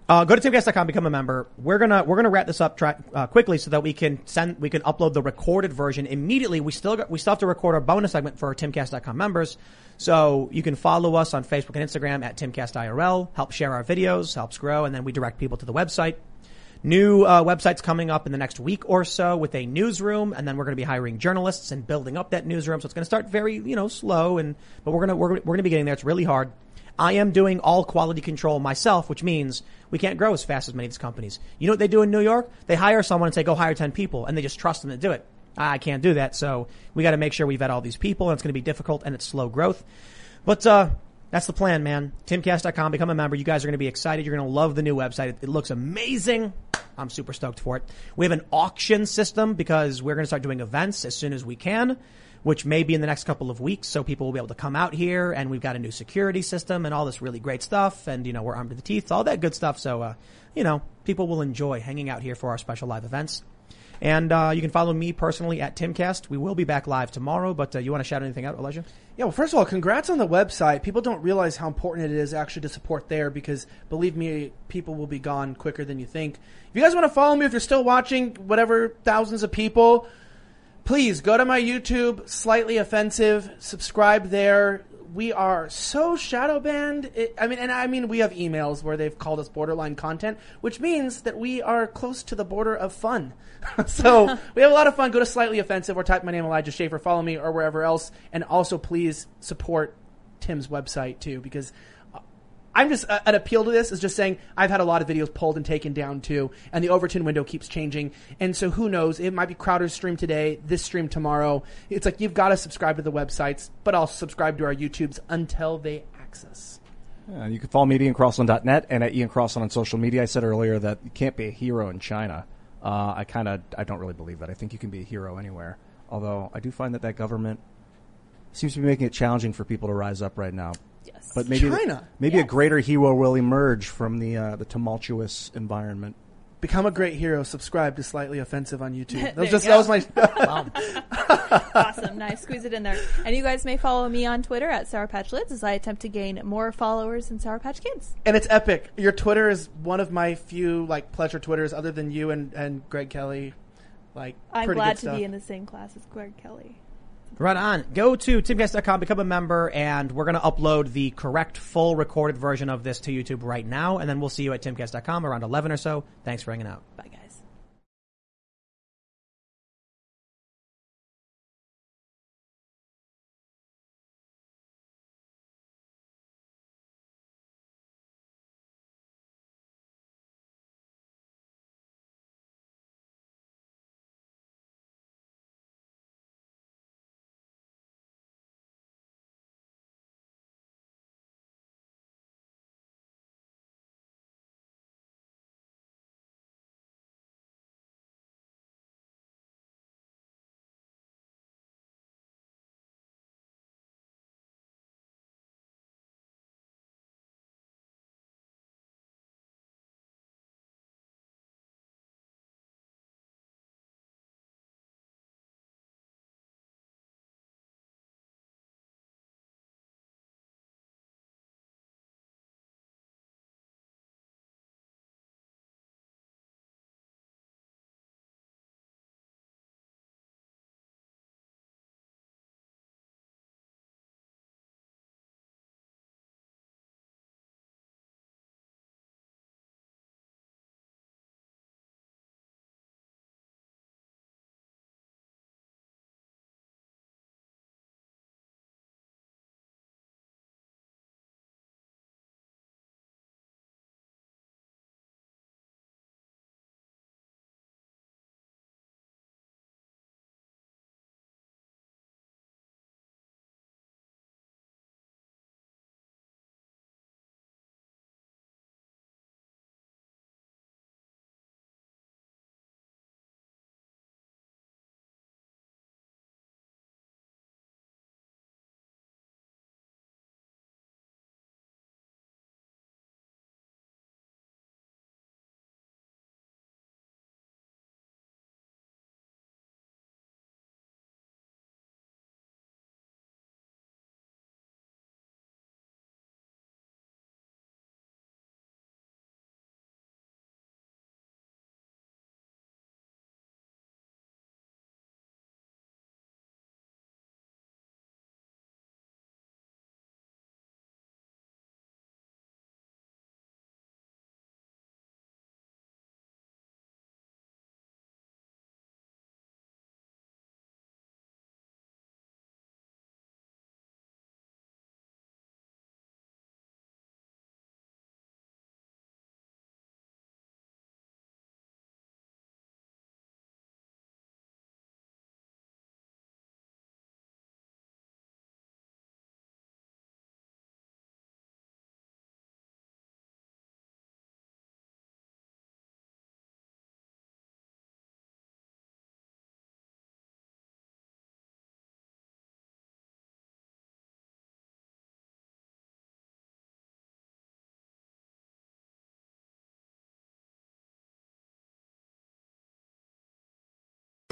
Uh, go to timcast.com, become a member. We're gonna we're gonna wrap this up tra- uh, quickly so that we can send we can upload the recorded version immediately. We still got, we still have to record our bonus segment for our timcast.com members. So you can follow us on Facebook and Instagram at timcastirl. Help share our videos, helps grow, and then we direct people to the website. New uh, websites coming up in the next week or so with a newsroom, and then we're going to be hiring journalists and building up that newsroom. So it's going to start very, you know, slow, and but we're gonna we're, we're to be getting there. It's really hard. I am doing all quality control myself, which means we can't grow as fast as many of these companies. You know what they do in New York? They hire someone and say, "Go hire ten people," and they just trust them to do it. I can't do that, so we got to make sure we vet all these people, and it's going to be difficult and it's slow growth. But uh, that's the plan, man. Timcast.com, become a member. You guys are going to be excited. You're going to love the new website. It, it looks amazing. I'm super stoked for it. We have an auction system because we're going to start doing events as soon as we can, which may be in the next couple of weeks. So people will be able to come out here and we've got a new security system and all this really great stuff. And, you know, we're armed to the teeth, all that good stuff. So, uh, you know, people will enjoy hanging out here for our special live events. And uh, you can follow me personally at Timcast. We will be back live tomorrow, but uh, you want to shout anything out, Elijah? Yeah, well, first of all, congrats on the website. People don't realize how important it is actually to support there because believe me, people will be gone quicker than you think. If you guys want to follow me, if you're still watching, whatever thousands of people, please go to my YouTube, slightly offensive, subscribe there. We are so shadow banned. It, I mean, and I mean, we have emails where they've called us borderline content, which means that we are close to the border of fun. so we have a lot of fun. Go to slightly offensive or type my name Elijah Schaffer, follow me or wherever else, and also please support Tim's website too because I'm just uh, an appeal to this is just saying I've had a lot of videos pulled and taken down too, and the Overton window keeps changing, and so who knows? It might be Crowder's stream today, this stream tomorrow. It's like you've got to subscribe to the websites, but also subscribe to our YouTubes until they access. Uh, you can follow me at iancrossland.net and at Ian Crossland on social media. I said earlier that you can't be a hero in China. Uh, I kind of I don't really believe that. I think you can be a hero anywhere. Although I do find that that government seems to be making it challenging for people to rise up right now. Yes. But maybe China? maybe a greater hero will emerge from the uh, the tumultuous environment. Become a great hero. Subscribe to Slightly Offensive on YouTube. That was just go. that was my. awesome. Nice. Squeeze it in there. And you guys may follow me on Twitter at Sour Patch Lyds as I attempt to gain more followers than Sour Patch Kids. and it's epic. Your Twitter is one of my few like pleasure Twitters, other than you and and Greg Kelly. Like I'm pretty glad good to stuff. be in the same class as Greg Kelly. Right on. Go to timcast.com, become a member, and we're going to upload the correct full recorded version of this to YouTube right now, and then we'll see you at timcast.com around 11 or so. Thanks for hanging out. Bye, guys.